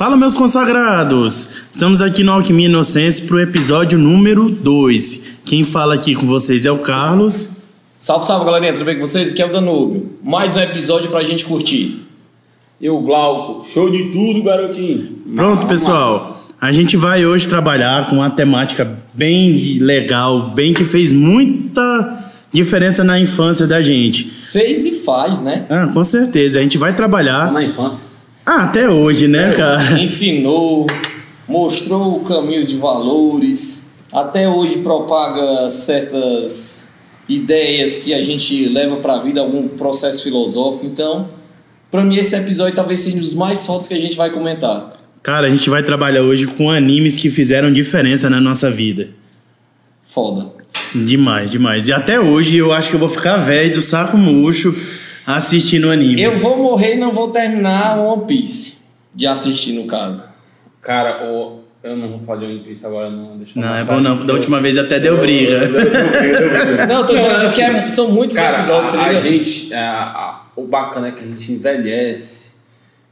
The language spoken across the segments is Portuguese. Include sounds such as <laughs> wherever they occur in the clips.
Fala, meus consagrados! Estamos aqui no Alquimia Inocência para o episódio número 2. Quem fala aqui com vocês é o Carlos. Salve, salve, galerinha, tudo bem com vocês? Aqui é o Danúbio. Mais um episódio pra gente curtir. Eu, Glauco, show de tudo, garotinho. Pronto, pessoal. A gente vai hoje trabalhar com uma temática bem legal, bem que fez muita diferença na infância da gente. Fez e faz, né? Ah, com certeza. A gente vai trabalhar. Na infância. Ah, até hoje, né, cara? <laughs> Ensinou, mostrou caminhos de valores, até hoje propaga certas ideias que a gente leva pra vida, algum processo filosófico. Então, pra mim, esse episódio talvez seja um dos mais fortes que a gente vai comentar. Cara, a gente vai trabalhar hoje com animes que fizeram diferença na nossa vida. Foda. Demais, demais. E até hoje eu acho que eu vou ficar velho do saco murcho assistindo anime. Eu vou morrer e não vou terminar One Piece de assistir, no caso. Cara, o- eu não vou falar de One Piece agora, não. Deixa eu Não, é bom não. Da última vez até deu Eu- briga. Não, eu tô dizendo que assim, é- são muitos Cara, episódios, a, a gente, a- a- o bacana é que a gente envelhece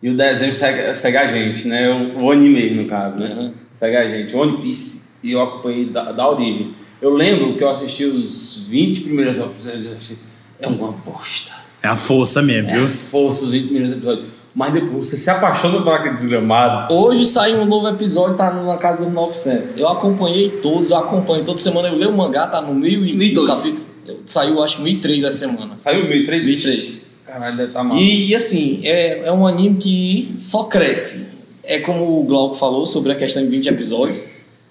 e o desenho segue, segue a gente, né? O, o anime, no caso, né? Uhum. Segue a gente. O One Piece eu acompanhei da, da origem. Eu lembro que eu assisti os 20 primeiros episódios é uma bosta. É a força mesmo, É viu? força os 20 primeiros episódios. Mas depois você se apaixona por aquele desgramado. Hoje saiu um novo episódio, tá na casa dos 900. Eu acompanhei todos, eu acompanho toda semana. Eu leio o mangá, tá no 1000 e... 1002. capítulo- Saiu, acho que 1003 essa semana. Saiu 1003? 1003. Caralho, deve estar mal. E, e, assim, é, é um anime que só cresce. É como o Glauco falou sobre a questão de 20 episódios.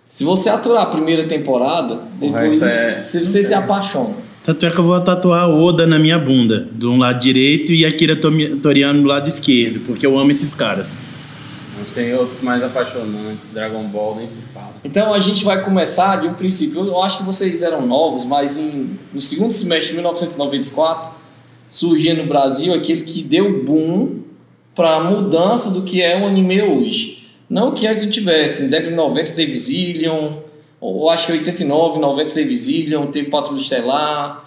Se você aturar a primeira temporada, depois é- você, você se apaixona. Tanto é que eu vou tatuar Oda na minha bunda, de um lado direito e Akira Toriyama do lado esquerdo, porque eu amo esses caras. Mas tem outros mais apaixonantes. Dragon Ball nem se fala. Então a gente vai começar de um princípio. Eu acho que vocês eram novos, mas em, no segundo semestre de 1994 surgia no Brasil aquele que deu boom para a mudança do que é o anime hoje. Não que antes não tivesse, em década de 90 teve Zillion, ou acho que 89, 90 teve Zillion, teve Patrulha Estelar,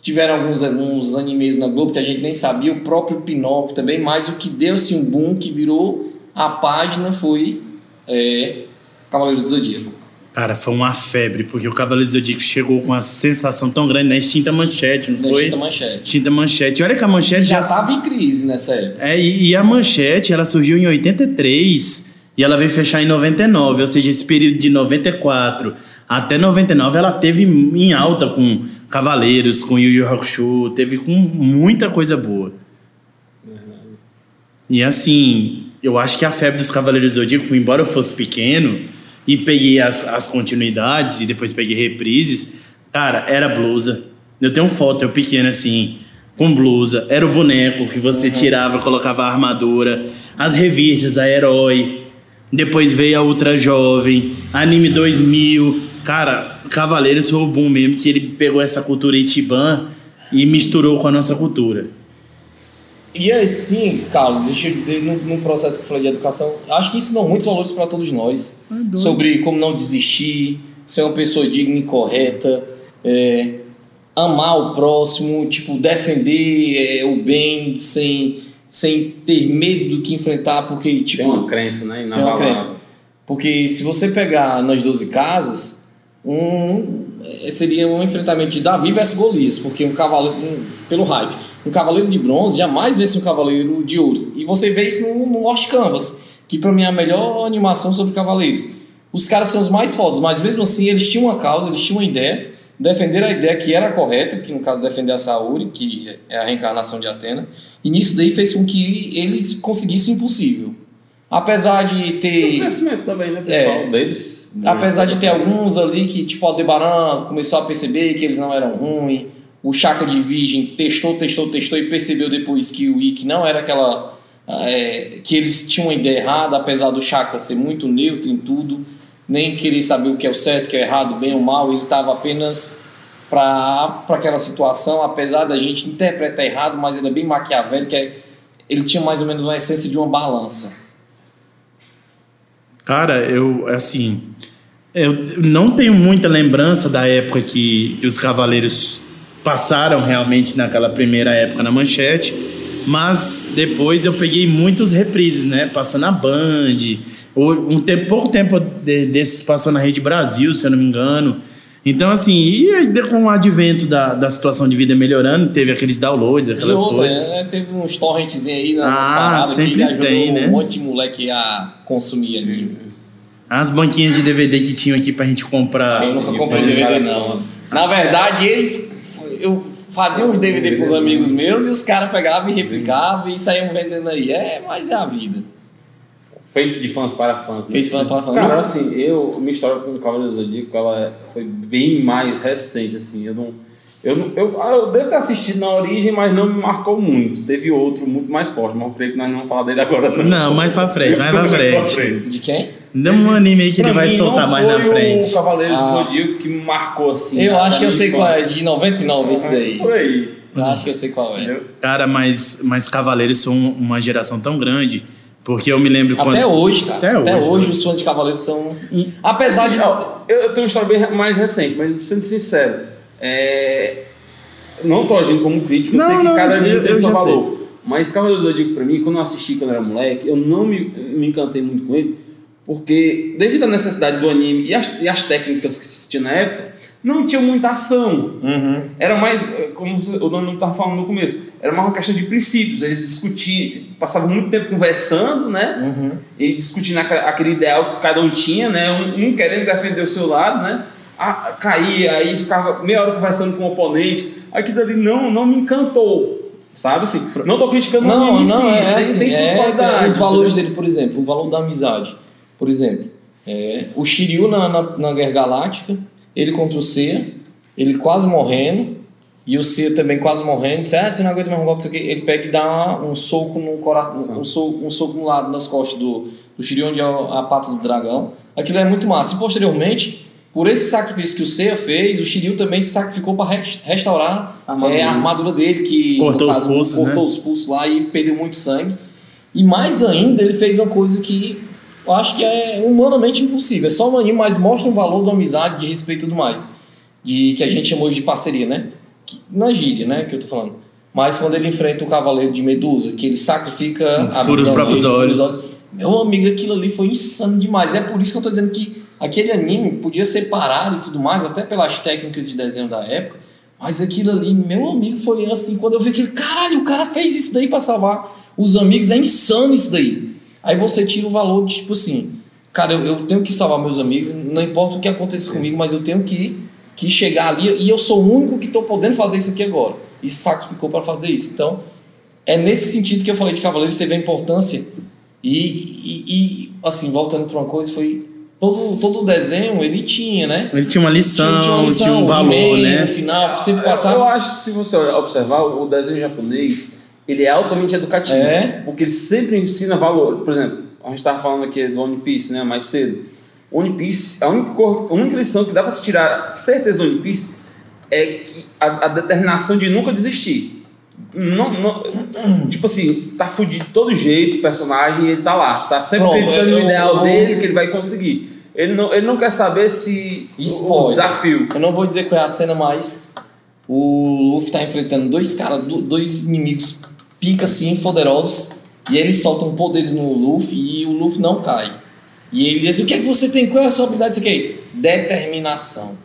tiveram alguns, alguns animes na Globo que a gente nem sabia, o próprio Pinóquio também, mas o que deu assim, um boom, que virou a página foi é, Cavaleiros do Zodíaco. Cara, foi uma febre, porque o Cavaleiro do Zodíaco chegou com uma sensação tão grande na extinta manchete, não Da foi? Extinta Manchete. Extinta manchete. Olha que a manchete Já já. estava em crise nessa época. É, e, e a manchete, ela surgiu em 83 e ela veio fechar em 99, ou seja, esse período de 94 até 99 ela teve em alta com Cavaleiros, com Yu Yu Hakusho, teve com muita coisa boa. E assim, eu acho que a febre dos Cavaleiros Zodíaco, embora eu fosse pequeno e peguei as, as continuidades e depois peguei reprises, cara, era blusa. Eu tenho foto, eu pequeno assim, com blusa. Era o boneco que você tirava, colocava a armadura. As revistas, a Herói. Depois veio a Ultra Jovem, Anime 2000. Cara, Cavaleiros foi o boom mesmo, que ele pegou essa cultura Ichiban e misturou com a nossa cultura. E assim, Carlos, deixa eu dizer, no, no processo que eu falei de educação, acho que ensinou muitos valores para todos nós. sobre como não desistir, ser uma pessoa digna e correta, é, amar o próximo, tipo, defender é, o bem sem, sem ter medo do que enfrentar, porque, tipo. Tem uma crença, né? Tem uma crença. Porque se você pegar nas 12 casas, um, eh, seria um enfrentamento de Davi versus Golias, porque um cavaleiro, um- pelo hype, um cavaleiro de bronze jamais vence um cavaleiro de ouro. E você vê isso no, no Lost Canvas, que pra mim é a melhor animação sobre cavaleiros. Os caras são os mais fodas, mas mesmo assim eles tinham uma causa, eles tinham uma ideia, defender a ideia que era correta, que no caso defender a Saori, que é a reencarnação de Atena, e nisso daí fez com que eles conseguissem o impossível. Apesar de Tem o ter. crescimento também, né, pessoal? É. Deles. Apesar de ter alguns ali que, tipo, o Aldebaran começou a perceber que eles não eram ruins. O Chaka de Virgem testou, testou, testou e percebeu depois que o Ikki não era aquela. é, que eles tinham uma ideia errada, apesar do Chaka ser muito neutro em tudo, nem querer saber o que é o certo, o que é o errado, bem ou mal, ele estava apenas para aquela situação, apesar da gente interpretar errado, mas ele é bem maquiavélico, é, ele tinha mais ou menos uma essência de uma balança. Cara, eu, assim. Eu não tenho muita lembrança da época que os Cavaleiros passaram realmente naquela primeira época na manchete. Mas depois eu peguei muitos reprises, né? Passou na Band. Um tempo, pouco tempo de- desses passou na Rede Brasil, se eu não me engano. Então, assim, e aí, com o advento da, da situação de vida melhorando, teve aqueles downloads, aquelas outra, coisas. é, teve uns torrentezinhos aí nas Ah, paradas sempre que tem, né? um monte de moleque a consumir ali. As banquinhas de DVD que tinham aqui pra gente comprar. Eu nunca comprei DVD, não. Na verdade, eles. Eu fazia uns DVD pros amigos meus e os caras pegavam e replicavam e saíam vendendo aí. É, mas é a vida. Feito de fãs para fãs. Né? Fez fã para fã. Cara, assim, eu, minha história com o Cavaleiro do Zodíaco, ela foi bem mais recente, assim, eu não... Eu, não- eu, ah, eu devo ter assistido na origem, mas não me marcou muito. Teve outro muito mais forte, mas eu creio que nós não vamos falar dele agora, não. Não, mais pra frente, mais pra <laughs> frente. De quem? Dá um anime aí que ele Pra vai mim, soltar não mais na foi frente. o Cavaleiro do Ah. Zodíaco que me marcou, assim. Eu acho que eu sei qual é, de 99 esse daí. Por aí. Eu acho que eu sei qual é. Cara, mas, mas Cavaleiros são uma geração tão grande. Porque eu me lembro quando. Até hoje, cara. Até Até, hoje, hoje, né? os fãs de Cavaleiros são. Apesar de. Ó, eu, eu tenho uma história bem mais recente, mas sendo sincero, é... não tô agindo como crítico, eu Não, sei que não, cada eu- anime tem eu seu valor. Mas Cavaleiros do Zodíaco, pra mim, quando eu assisti quando eu era moleque, eu não me, me encantei muito com ele, porque devido à necessidade do anime e as, e as técnicas que se tinha na época, não tinha muita ação. Uhum. Era mais, eh, como o dono estava falando no começo, era mais uma questão de princípios. Eles discutiam, passavam muito tempo conversando, né? Uhum. e discutindo aquele ideal que cada um tinha, né? Um, um querendo defender o seu lado, né? Ah, caía, aí ficava meia hora conversando com o oponente. Aquilo ali não, não me encantou, sabe? Assim, não tô criticando o Não, em si, não, é tem, assim, tem suas é, qualidades. Os valores entendeu? dele, por exemplo, o valor da amizade. Por exemplo, é, o Shiryu na, na, na Guerra Galáctica, ele contra o Seiya, ele quase morrendo, e o Seiya também quase morrendo, disse, ah, você não aguenta mais um golpe, isso aqui. ele pega e dá um soco no coração, um soco, um soco no lado, nas costas do, do Shiryu, onde é a pata do dragão. Aquilo é muito massa. E posteriormente, por esse sacrifício que o Seiya fez, o Shiryu também se sacrificou para restaurar A armadura. é, a armadura dele, que Cortou no os caso, pulsos, cortou né? os pulsos lá e perdeu muito sangue. E mais ainda, ele fez uma coisa que eu acho que é humanamente impossível. É só um anime, mas mostra um valor da amizade, de respeito e tudo mais. De, que a gente chamou de parceria, né? Que, na gíria, né? Que eu tô falando. Mas quando ele enfrenta o Cavaleiro de Medusa, que ele sacrifica a Fura os visão próprios dele, olhos. os Meu amigo, aquilo ali foi insano demais. É por isso que eu tô dizendo que aquele anime podia ser parado e tudo mais, até pelas técnicas de desenho da época. Mas aquilo ali, meu amigo, foi assim. Quando eu vi aquele, caralho, o cara fez isso daí pra salvar os amigos, é insano isso daí. Aí você tira o valor de tipo assim, cara, eu, eu tenho que salvar meus amigos, não importa o que aconteça comigo, mas eu tenho que, que chegar ali e eu sou o único que estou podendo fazer isso aqui agora. E sacrificou para fazer isso. Então, é nesse sentido que eu falei de Cavaleiros teve a importância. E, e, e, assim, voltando para uma coisa, foi. Todo, todo o desenho ele tinha, né? Ele tinha uma lição, tinha, um o valor, He-Man, né? No final, sempre Eu, eu passava. acho que se você observar, o desenho japonês, ele é altamente educativo. É. Porque ele sempre ensina valor. Por exemplo, a gente estava falando aqui do One Piece, né, mais cedo. One Piece, a única, a única lição que dá para se tirar certeza do One Piece é que a, a determinação de nunca desistir. Não, não- tipo assim, tá fudido de todo jeito, o personagem, ele tá lá. Tá sempre Pronto, acreditando eu- no ideal eu- dele, que ele vai conseguir. Ele não, ele não quer saber se o Spoiler. desafio. Eu não vou dizer qual é a cena, mas o Luffy tá enfrentando dois caras, do- dois inimigos pica assim, poderosos, e eles soltam poderes no Luffy e o Luffy não cai. E ele diz assim, o que é que você tem? Qual é a sua habilidade? Isso aqui? Determinação.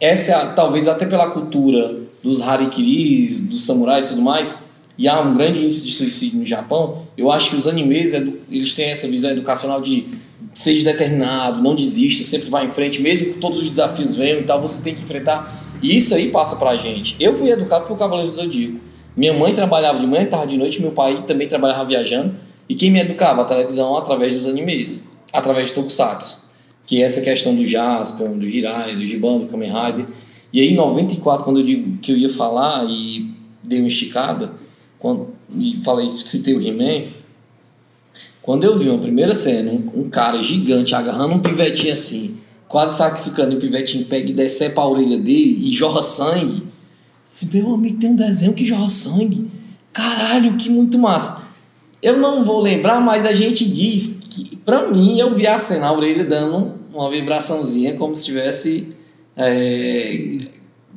Essa é, a, talvez até pela cultura dos harikiris, dos samurais e tudo mais, e há um grande índice de suicídio no Japão, eu acho que os animes, eles têm essa visão educacional de seja determinado, não desista, sempre vai em frente, mesmo que todos os desafios venham e tal, você tem que enfrentar. E isso aí passa pra gente. Eu fui educado por Cavaleiro do Zodíaco. Minha mãe trabalhava de manhã, tarde de noite, meu pai também trabalhava viajando. E quem me educava? A televisão através dos animes, através de Tokusatsu. Que é essa questão do Jasper, do Jirai, do Giban, do Kamen Rider. E aí, em 94, quando eu digo que eu ia falar e dei uma esticada, quando, e falei, citei o He-Man, quando eu vi uma primeira cena, um, um cara gigante agarrando um pivetinho assim, quase sacrificando, e o pivetinho pega e decepa a orelha dele e jorra sangue. Se meu amigo tem um desenho que jorra sangue. Caralho, que muito massa. Eu não vou lembrar, mas a gente diz que, pra mim, eu vi a cena, a orelha dando uma vibraçãozinha, como se estivesse é,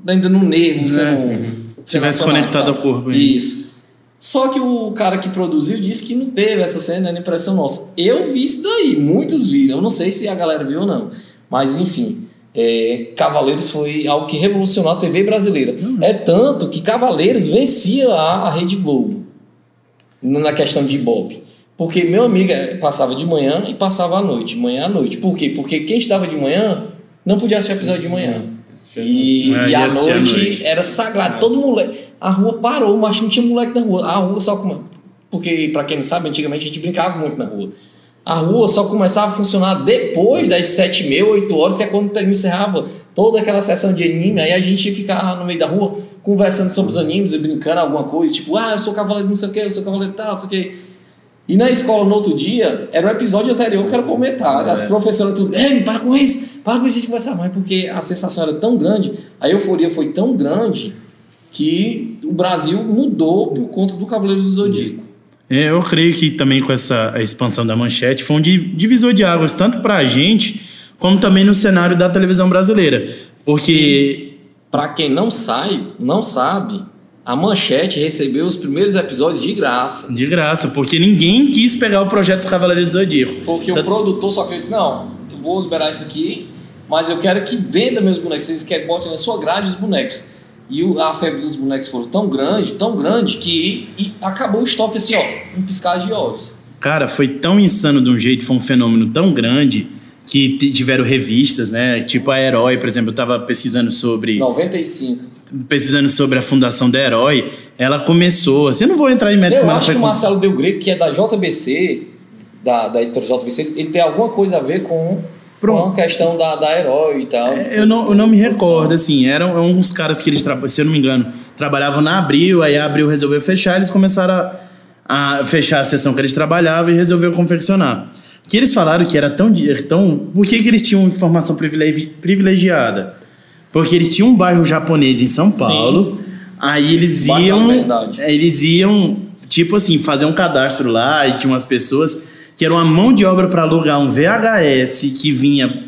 ainda no nervo, sendo, Se tivesse sendo acionado, conectado ao corpo. hein? Isso. Só que o cara que produziu disse que não teve essa cena, na impressão nossa. Eu vi isso daí, muitos viram. Eu não sei se a galera viu ou não. Mas enfim, é, Cavaleiros foi algo que revolucionou a TV brasileira. É tanto que Cavaleiros vencia a, a Rede Globo na questão de Ibope. Porque meu amigo eh, passava de manhã e passava à noite, manhã à noite. Por quê? Porque quem estava de manhã não podia assistir episódio de manhã. E, É, e ia à noite, noite. era sagrado. Todo moleque. A rua parou, mas não tinha moleque na rua. A rua só. come- Porque, pra quem não sabe, antigamente a gente brincava muito na rua. A rua só começava a funcionar depois das sete e meia, oito horas, que é quando encerrava toda aquela sessão de anime. Aí a gente ia ficar no meio da rua conversando sobre os animes e brincando alguma coisa. Tipo, ah, eu sou cavaleiro não sei o que, eu sou cavaleiro tal, não sei o que. E na escola, no outro dia, era o episódio anterior que era comentário. As É. professoras tudo, ei, para com isso, para com isso, a gente conversar mais, porque a sensação era tão grande, a euforia foi tão grande que o Brasil mudou por conta do Cavaleiro do Zodíaco. É, eu creio que também com essa a expansão da manchete foi um di- divisor de águas, tanto pra gente, como também no cenário da televisão brasileira. Porque Pra quem não sai, não sabe, a Manchete recebeu os primeiros episódios de graça. De graça, porque ninguém quis pegar o projeto dos Cavaleiros do Zodíaco. Porque o produtor só fez, não, eu vou liberar isso aqui, mas eu quero que venda meus bonecos. Vocês querem botem na sua grade os bonecos. E a febre dos bonecos foi tão grande, tão grande, que acabou o estoque assim, ó, um piscar de olhos. Cara, foi tão insano de um jeito, foi um fenômeno tão grande que tiveram revistas, né? Tipo a Herói, por exemplo, eu tava pesquisando sobre 95. pesquisando sobre a fundação da Herói. Ela começou, assim, eu não vou entrar em métodos Eu acho que o Marcelo Del Greco, que é da JBC, da, da editora JBC, ele tem alguma coisa a ver com, Pronto. com a questão da, da herói e tal. Eu não, eu não me recordo, assim, eram uns caras que eles, se eu não me engano, trabalhavam na Abril, aí a Abril resolveu fechar, eles começaram a, a fechar a seção que eles trabalhavam e resolveu confeccionar. Que eles falaram que era tão... tão por que, que eles tinham informação privilegi- privilegiada? Porque eles tinham um bairro japonês em São Paulo, aí eles Bairro iam... Liberdade. Eles iam, tipo assim, fazer um cadastro lá e tinha umas pessoas que eram uma mão de obra para alugar um VHS que vinha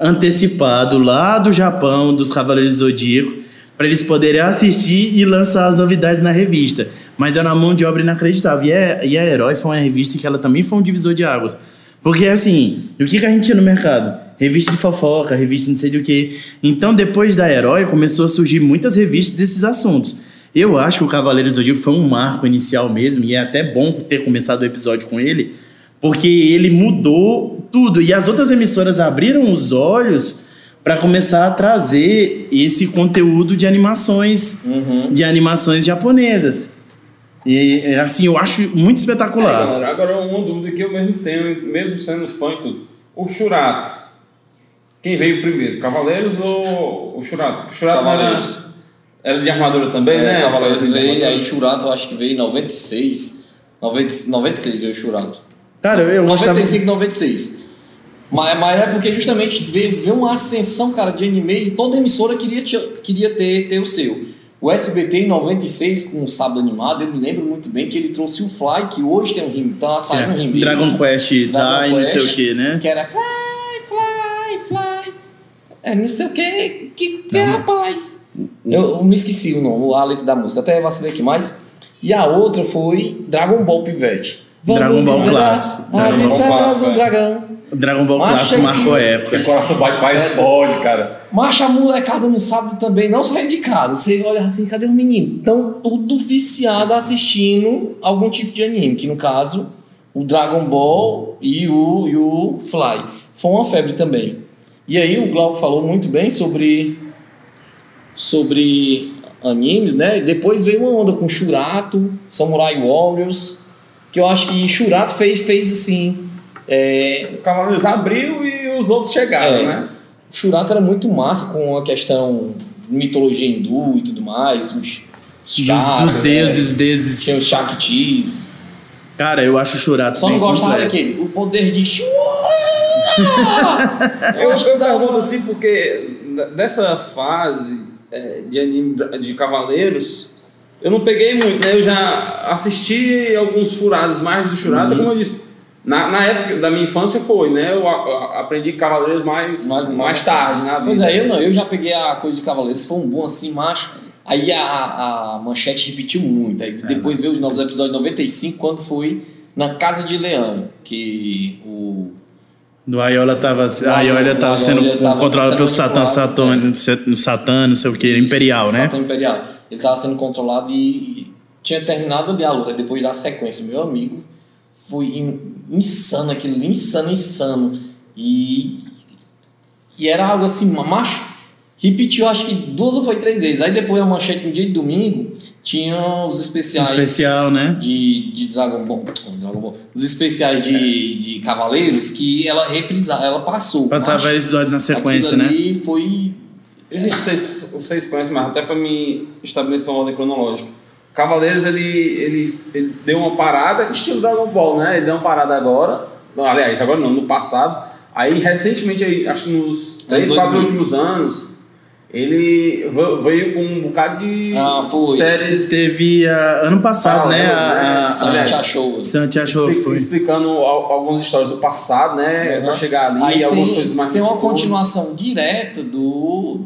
antecipado lá do Japão, dos Cavaleiros do Zodíaco, para eles poderem assistir e lançar as novidades na revista. Mas era uma mão de obra inacreditável. E a, e a Herói foi uma revista que ela também foi um divisor de águas. Porque, assim, o que, que a gente tinha no mercado? Revista de fofoca, revista não sei do que. Então, depois da Herói, começou a surgir muitas revistas desses assuntos. Eu acho que o Cavaleiros do Zodíaco foi um marco inicial mesmo, e é até bom ter começado o episódio com ele, porque ele mudou tudo. E as outras emissoras abriram os olhos para começar a trazer esse conteúdo de animações, Uhum. de animações japonesas. E assim, eu acho muito É, espetacular. galera, agora uma dúvida que eu mesmo tenho, mesmo sendo fã e tudo. O Churato. Quem veio primeiro? Cavaleiros ou o Churato? O Churato Cavaleiros. Era, era de armadura também, É, né? Cavaleiros veio, aí Churato eu acho que veio em 96. 90, 96 veio o Churato. Cara, eu gostava. 95, 96. Mas, mas é porque justamente veio, veio uma ascensão, cara, de anime e toda emissora queria, queria ter, ter o seu. O SBT em 96, com o sábado animado, eu me lembro muito bem que ele trouxe o Fly, que hoje tem um remake, tá saindo um É, remake. Dragon Quest Dragon Dai, não sei o Quest, que, né? Que era Fly, Fly, Fly. É, não sei o que, que, que rapaz. Eu, eu me esqueci o nome, a letra da música, até vacilei aqui mais. E a outra foi Dragon Ball Pivete. Dragon Ball clássico. As Dragon Ball clássico, do é. dragão. Dragon Ball clássico é marcou que- época. O coração bate mais forte, cara. Mas a molecada no sábado também não sai de casa. Você olha assim, cadê o menino? Estão tudo viciado assistindo algum tipo de anime, que no caso, o Dragon Ball e o, e o Fly. Foi uma febre também. E aí o Glauco falou muito bem sobre sobre animes, né? Depois veio uma onda com Shurato, Samurai Warriors, que eu acho que Shurato fez, fez assim. É, O Cavaleiros abriu e os outros chegaram, É. né? Shurato era muito massa com a questão de mitologia hindu e tudo mais. Os, os Dos, chakras, dos né? deuses, deuses. Tinha os Shaktis. Cara, eu acho o Churato Só não bem gostava completo. daquele. O poder de Shura! <laughs> Eu acho que eu pergunto assim, porque n- dessa fase é, de anime de Cavaleiros, eu não peguei muito, né? Eu já assisti alguns furados mais do Churata, Uhum. como eu disse. Na, na época da minha infância foi, né? Eu a- a- aprendi Cavaleiros mais, mais, Mais- tarde, né? Pois é, eu não. Eu já peguei a coisa de Cavaleiros. Foi um bom assim, macho. Aí a, a manchete repetiu muito. Aí depois veio os novos episódios de 95, quando foi na Casa de Leão, que o. Do Ayola tava, O a Ayola Ayola tava sendo tava controlada pelo Satã, Satã, no Satã, não sei o que, Isso, Imperial, né? Satã Imperial. Ele estava sendo controlado e tinha terminado ali a luta. Depois da sequência, meu amigo, foi in- insano aquilo, insano, insano. E, e era algo assim, macho. Repetiu acho que duas ou foi três vezes. Aí depois a manchete no dia de domingo tinha os especiais Especial, né? de, de Dragon Ball. Dragon Ball. Os especiais de, de Cavaleiros que ela reprisava, ela passou. Passava episódios na sequência, né? ali foi E, Gente, vocês, vocês conhecem, mas até para me estabelecer uma ordem cronológica. Cavaleiros, ele, ele, ele deu uma parada, estilo Dragon Ball, né? Ele deu uma parada agora. Não, aliás, agora não, no passado. Aí, recentemente, aí, acho que nos 3, 4 2000. últimos anos, ele ve- veio com um bocado de Ah, foi. séries. Teve ah, ano passado, né? Paralelo, A, né? a, Santi achou. Santi achou expli- foi. explicando al- algumas histórias do passado, né? Uhum. Pra chegar ali, Aí algumas tem, coisas mais tem uma continuação direta do,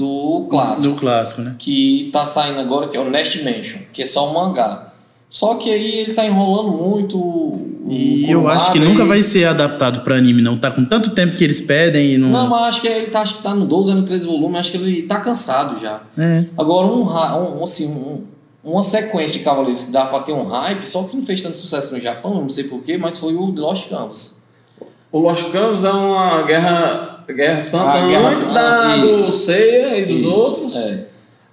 do clássico, Do clássico, né? que tá saindo agora, que é o Nest Mansion, que é só um mangá. Só que aí ele tá enrolando muito. o E eu acho que e- nunca vai ser adaptado pra anime, não. Tá com tanto tempo que eles pedem e não. Não, mas acho que ele tá, acho que tá no 12 ou no 13 volume, acho que ele tá cansado já. É. Agora, um, um, assim, um- uma sequência de Cavaleiros que dava pra ter um hype, só que não fez tanto sucesso no Japão, eu não sei porquê, mas foi o The Lost Canvas. O Lost Canvas é uma guerra, guerra santa A Guerra antes Santa, da, do. Seiya e dos Isso, outros. É.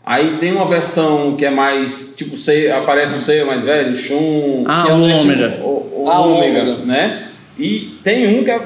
Aí tem uma versão que é mais, tipo, Seiya, aparece o Seiya mais velho, Shun... Ah, que é o tipo, Ômega. O, o Ah, o Ômega, Ômega. né? E tem um que é...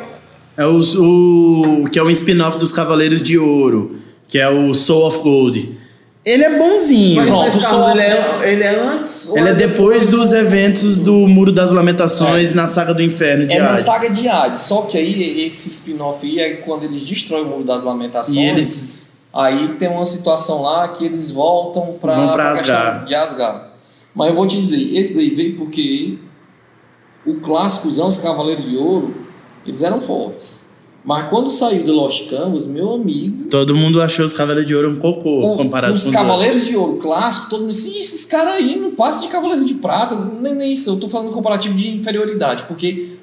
É o, o que é um spin-off dos Cavaleiros de Ouro, que é o Soul of Gold. Ele é bonzinho. Mas, Pronto, ele, é, ele é antes... ou Ele é depois dos eventos do Muro das Lamentações na Saga do Inferno de É na Hades. saga de Hades, só que aí esse spin-off aí é quando eles destroem o Muro das Lamentações. E eles Aí tem uma situação lá que eles voltam pra, Vão pra Asgard. de Asgard. Mas eu vou te dizer, esse daí veio porque o clássicozão, os Cavaleiros de Ouro, eles eram fortes. Mas quando saiu do Lost Canvas, meu amigo, todo mundo achou os Cavaleiros de Ouro um cocô o- comparado os com os Cavaleiros de Ouro clássico, todo mundo assim, "Ih, esses caras aí não passam de Cavaleiro de Prata, nem, nem isso, eu tô falando comparativo de inferioridade, porque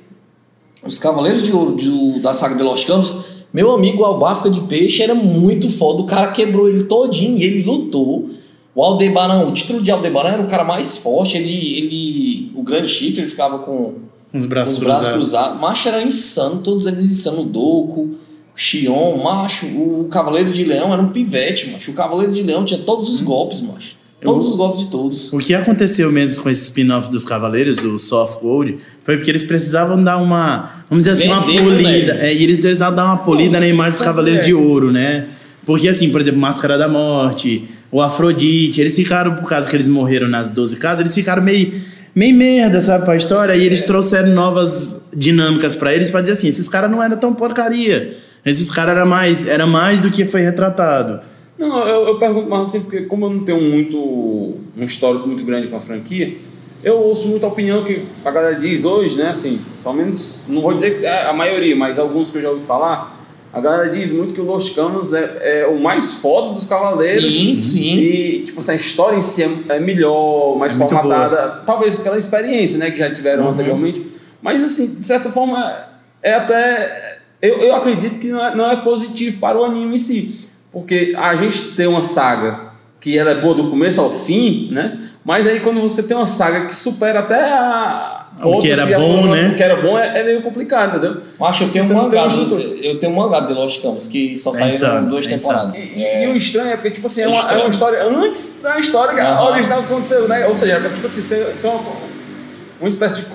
os Cavaleiros de Ouro do- da saga de Lost Canvas, meu amigo, o Albafca de Peixe era muito foda, o cara quebrou ele todinho e ele lutou. O Aldebaran, o título de Aldebaran era o cara mais forte, ele, ele o grande chifre, ele ficava com. Uns braços os braços cruzados. cruzados. Macho era insano, todos eles insanos. O Doku, o Xion, macho. O Cavaleiro de Leão era um pivete, macho. O Cavaleiro de Leão tinha todos os golpes, macho. Todos Eu- os golpes de todos. O que aconteceu mesmo com esse spin-off dos Cavaleiros, o Soft Gold, foi porque eles precisavam dar uma, vamos dizer assim, uma Vender, polida. né? É, e eles precisavam dar uma polida na imagem dos Nossa, Cavaleiros é. de Ouro, né? Porque, assim, por exemplo, Máscara da Morte, o Afrodite, eles ficaram, por causa que eles morreram nas 12 casas, eles ficaram meio, meio merda, sabe, pra história, e eles trouxeram novas dinâmicas pra eles pra dizer assim, esses caras não eram tão porcaria. Esses caras eram mais, era mais do que foi retratado. Não, eu, eu pergunto mais assim, porque como eu não tenho muito um histórico muito grande com a franquia, eu ouço muita opinião que a galera diz hoje, né? Assim, pelo menos, não vou dizer que é a maioria, mas alguns que eu já ouvi falar, a galera diz muito que o Los Canos é, é o mais foda dos Cavaleiros. Sim, sim. E, tipo assim, a história em si é, é melhor, mais É formatada, talvez pela experiência, né, que já tiveram Uhum. anteriormente. Mas, assim, de certa forma, é até. Eu, eu acredito que não é, não é positivo para o anime em si. Porque a gente tem uma saga que ela é boa do começo ao fim, né? Mas aí quando você tem uma saga que supera até a. O que era bom, foram- né? O que era bom é, é meio complicado, entendeu? Macho, eu tenho Você um mangá. Eu tenho um mangá de Lost Campos que só É saíram insano, duas é temporadas. E, e o estranho é porque, tipo assim, é, É uma, é uma história antes da história que a original aconteceu, né? Ou seja, é tipo assim, ser, ser uma, uma espécie de.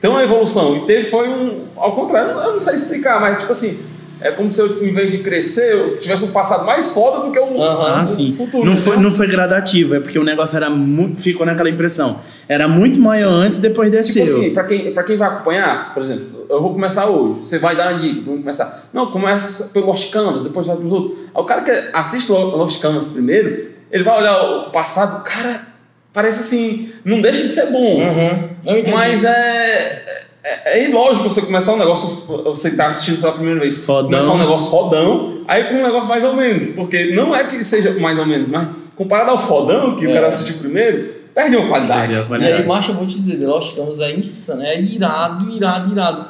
Tem uma evolução. E teve foi um. Ao contrário, eu não sei explicar, mas tipo assim. É como se eu, em vez de crescer, eu tivesse um passado mais foda do que o. Ah, o sim. futuro. não, foi, não foi gradativo, é porque o negócio era muito. Ficou naquela impressão. Era muito maior antes, depois desceu. Tipo assim, pra quem, pra quem vai acompanhar, por exemplo, eu vou começar hoje, você vai dar uma dica, vamos começar. Não, começa pelo Lost Canvas, depois vai pros outros. Aí o cara que assiste o Lost Canvas primeiro, ele vai olhar o passado, cara, parece assim, não deixa de ser bom. Uhum. Mas é. É, é ilógico você começar um negócio, você tá assistindo pela primeira vez, Fodão. começar um negócio fodão, aí com um negócio mais ou menos. Porque não é que seja mais ou menos, mas comparado ao fodão que o É. cara assistiu primeiro, perde uma qualidade. E aí, macho, eu vou te dizer, The Lost Canvas é insano, é irado, irado, irado.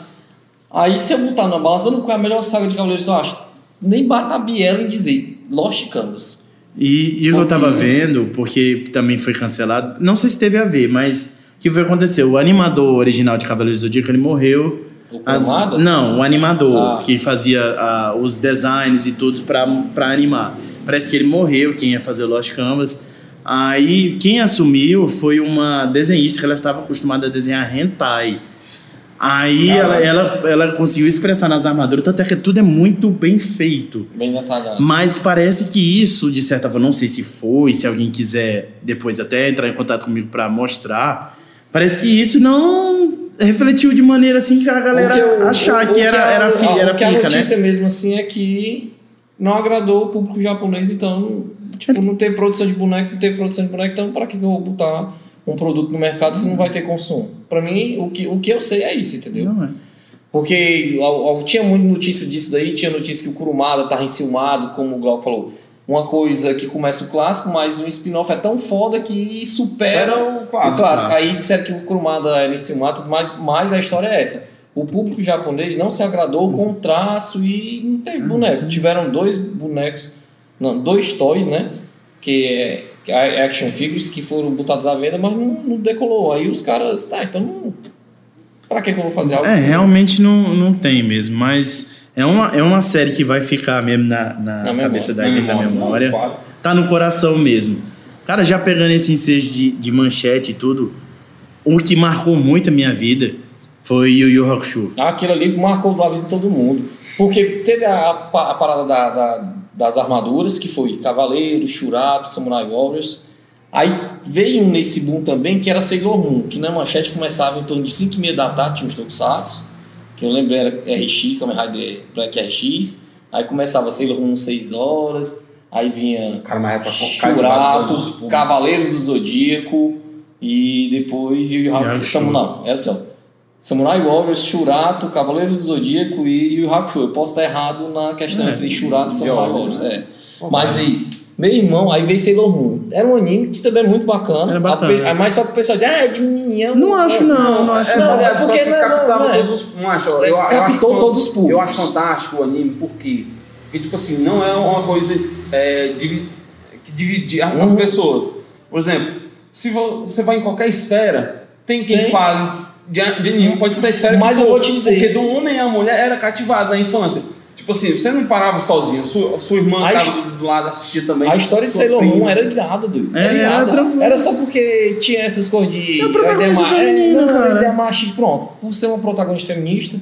Aí, se eu botar na balança, eu não qual é a melhor saga de Cavaleiros, eu acho. Nem bata a biela em dizer Lost Canvas. E, e o que eu tava vendo, porque também foi cancelado, não sei se teve a ver, mas o que foi acontecer? O animador original de Cavaleiros do Zodíaco, ele morreu. O As- não, o animador Ah. que fazia ah, os designs e tudo pra animar. Parece que ele morreu, quem ia fazer o Lost Canvas. Aí quem assumiu foi uma desenhista que ela estava acostumada a desenhar hentai. Aí ela, ela, ela conseguiu expressar nas armaduras, tanto é que tudo é muito bem feito. Bem detalhado. Mas parece que isso, de certa forma, não sei se foi, se alguém quiser depois até entrar em contato comigo pra mostrar, parece que isso não refletiu de maneira assim que a galera que eu- achar que o era, a- era, filha, era que a pica, né? notícia mesmo assim é que não agradou o público japonês, então tipo, não teve produção de boneco, não teve produção de boneco, então para que que eu vou botar um produto no mercado se não vai ter consumo? Para mim, o que, o que eu sei é isso, entendeu? Não é. Porque ao- ao- tinha muita notícia disso daí, tinha notícia que o Kurumada tava enciumado, como o Glauco falou. Uma coisa que começa o clássico, mas um spin-off é tão foda que supera Era o clássico. clássico. Aí disseram que o Kurumada era enciumado, tudo mais, mas a história é essa. O público japonês não se agradou com o traço e não teve boneco. Tiveram dois bonecos, não, dois toys, né? Que é, que é action figures que foram botados à venda, mas não, não decolou. Aí os caras, tá, então não. Pra que, que eu vou fazer algo É, assim? realmente não, não tem mesmo, mas é uma, é uma série que vai ficar mesmo na, na, Na cabeça da gente, na memória, memória. Tá no coração mesmo. Cara, já pegando esse ensejo de, de manchete e tudo, o que marcou muito a minha vida foi Yu Yu Hakusho. Aquilo ali marcou a vida de todo mundo. Porque teve a, a pa- a parada da- da- das armaduras, que foi Cavaleiro, Shurato, Samurai Warriors. Aí veio nesse boom também, que era Sailor Moon, que na manchete começava em torno de 5 e meia da tarde, tinha os Tokusatsu, que eu lembro era RX, Kamen Rider Black RX. Aí começava Sailor Moon 6 horas, aí vinha Cara, mas é pra públicos. Cavaleiros do Zodíaco e depois Yu Yu Hakusho. Hakusho. Samu- Não, é assim, ó. Samurai Warriors, Shurato, Cavaleiros do Zodíaco e Yu Hakusho. Eu posso estar errado na questão É, entre Shurato e Samurai de Warriors. É. Mas aí, meu irmão, aí veio Sailor Moon. Era um anime que também é muito bacana. Era bacana. A pe- Mas só que o pessoal diz, ah, é de menininha. Não acho não, não acho É, Não, não, é é só porque que não- captava não é. todos os. Não acho, eu, É, captou acho, todos os públicos. Eu acho fantástico o anime, por quê? Porque, tipo assim, não é uma coisa é, que divide as Uhum. pessoas. Por exemplo, se vo- você vai em qualquer esfera, tem quem Tem. fale de, de anime, pode ser a esfera Mas que eu for, vou te dizer- Porque do homem à mulher era cativado na infância. Tipo assim, você não parava sozinho, sua, sua irmã A estava do lado assistia também. A história de Sailor Moon era irada, doido. É, Era era irada. Era só porque tinha essas coisas de. É a protagonista feminina, é, cara. ideia machista. Pronto. Por ser uma protagonista feminista,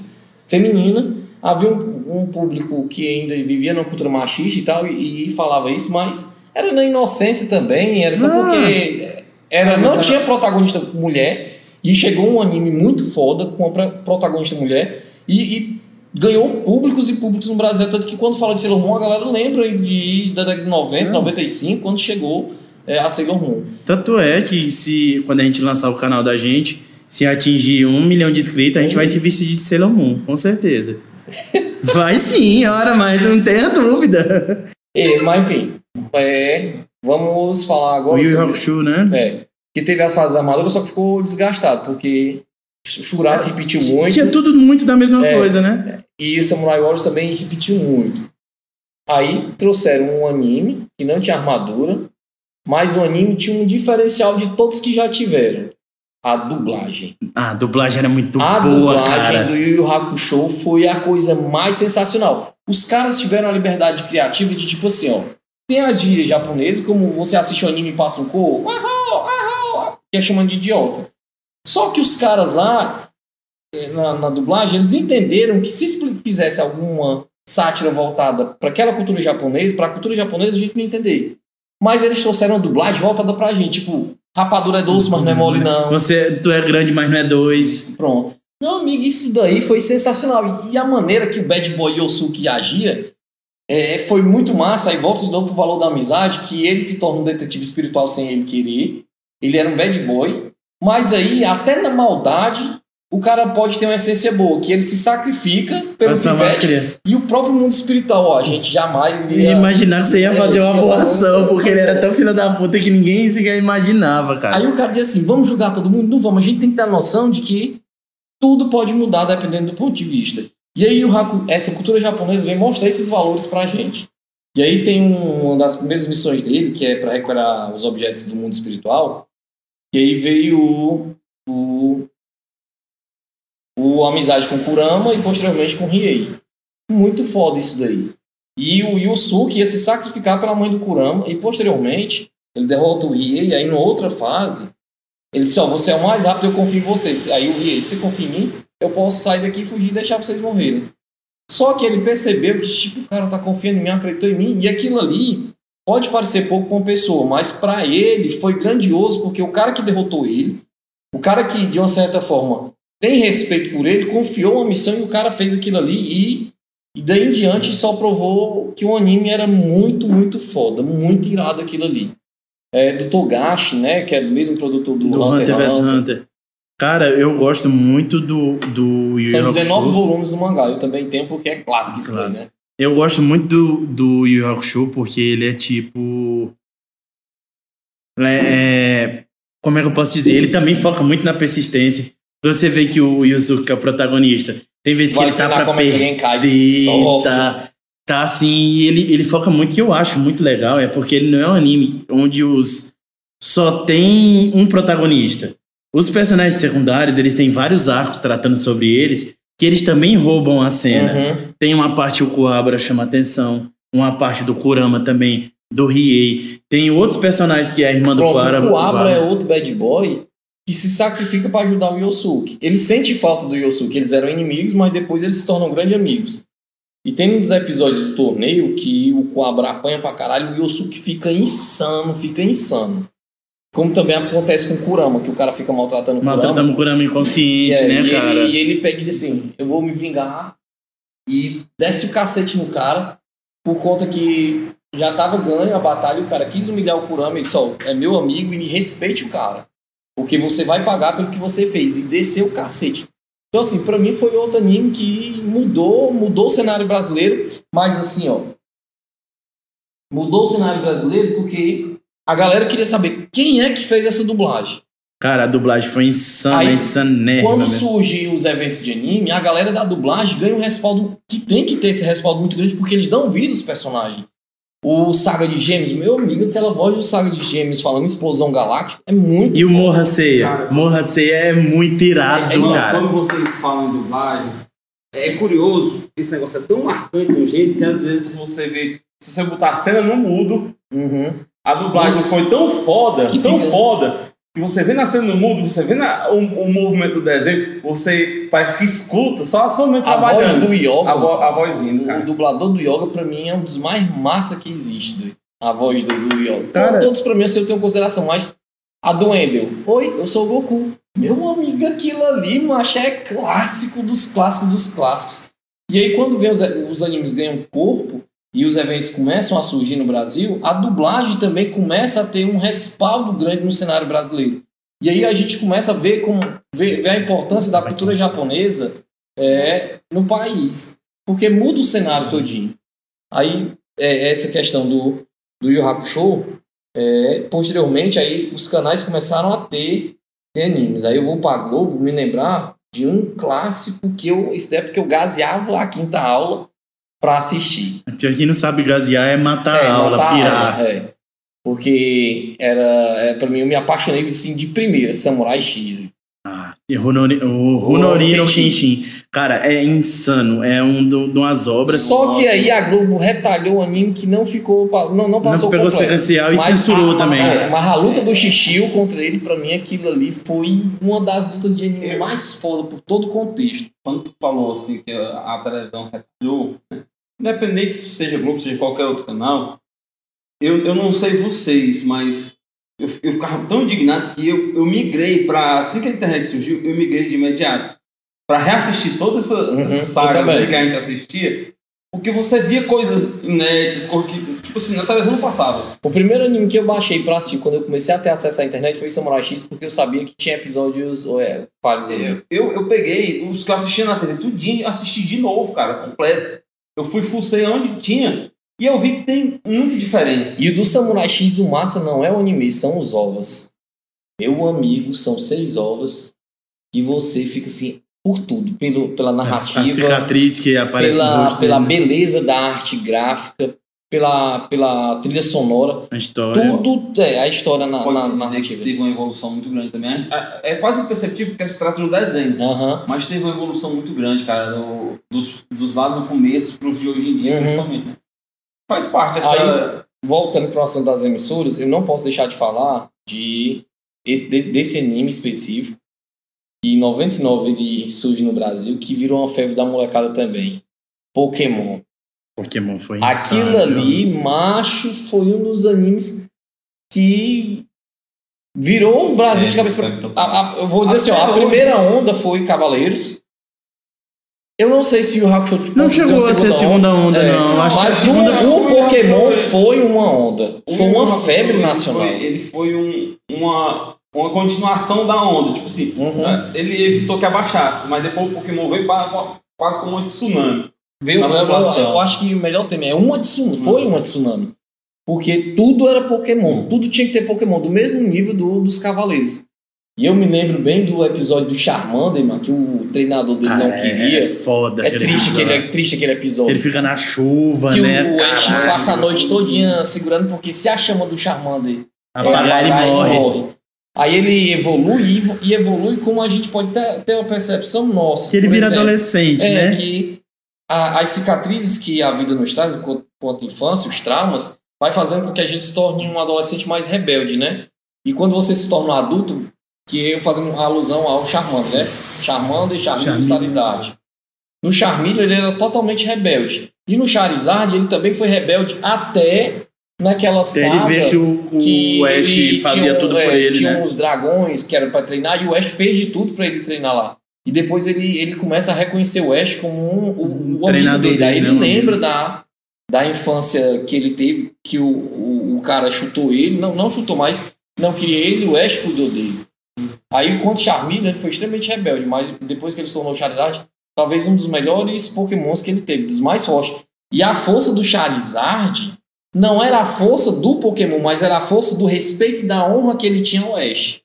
feminina, havia um, um público que ainda vivia numa cultura machista e tal, e, e falava isso, mas era na inocência também, era só Ah. porque era, não tinha protagonista mulher, e chegou um anime muito foda com a pro- protagonista mulher, e, e ganhou públicos e públicos no Brasil, tanto que quando fala de Sailor Moon, a galera lembra de, da década de 90, 95, quando chegou é, a Sailor Moon. Tanto é que se quando a gente lançar o canal da gente, se atingir um milhão de inscritos, a gente vai se vestir de Sailor Moon, com certeza. <laughs> Vai sim, ora, mas não tenha dúvida. E, mas enfim, é, vamos falar O agora Yu Yu Hakusho, né? é, que teve as fases armaduras, só que ficou desgastado, porque o Shurato repetiu muito. Tinha tudo muito da mesma É. coisa, né? E o Samurai Warriors também repetiu muito. Aí trouxeram um anime que não tinha armadura, mas o anime tinha um diferencial de todos que já tiveram. A dublagem. Ah, a dublagem era muito a boa, dublagem cara. do Yu Yu Hakusho foi a coisa mais sensacional. Os caras tiveram a liberdade criativa de tipo assim, ó. Tem as gírias japonesas, como você assiste o anime e passa um cor, "Ahau, ahau", que é chamando de idiota. Só que os caras lá, eh, na, na dublagem, eles entenderam que se fizesse alguma sátira voltada para aquela cultura japonesa, para a cultura japonesa a gente não entender. Mas eles trouxeram a dublagem voltada pra gente, tipo, rapadura é doce, mas não é mole não. Você, tu é grande, mas não é dois. Pronto. Meu amigo, isso daí foi sensacional. E a maneira que o Bad Boy Yosuke agia é, foi muito massa. Aí volta de novo pro valor da amizade, que ele se torna um detetive espiritual sem ele querer. Ele era um bad boy. Mas aí, até na maldade, o cara pode ter uma essência boa, que ele se sacrifica pelo Pra salvar a pivete e o próprio mundo espiritual, ó, a gente jamais iria... imaginar que você ia fazer uma É, boa ação, porque ele era tão filho da puta que ninguém sequer imaginava, cara. Aí o cara diz assim, vamos julgar todo mundo? Não vamos, a gente tem que ter a noção de que tudo pode mudar dependendo do ponto de vista. E aí o Haku, essa cultura japonesa vem mostrar esses valores pra gente. E aí tem um- uma das primeiras missões dele, que é para recuperar os objetos do mundo espiritual, que aí veio o, o, o amizade com Kurama e posteriormente com Riei. Muito foda isso daí. E o Yusuke ia se sacrificar pela mãe do Kurama e posteriormente ele derrota o Riei e aí numa outra fase ele disse, ó, você é o mais rápido, eu confio em você. Disse, Aí o Riei, você confia em mim? Eu posso sair daqui, fugir e deixar vocês morrerem. Só que ele percebeu que, tipo, o cara tá confiando em mim, acreditou em mim. E aquilo ali pode parecer pouco com a pessoa, mas para ele foi grandioso, porque o cara que derrotou ele, o cara que, de uma certa forma, tem respeito por ele, confiou uma missão e o cara fez aquilo ali e, e daí em diante só provou que o anime era muito, muito foda, muito irado aquilo ali. É, do Togashi, né, que é do mesmo produtor do, Do Hunter vs Hunter. Cara, eu gosto muito do, do Yu São Yu 19 Hakusho. volumes do mangá. Eu também tenho porque é clássico isso daí, Clássico. né? Eu gosto muito do, do Yu Yu Hakusho porque ele é tipo. É, como é que eu posso dizer? Ele também foca muito na persistência. Você vê que o Yusuke, é o protagonista, tem vezes que Vai ele tá pra é que ninguém cai, perder, sofre. tá, tá assim, e ele, ele foca muito, que eu acho muito legal, é porque ele não é um anime onde os só tem um protagonista. Os personagens secundários, eles têm vários arcos tratando sobre eles, que eles também roubam a cena. Uhum. Tem uma parte o Kuwabara chama atenção, uma parte do Kurama também, do Riei. Tem outros personagens que é a irmã do Kuwabara. o Abra é outro bad boy que se sacrifica pra ajudar o Yosuke. Ele sente falta do Yosuke, eles eram inimigos, mas depois eles se tornam grandes amigos. E tem um dos episódios do torneio que o Kuwabara apanha pra caralho e o Yosuke fica insano, fica insano. Como também acontece com o Kurama, que o cara fica maltratando o Kurama. Maltratando o Kurama inconsciente, É, né, e cara? Ele, e ele pega e diz assim: Eu vou me vingar e desce o cacete no cara por conta que já tava ganho a batalha e o cara quis humilhar o Kurama. Ele só é meu amigo e me respeite o cara. Porque você vai pagar pelo que você fez e desceu o cacete. Então, assim, pra mim foi outro anime que mudou, mudou o cenário brasileiro, mas assim, ó. Mudou o cenário brasileiro porque a galera queria saber quem é que fez essa dublagem. Cara, a dublagem foi insana, Aí, Quando surgem os eventos de anime, a galera da dublagem ganha um respaldo que tem que ter esse respaldo muito grande porque eles dão vida aos personagens. O Saga de Gêmeos, meu amigo, aquela voz do Saga de Gêmeos falando em explosão galáctica é muito E o. Morra Ceia? Morra Ceia é muito irado, É, é Quando- cara. Quando vocês falam em dublagem, é curioso, esse negócio é tão marcante de um jeito que às vezes você vê, se você botar a cena no mudo, Uhum. A dublagem Nossa. foi tão foda, Que tão fica- foda, que você vê na cena no mudo, você vê na, o, o movimento do desenho, você parece que escuta só a sua mente A voz do Yoga, a, vo, a voz vindo, o cara. dublador do Yoga pra mim é um dos mais massa que existe. doido. A voz do, do Yoga. Cara- Todos pra mim assim, eu tenho consideração, mas a do Endel. Oi, eu sou o Goku. Meu amigo, aquilo ali, macho, é clássico dos clássicos dos clássicos. E aí, quando vem os, os animes ganham corpo e os eventos começam a surgir no Brasil, a dublagem também começa a ter um respaldo grande no cenário brasileiro. E aí a gente começa a ver, como, ver, ver a importância da cultura japonesa é, no país. Porque muda o cenário todinho. Aí, é, essa questão do, do Yu Hakusho, é, posteriormente, aí os canais começaram a ter, animes. Aí eu vou pra Globo me lembrar de um clássico que eu, isso é porque eu gaseava a quinta aula pra assistir. Porque quem não sabe gasear é matar É, a aula, matar a pirar. aula, é. Porque era, é, pra mim, eu me apaixonei assim, de primeira, Samurai X. Runori, o Runori Kenshin. Kenshin. Cara, é insano. É um do- de umas obras. Só que aí a Globo retalhou o anime que não ficou, não, não passou Não pegou completo. sequencial e censurou a- também. É, mas a luta do Xixiu contra ele, pra mim, aquilo ali foi uma das lutas de anime mais foda por todo o contexto. Quando tu falou assim que a, a televisão retalhou, né? independente se seja Globo, seja qualquer outro canal, eu, eu não sei vocês, mas eu, eu ficava tão indignado que eu, eu migrei para assim que a internet surgiu, eu migrei de imediato para reassistir todas essa- Uhum, essas eu sagas aí que a gente assistia. Porque você via coisas inéditas, que, tipo assim, na televisão não passava. O primeiro anime que eu baixei pra assistir quando eu comecei a ter acesso à internet foi Samurai X, porque eu sabia que tinha episódios ou é, falhos ali. Eu, eu peguei os que eu assistia na TV, tudinho, assisti de novo, cara, completo. Eu fui fucei onde tinha e eu vi que tem muita diferença. E o do Samurai X, o massa não é o anime, são os ovos. Meu amigo, são seis ovos que você fica assim por tudo, pelo, pela A, a narrativa, cicatriz que aparece pela, rosto pela dele, né? beleza da arte gráfica, pela, pela trilha sonora, A história. tudo é a história na, na Pode-se dizer que narrativa. teve uma evolução muito grande também. É, quase imperceptível porque se trata de um desenho. Aham. Mas teve uma evolução muito grande, cara, do- dos, dos lá do começo pros de hoje em dia, Uhum. principalmente. né? Faz parte essa. Aí- Voltando para o assunto das emissoras, eu não posso deixar de falar de, esse- de- desse anime específico, que em 99 ele surge no Brasil, que virou uma febre da molecada também. Pokémon. Pokémon foi Aquilo insano. ali, macho, foi um dos animes que virou o Brasil É, de cabeça pra... então- a- a- eu vou dizer assim, ó, a primeira onda foi Cavaleiros. Eu não sei se o Hakusho Não chegou a ser segunda onda, É, não. Acho que a Mas segunda o, o Pokémon foi- foi uma onda. Foi uma Hakusho, febre ele nacional. Foi, ele foi um- uma, uma continuação da onda. Tipo assim, Uhum. é, ele evitou que abaixasse, mas depois o Pokémon veio pra, quase como um tsunami. Veio, eu, eu- acho que o melhor tema é uma tsunami. Uhum. Foi uma tsunami. Porque tudo era Pokémon. Tudo tinha que ter Pokémon, do mesmo nível do- dos Cavaleiros. E eu me lembro bem do episódio do Charmander, mano, que o treinador dele Cara, não é- queria. É foda. É, triste, aquele, é triste aquele episódio. Ele fica na chuva, que né? o Ash passa a noite todinha segurando, porque se a chama do Charmander Apagar, é, ele apagar, morre. Aí ele evolui e- evolui como a gente pode ter, ter uma percepção nossa. Que ele vira exemplo, adolescente, é né? que a- as cicatrizes que a vida nos traz enquanto, enquanto infância, os traumas, vai fazendo com que a gente se torne um adolescente mais rebelde, né? E quando você se torna um adulto, que eu fazendo alusão ao Charmander, né? Charmander, Charmeleon e. Charizard. No Charmeleon ele era totalmente rebelde. E no Charizard ele também foi rebelde até naquela Até ele saga vê que o, o que Ash ele fazia tinha, tudo é, por ele, tinha né? uns dragões que eram pra treinar e o Ash fez de tudo pra ele treinar lá. E depois ele, ele começa a reconhecer o Ash como um, o, o amigo treinador dele. Aí ele né, um lembra amigo. da, da infância que ele teve, que o, o, o cara chutou ele, não, não chutou mais, não queria ele, o Ash cuidou dele. Aí, enquanto Charmeleon, ele foi extremamente rebelde, mas depois que ele se tornou Charizard, talvez um dos melhores pokémons que ele teve, dos mais fortes. E a força do Charizard não era a força do Pokémon, mas era a força do respeito e da honra que ele tinha ao Ash.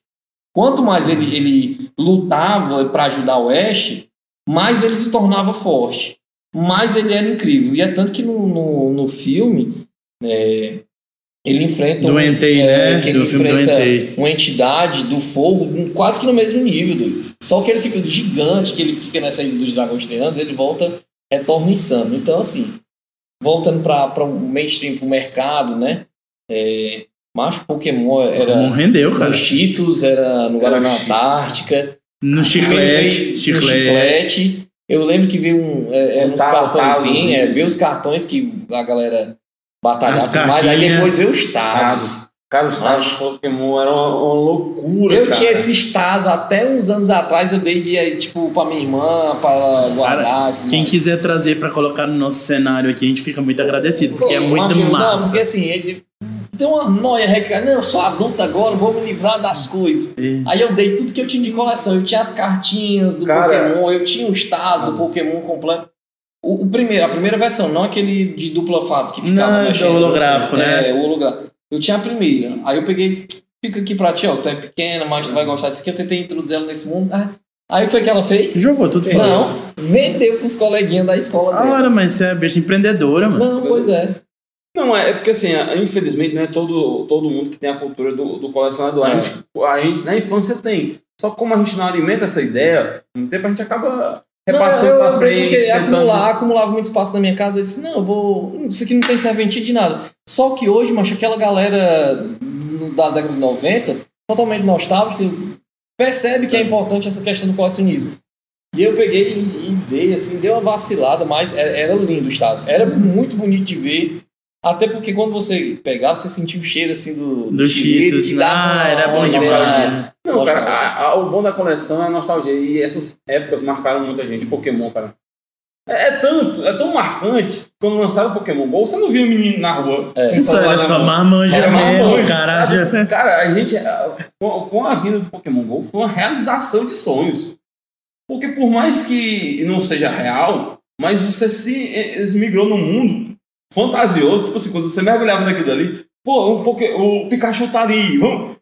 Quanto mais ele, ele lutava para ajudar o Ash, mais ele se tornava forte. Mais ele era incrível. E é tanto que no, no, no filme é, ele enfrenta um- Entei, é, né? que ele enfrenta uma entidade do fogo quase que no mesmo nível. doido. Só que ele fica gigante, que ele fica nessa ilha dos dragões treinando, ele volta, retorna insano. Então, assim, voltando para o mainstream, para o mercado, né? É, mas Pokémon era Não rendeu, cara. no Cheetos, era no Guaraná. Antártica. No Veio- chiclete, no chiclete. chiclete. Eu lembro que veio um, é, é, Um uns Tazo. é, veio os cartões que a galera batalhava As tudo mais, aí cartinhas. depois veio os Tazos. Cara, os Tazos de Pokémon eram uma, uma loucura, Eu cara. tinha esses Tazos até uns anos atrás, eu dei de, tipo, pra minha irmã, pra guardar. tudo Quem mais. quiser trazer pra colocar no nosso cenário aqui, a gente fica muito agradecido, porque é Pô, muito macho, Não, massa. porque assim, ele tem uma noia recarga. Não, eu sou adulto agora, vou me livrar das coisas. É. Aí eu dei tudo que eu tinha de coleção. Eu tinha as cartinhas do Cara. Pokémon, eu tinha os Tazos do Pokémon completo. O, o primeiro, a primeira versão, não aquele de dupla face que ficava Não, do mexendo. holográfico, né? É, o holográfico. Eu tinha a primeira. Aí eu peguei e disse, fica aqui pra ti, ó, tu é pequena, mas tu vai gostar disso aqui. Eu tentei introduzir ela nesse mundo. Ah, Aí o que foi que ela fez? Jogou tudo fora. Não, vendeu pros coleguinhas da escola Ah, dela. Ora, mas você é bicho empreendedora, mano. Não, pois é. Não, é, é porque assim, a- infelizmente não é todo, todo mundo que tem a cultura do, do colecionador. A, É. gente, a gente na infância tem. Só que como a gente não alimenta essa ideia, no tempo a gente acaba repassando eu- frente, Porque tentando... acumular, acumulava muito espaço na minha casa. Eu disse, não, eu vou. Isso aqui não tem serventia de nada. Só que hoje, macho, aquela galera da década de 90, totalmente nostálgica, percebe que é importante essa questão do colecionismo. E eu peguei e, e dei, assim, deu uma vacilada, mas era, era lindo o estado. Era muito bonito de ver. Até porque quando você pegava, você sentia o cheiro assim do, Do Cheetos. que dava Ah, uma era bom onda, demais. né? Não, cara, a- a- o bom da coleção é a nostalgia. E essas épocas marcaram muita gente. Pokémon, cara. É, é tanto, é tão marcante. Quando lançaram o Pokémon GO, você não via o menino na rua. É. Isso era só marmanja Era mesmo, caralho. <laughs> Cara, a gente, com com a vinda do Pokémon GO, foi uma realização de sonhos. Porque por mais que não seja real, mas você se eh, migrou num mundo fantasioso. Tipo assim, quando você mergulhava naquilo ali, pô, o, Poké- o Pikachu tá ali, vamos.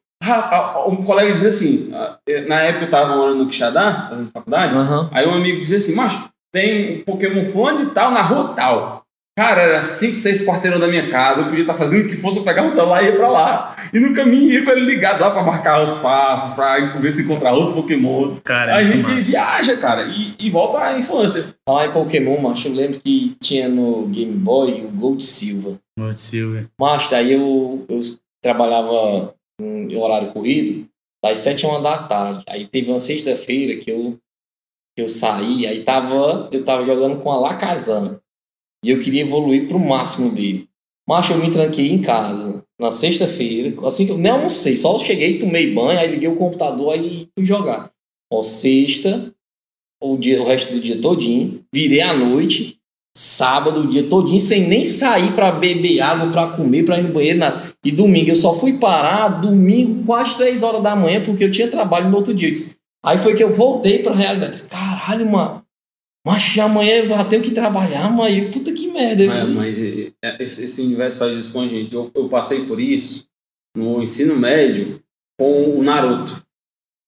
Um colega dizia assim, eh, na época eu tava morando no Quixadá, fazendo faculdade, Aham. Aí um amigo dizia assim, macho, tem um Pokémon fulano de tal na rua tal. Cara, era 5, 6 quarteirão da minha casa, eu podia estar fazendo o que fosse, eu pegava o celular e ia pra lá. E no caminho ia com ele ligado lá pra marcar os passos, pra ver se encontrar outros Pokémons. Cara, Aí é a gente massa. viaja, cara, e, e volta à infância. Falar em Pokémon, macho, eu lembro que tinha no Game Boy o Gold Silver. Ô, Silvio. Macho, daí eu, eu trabalhava em horário corrido, das 7 a 1 da tarde. Aí teve uma sexta-feira que eu, que eu saí, aí tava, eu tava jogando com a Lacazan. E eu queria evoluir pro máximo dele. Macho, eu me tranquei em casa na sexta-feira, assim que eu nem almocei, só cheguei, tomei banho, aí liguei o computador aí fui jogar. Ó, sexta, o, dia, o resto do dia todinho, virei à noite, sábado o dia todinho, sem nem sair pra beber água, pra comer, pra ir no banheiro, nada. E domingo eu só fui parar domingo, quase 3 horas da manhã, porque eu tinha trabalho no outro dia. Aí foi que eu voltei pra realidade. Caralho, mano. Mas amanhã eu já tenho que trabalhar, eu- puta que merda. Mas, mas, eh, eh, esse, esse universo faz isso com a gente. Eu, eu passei por isso no ensino médio com o Naruto.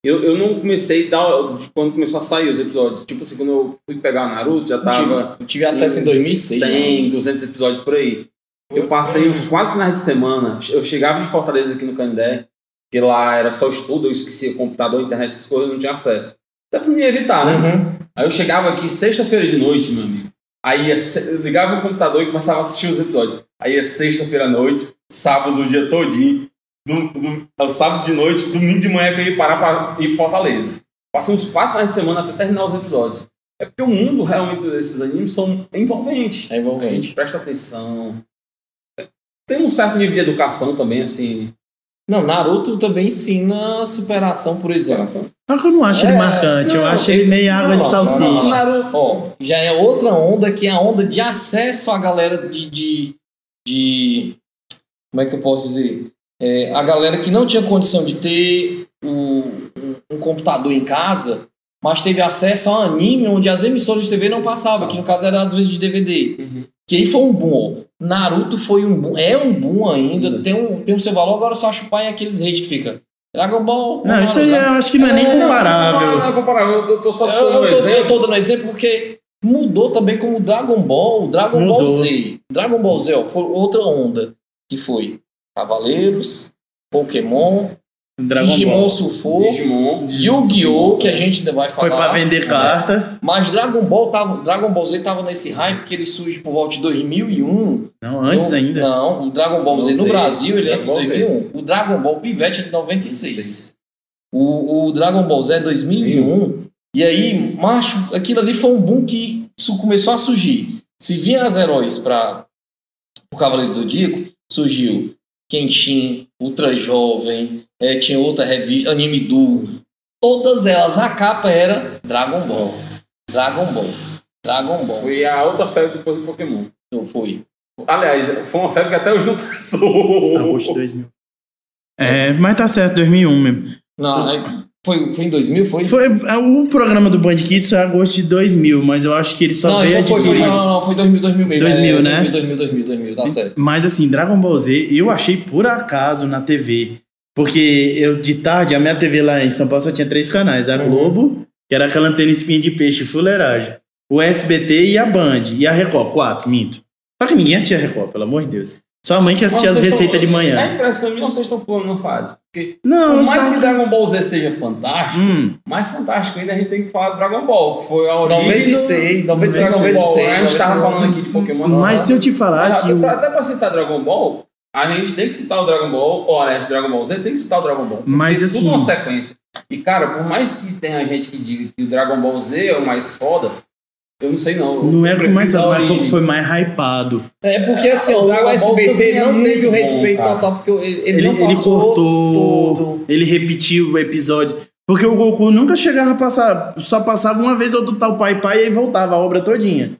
Eu, eu não comecei tal, quando começou a sair os episódios. Tipo assim, quando eu fui pegar o Naruto, já tava... tive, eu tive acesso em 2006. 100, né? 200 episódios por aí. Eu passei uns quatro finais de semana. Eu chegava de Fortaleza aqui no Canindé, que lá era só estudo, eu esquecia computador, internet, essas coisas, eu não tinha acesso. Até pra me evitar, né? Uhum. Aí eu chegava aqui sexta-feira de noite, meu amigo. Aí ligava o computador e começava a assistir os episódios. Aí ia sexta-feira à noite, sábado o dia todinho, do, do, ao sábado de noite, domingo de manhã que eu ia parar pra ir pra Fortaleza. Passei uns quatro finais de semana até terminar os episódios. É porque o mundo realmente desses animes são envolventes. É A envolvente. gente presta atenção. Tem um certo nível de educação também, assim. Não, Naruto também ensina superação, por exemplo. Só que eu não acho ele É, marcante, eu não, acho ele meio água não, de salsicha. não, não. Naruto. Ó, já é outra onda que é a onda de acesso à galera de. de, de- como é que eu posso dizer? É, a galera que não tinha condição de ter o- um, um computador em casa, mas teve acesso a um anime onde as emissoras de TV não passavam, que no caso era as vezes de DVD. Uhum. Que aí foi um boom. Naruto foi um boom, é um boom ainda, Uhum. tem, um, tem o seu valor, agora só chupar em aqueles reis que fica. Dragon Ball. Não, isso aí eu acho que não é nem É, Não, comparável. não é comparável. Eu, tô só eu, citando um eu, tô, eu exemplo. tô dando exemplo porque mudou também como Dragon Ball, o Dragon Ball Mudou. Z. Dragon Ball Z ó, foi outra onda, que foi Cavaleiros, Pokémon, Dragon Digimon Ball. Surfou, Digimon. Yu-Gi-Oh! que a gente ainda vai Foi falar. pra vender né? carta. Mas Dragon Ball, tava, Dragon Ball Z tava nesse hype que ele surge por volta de 2001. Não, antes No- ainda. Não, o Dragon Ball Z no. Brasil ele é de Dragon Ball Z. 2001. O Dragon Ball Pivete é de 96. O, o Dragon Ball Z é 2001. E aí, macho, aquilo ali foi um boom que isso começou a surgir. Se vinha as heróis para o Cavaleiro do Zodíaco, surgiu Kenshin, Ultra Jovem, eh, tinha outra revista, Anime Duo. Todas elas, a capa era Dragon Ball. Dragon Ball. Dragon Ball. Foi a outra febre depois do Pokémon. Então foi. Aliás, foi uma febre que até hoje não passou. Agosto de 2000. É, mas tá certo, 2001 mesmo. Não, aí foi, foi em 2000? Foi? Foi, é, o programa do Band Kids foi agosto de 2000, mas eu acho que ele só não, veio então foi, foi, adquirir- não, não, foi 2000, 2000 mesmo. 2000, é, né? 2000, 2000, 2000, 2000, tá certo. Mas assim, Dragon Ball Z, eu achei por acaso na TV. Porque eu, de tarde, a minha TV lá em São Paulo só tinha três canais. A Uhum. Globo, que era aquela antena espinha de peixe fuleiragem. O SBT e a Band. E a Record, quatro, minto. Só que ninguém assistia a Record, pelo amor de Deus. Só a mãe que assistia as receitas de manhã. A impressão minha, vocês estão pulando na fase. Porque, Não, por mais só... que Dragon Ball Z seja fantástico, Hum, mais fantástico ainda a gente tem que falar de Dragon Ball, que foi a origem 96, do 96, Dragon Ball. 96. A gente tava falando aqui de Pokémon. mas se eu te falar Mas que... até, até pra citar Dragon Ball, a gente tem que citar o Dragon Ball, ou aliás, Dragon Ball Z, tem que citar o Dragon Ball. Mas Porque assim- Tudo uma sequência. E cara, por mais que tenha gente que diga que o Dragon Ball Z é o mais foda, eu não sei não. Não é Eu o que mais mas foi o foi mais hypado. É porque assim, o o, Dragon Ball SBT é não teve o bom, respeito cara. total, porque ele, ele, Ele, não ele passou cortou, tudo. ele repetiu o episódio. Porque o Goku nunca chegava a passar, só passava uma vez ou do tal pai pai e aí voltava a obra todinha.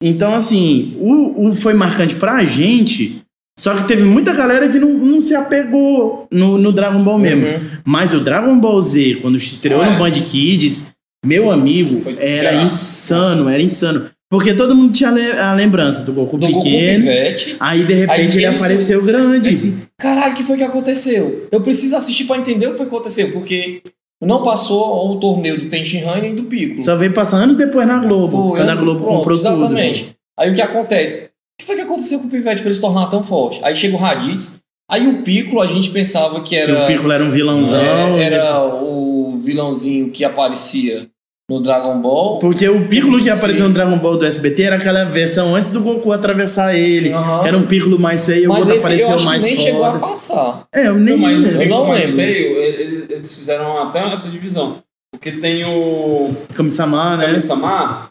Então, assim, o, o foi marcante pra gente. Só que teve muita galera que não, não se apegou no, no Dragon Ball mesmo. Uhum. Mas o Dragon Ball Z, quando estreou é. no Band Kids, meu amigo, Foi era pior. insano, era insano. Porque todo mundo tinha a lembrança do Goku Do Goku pequeno. Pivete. aí, de Aí repente, ele ele apareceu grande. Assim, Caralho, o que foi que aconteceu? Eu preciso assistir pra entender o que foi que aconteceu, porque não passou o torneio do Tenshinhan nem do Piccolo. Só veio passar anos depois na Globo. Foi, quando a Globo pronto, comprou tudo. Exatamente. Aí o que acontece? O que foi que aconteceu com o Pivete pra ele se tornar tão forte? Aí chega o Raditz, aí o Piccolo a gente pensava que Que era, o Piccolo era um vilãozão. é, era o vilãozinho que aparecia no Dragon Ball. Porque o Piccolo que apareceu no Dragon Ball do SBT era aquela versão antes do Goku atravessar ele. Que era um Piccolo mais feio, o outro esse eu apareceu acho que mais nem chegou a foda. passar. É, eu nem Não, mas o lembro. Eu não mais lembro. feio, ele- eles fizeram até essa divisão. Porque tem o Kami-sama, né? Kami-sama.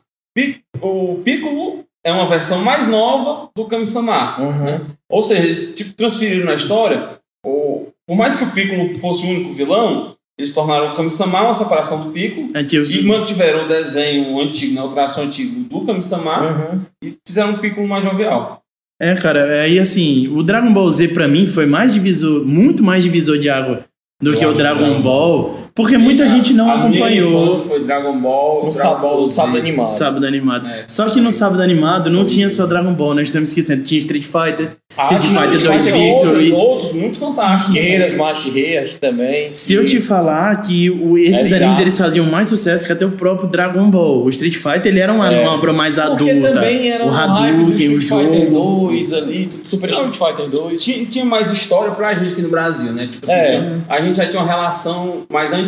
O Piccolo é uma versão mais nova do Kami-sama. Uhum. Ou seja, eles tipo, transferiram na história. O, por mais que o Piccolo fosse o único vilão, eles tornaram o Kami-sama uma separação do Piccolo. É, tio, E mantiveram o desenho antigo, né, o traço antigo do Kami-sama Uhum. e fizeram um Piccolo mais jovial. É, cara, aí assim, o Dragon Ball Z pra mim foi mais divisor, muito mais divisor de água do Eu que o Dragon que Ball, porque muita gente não a Minha acompanhou infância foi Dragon Ball, No Dragon sábado, Ball no Z. sábado animado. sábado animado. É. Só que no sábado animado não tinha só Dragon Ball, nós estamos esquecendo, tinha Street Fighter, Ah, Street Fighter 2 Street Fighter Victory. outros, outros muito fantásticos. Guerreiras, Macho de Rei, acho que também. Se eu te falar que o- esses É animes eles faziam mais sucesso que até o próprio Dragon Ball. O Street Fighter ele era uma, É. uma obra mais Porque adulta. também era o Hadouken, o Street Fighter jogo. 2 ali, Super Street Fighter 2. Tinha, tinha mais história pra gente aqui no Brasil, né? Tipo assim, É. tinha- a gente já tinha uma relação mais antiga.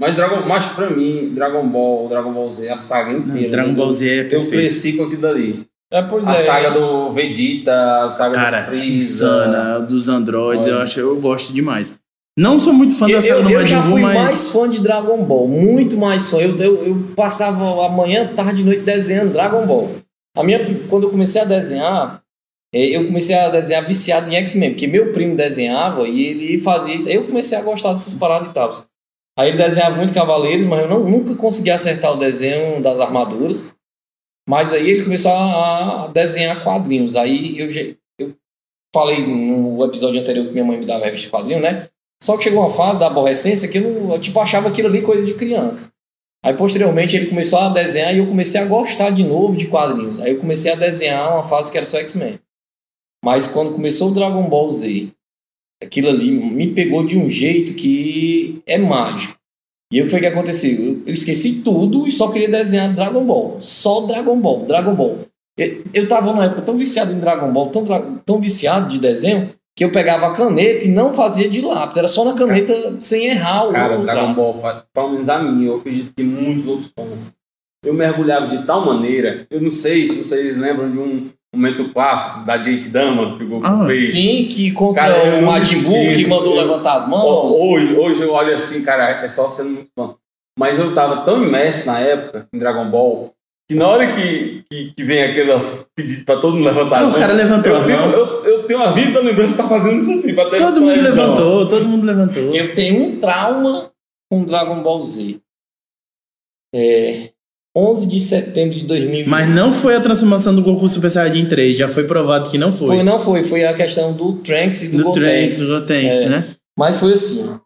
Mas, Dragon, mas pra mim, Dragon Ball, Dragon Ball Z, a saga inteira. Dragon né? Ball Z é Eu perfeito. cresci com aquilo dali. É, pois a é. saga do Vegeta, a saga Cara, do Freeza. insana, dos androides, eu acho, eu gosto demais. Não sou muito fã da Eu, saga eu, do eu Majin já Buu, fui mas mais fã de Dragon Ball, muito mais fã. Eu, eu, eu passava a manhã, tarde e noite desenhando Dragon Ball. A minha, quando eu comecei a desenhar, eh, eu comecei a desenhar viciado em X-Men, porque meu primo desenhava e ele fazia isso. Eu comecei a gostar dessas paradas e tal. Aí ele desenhava muito Cavaleiros, mas eu não, nunca consegui acertar o desenho das armaduras. Mas aí ele começou a, desenhar quadrinhos. Aí eu, eu falei no episódio anterior que minha mãe me dava revista de quadrinho, né? Só que chegou uma fase da aborrecência que eu, eu, tipo, achava aquilo ali coisa de criança. Aí, posteriormente, ele começou a desenhar e eu comecei a gostar de novo de quadrinhos. Aí eu comecei a desenhar uma fase que era só X-Men. Mas quando começou o Dragon Ball Z, aquilo ali me pegou de um jeito que é mágico. E o que foi que aconteceu? Eu, esqueci tudo e só queria desenhar Dragon Ball. Só Dragon Ball, Dragon Ball. Eu, eu tava numa época tão viciado em Dragon Ball, tão, tão viciado de desenho, que eu pegava a caneta e não fazia de lápis. Era só na caneta sem errar o, Cara, o Dragon. Ball, pelo menos a minha, eu acredito que muitos outros fãs. Eu mergulhava de tal maneira, eu não sei se vocês lembram de um momento clássico da Jake Dama que o Goku Ah, fez. Sim, que contra Cara, o Majin Buu, que mandou levantar as mãos. Hoje, hoje eu olho assim, cara, é só sendo muito fã. Mas eu tava tão imerso na época em Dragon Ball que na hora que, que, que vem aquelas pedidos pra todo mundo levantar as o cara mãos, levantou eu a tenho, mão. eu, eu tenho uma vívida lembrança de estar fazendo isso assim. Pra ter Todo mundo levantou, todo mundo levantou. Eu tenho um trauma com Dragon Ball Z. É, 11 de setembro de 2000. Mas não foi a transformação do Goku Super Saiyajin 3, já foi provado que não foi. Foi, não foi. Foi a questão do Trunks e do, do Gotenks. Trunks, do Gotenks, É. né? Mas foi assim.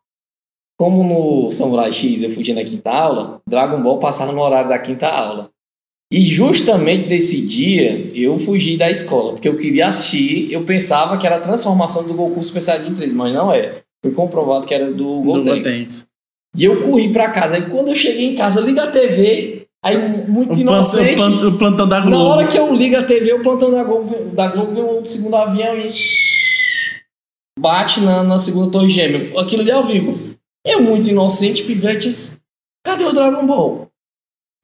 Como no Samurai X eu fugi na quinta aula, Dragon Ball passava no horário da quinta aula. E justamente nesse dia eu fugi da escola, porque eu queria assistir, eu pensava que era a transformação do Goku Super Saiyajin 3, mas não é. Foi comprovado que era do Do Gotenks. E eu corri pra casa. Aí quando eu cheguei em casa, liga a TV, aí muito O inocente. o plantão- o plantão da Na Globo. hora que eu ligo a TV, o plantão da Globo, da Globo vem um segundo avião e bate na, na segunda torre gêmea. Aquilo ali é ao vivo. Eu, muito inocente, pivete, disse, cadê o Dragon Ball?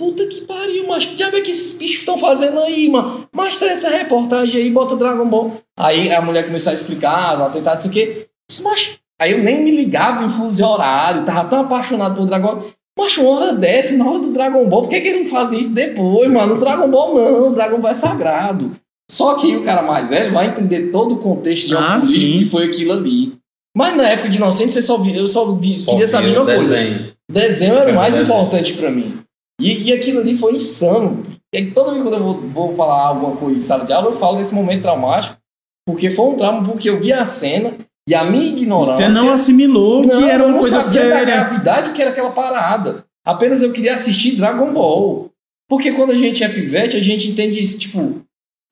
Puta que pariu, mas que diabo é que esses bichos estão fazendo aí, mano? Mostra essa reportagem aí, bota Dragon Ball. Aí a mulher começou a explicar, no atentado, isso aqui. Disse, Mas aí eu nem me ligava em fuso horário, tava tão apaixonado por Dragon Ball. Mas uma hora dessa, na hora do Dragon Ball, por que, que ele não fazem isso depois, mano? O Dragon Ball não, o Dragon Ball é sagrado. Só que o cara mais velho vai entender todo o contexto Ah, geopolítico sim. que foi aquilo ali. Mas na época de inocente, você só via, eu só, vi, Só queria saber uma coisa. desenho. Desenho era o mais Desenho. importante pra mim. E, e aquilo ali foi insano. é que toda vez que eu vou, vou falar alguma coisa em sala de aula, eu falo desse momento traumático, porque foi um trauma, porque eu vi a cena e a minha ignorância. Você não assimilou Não, que era eu uma não coisa sabia da séria. gravidade que era aquela parada. Apenas eu queria assistir Dragon Ball. Porque quando a gente é pivete, a gente entende isso, tipo,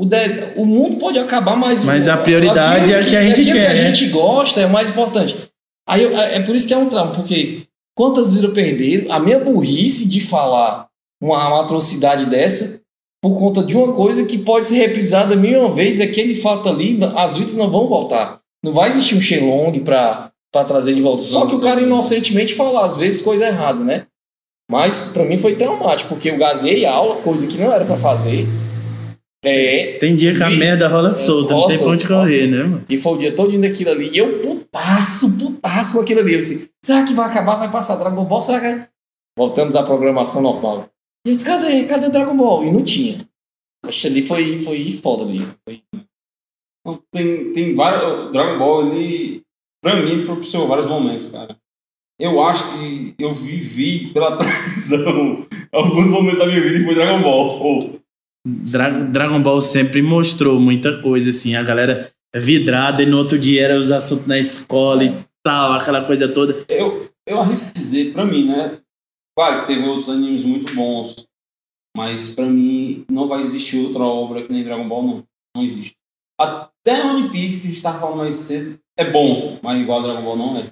o, de- o mundo pode acabar, mas, o- Mas a prioridade é a que a gente aquilo quer, que a gente gosta é o mais importante. Aí eu- é por isso que é um trauma, porque quantas vidas eu perderam, a minha burrice de falar uma, uma atrocidade dessa por conta de uma coisa que pode ser reprisada mil e uma vez, aquele fato ali, as vidas não vão voltar. Não vai existir um Shenlong pra, pra trazer de volta. Só que o cara inocentemente fala, às vezes, coisa errada, né? Mas pra mim foi traumático, porque eu gazei a aula, coisa que não era pra fazer. É, Tem dia que a merda rola solta, não tem pra onde correr, né, mano? e foi o dia todo daquilo ali. E eu putaço, putaço com aquilo ali. Eu disse, será que vai acabar? Vai passar Dragon Ball? Será que... é?" Voltamos à programação normal. E eu disse, cadê? Cadê o Dragon Ball? E não tinha. Poxa, ali foi, foi foda ali. Foi- Não, tem, tem vários. Dragon Ball, ele. Pra mim, propiciou vários momentos, cara. Eu acho que eu vivi pela <laughs> televisão alguns momentos da minha vida e foi Dragon Ball. Dra- Dragon Ball sempre mostrou muita coisa, assim, a galera vidrada e no outro dia era os assuntos na escola e tal, aquela coisa toda. Eu, eu arrisco dizer, pra mim, né? Claro que teve outros animes muito bons, mas pra mim não vai existir outra obra que nem Dragon Ball, não. Não existe. Até One Piece, que a gente tava falando mais cedo, é bom, mas igual Dragon Ball não é.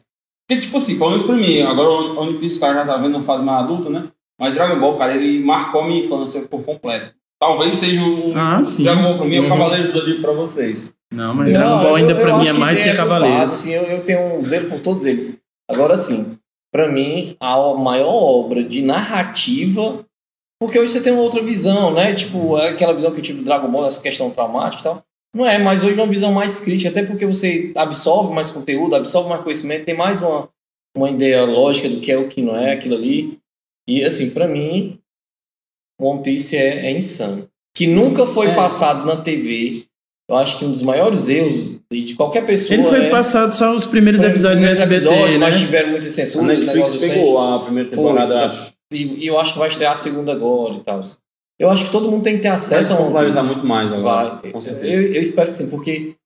Porque, tipo assim, pelo menos pra mim, agora o One Piece o cara já tá vendo na fase mais adulta, né? Mas Dragon Ball, cara, ele marcou a minha infância por completo. Talvez seja o Ah, sim. Dragon Ball pra mim, é o Uhum. Cavaleiro do Zodíaco pra vocês. Não, mas Não, Dragon Ball eu- ainda eu pra mim é mais que eu Cavaleiros. faço, assim, eu, eu tenho um zelo por todos eles. Agora sim, pra mim, a o- maior obra de narrativa. Porque hoje você tem uma outra visão, né? Tipo, aquela visão que eu tive do Dragon Ball, essa questão traumática e tal. Não é, mas hoje é uma visão mais crítica, até porque você absorve mais conteúdo, absorve mais conhecimento, tem mais uma, uma ideia lógica do que é o que não é aquilo ali. E assim, pra mim, One Piece é, é insano. Que nunca foi É. passado na TV. Eu acho que um dos maiores erros de de qualquer pessoa. Ele foi é, passado só os primeiros foi episódios no SBT, episódios, né? Mas tiveram muita A censura. Netflix negócio pegou a primeira Foi, temporada, acho. E, e eu acho que vai estrear a segunda agora e tal. Eu acho que todo mundo tem que ter acesso a One popularizar muito mais agora, Vai. com certeza. Eu, eu espero que sim, porque